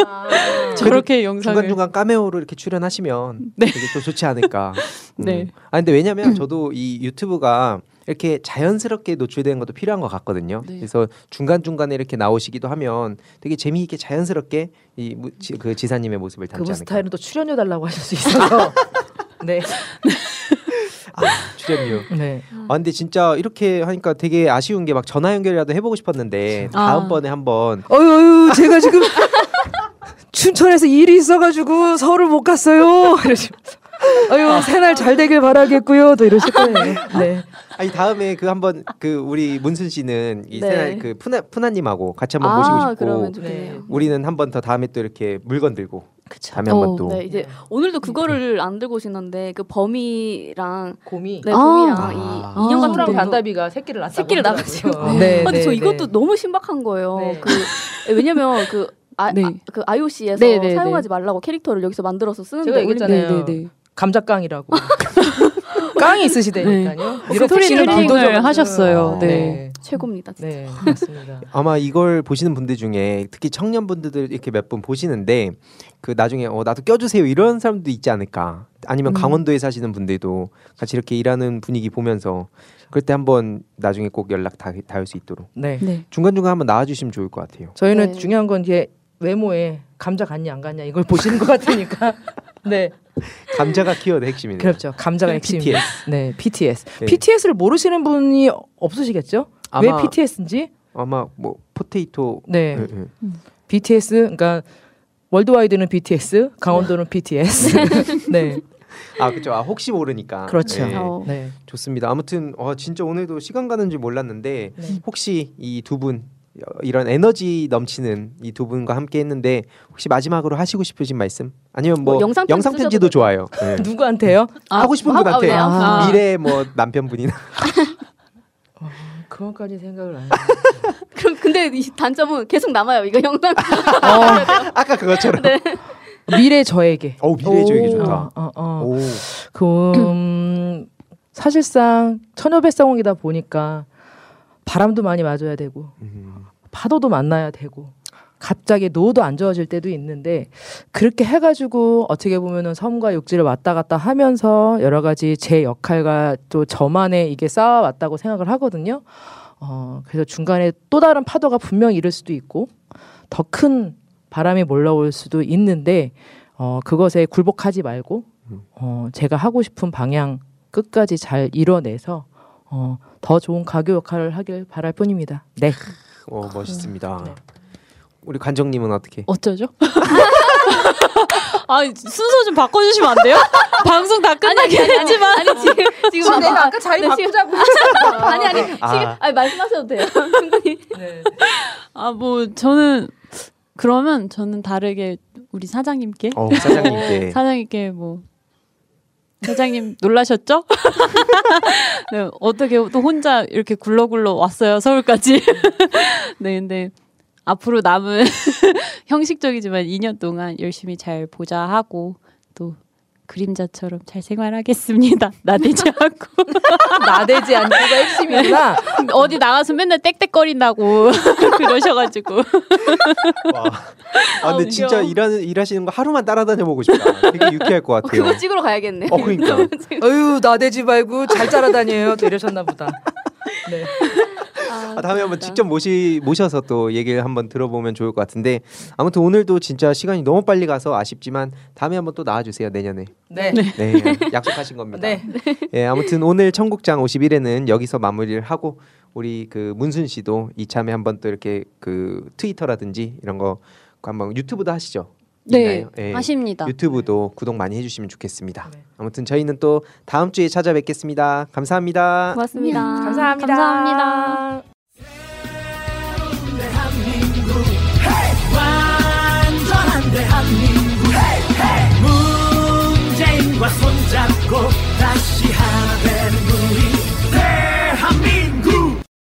저렇게 영상을 중간 중간 까메오로 이렇게 출연하시면 네. 되게 또 좋지 않을까. 음. 네. 아 근데 왜냐면 저도 이 유튜브가 이렇게 자연스럽게 노출되는 것도 필요한 것 같거든요. 네. 그래서 중간 중간에 이렇게 나오시기도 하면 되게 재미있게 자연스럽게 이그 지사님의 모습을 담지 그분 스타일은 또 출연료 달라고 하실 수 있어서. 네. 아, 출연료. 네. 아 근데 진짜 이렇게 하니까 되게 아쉬운 게 막 전화 연결이라도 해보고 싶었는데 아. 다음번에 한번. 어유, 어유 제가 지금 춘천에서 일이 있어가지고 서울을 못 갔어요. 이러시면서. 아유 새날 잘 되길 바라겠고요. 또 이러실 거예요. 네. 아니 다음에 그 한번 그 우리 문순 씨는 이 네. 새날 그 푸나 푸나님하고 같이 한번 아, 모시고 싶고 그러면 좋겠네요. 우리는 한번 더 다음에 또 이렇게 물건 들고 그쵸. 다음에 한번 어, 또 네, 이제 오늘도 그거를 안 들고 오시는데 그 범이랑 곰이 네 곰이랑 아. 이 인형 같은 랑 단다비가 새끼를 낳았다고 새끼를 낳았어요. 네, 근데 저 네, 이것도 네. 너무 신박한 거예요. 네. 그 왜냐면 그 아, 네. 아, 그 IOC에서 네, 네, 사용하지 말라고 캐릭터를 여기서 만들어서 쓰는데 제가 얘기했잖아요. 감자깡이라고. 깡이 있으시다니까요. 네. 스토리 텔링을 하셨어요. 네. 네. 최고입니다. 진짜. 네, 맞습니다. 아마 이걸 보시는 분들 중에 특히 청년분들 이렇게 몇 분 보시는데 그 나중에 어 나도 껴주세요 이런 사람도 있지 않을까. 아니면 음. 강원도에 사시는 분들도 같이 이렇게 일하는 분위기 보면서 그럴 때 한번 나중에 꼭 연락 다, 닿을 수 있도록 네. 네. 중간 중간 한번 나와주시면 좋을 것 같아요. 저희는 네. 중요한 건 이게 외모에 감자 같냐 안 같냐 이걸 보시는 것 같으니까. 네. 감자가 키워드 핵심이네요. 그렇죠. 감자가 핵심. PTS. 네, PTS. 네. PTS를 모르시는 분이 없으시겠죠? 왜 PTS인지? 아마 뭐 potato. 네. 네. 네. BTS 그러니까 worldwide는 BTS, 강원도는 PTS. 네. 아 그렇죠. 아, 혹시 모르니까. 그렇죠. 네. 어. 네. 좋습니다. 아무튼 어, 진짜 오늘도 시간 가는 줄 몰랐는데 네. 혹시 이 두 분 이런 에너지 넘치는 이 두 분과 함께 했는데 혹시 마지막으로 하시고 싶으신 말씀? 아니면 뭐, 뭐 영상, 영상 편지도 좋아요. 네. 누구한테요? 아, 하고 싶은 뭐, 분한테 아, 미래 뭐 남편분이나 어, 그것까지 생각을 안. 그럼 근데 이 단점은 계속 남아요. 이거 영상. 어, 아까 그것처럼. 네. 미래 저에게. 오 미래 저에게 좋다. 어, 어, 어. 오. 그 음, 사실상 처녀배상홍이다 보니까 바람도 많이 맞아야 되고 음. 파도도 만나야 되고 갑자기 노도 안 좋아질 때도 있는데 그렇게 해가지고 어떻게 보면은 섬과 육지를 왔다 갔다 하면서 여러 가지 제 역할과 또 저만의 이게 쌓아왔다고 생각을 하거든요. 어, 그래서 중간에 또 다른 파도가 분명히 이를 수도 있고 더 큰 바람이 몰려올 수도 있는데 어, 그것에 굴복하지 말고 어, 제가 하고 싶은 방향 끝까지 잘 이뤄내서 어, 더 좋은 가교 역할을 하길 바랄 뿐입니다. 네. 오, 멋있습니다. 네. 우리 관정님은 어떻게? 어쩌죠? 아 순서 좀 바꿔주시면 안 돼요? 방송 다 끝나긴 아니, 아니, 했지만 아니, 아니, 지금 지금 내가 아까 자리 네, 바꾸자고 아니 아니 지금 아. 아니 말씀하셔도 돼요 충분히 네. 아뭐 저는 그러면 저는 다르게 우리 사장님께 어, 사장님께 사장님께 뭐 사장님 놀라셨죠? 네, 어떻게 또 혼자 이렇게 굴러굴러 왔어요 서울까지. 네, 근데 앞으로 남은 형식적이지만 2년 동안 열심히 잘 보자 하고 또 그림자처럼 잘 생활하겠습니다. 나대지 않고 나대지 않고가 핵심이구나. 어디 나가서 맨날 땡땡거린다고 그러셔가지고. 와. 아 근데 아, 진짜 일하는 일하시는 거 하루만 따라다녀 보고 싶다. 되게 유쾌할 것 같아요. 어, 그거 찍으러 가야겠네. 어 그러니까. 어유 나대지 말고 잘 따라다녀요. 이러셨나 보다. 네. 아, 다음에 한번 직접 모시 모셔서 또 얘기를 한번 들어보면 좋을 것 같은데 아무튼 오늘도 진짜 시간이 너무 빨리 가서 아쉽지만 다음에 한번 또 나와주세요 내년에. 네. 네. 약속하신 겁니다. 네. 네. 아무튼 오늘 청국장 51회는 여기서 마무리를 하고 우리 그 문순 씨도 이참에 한번 또 이렇게 그 트위터라든지 이런 거 한번 유튜브도 하시죠. 네, 예. 네, 아십니다. 유튜브도 구독 많이 해주시면 좋겠습니다. 네. 아무튼 저희는 또 다음 주에 찾아뵙겠습니다. 감사합니다. 고맙습니다. 음, 감사합니다. 감사합니다. 대한민국 문재인과 손잡고 다시 하나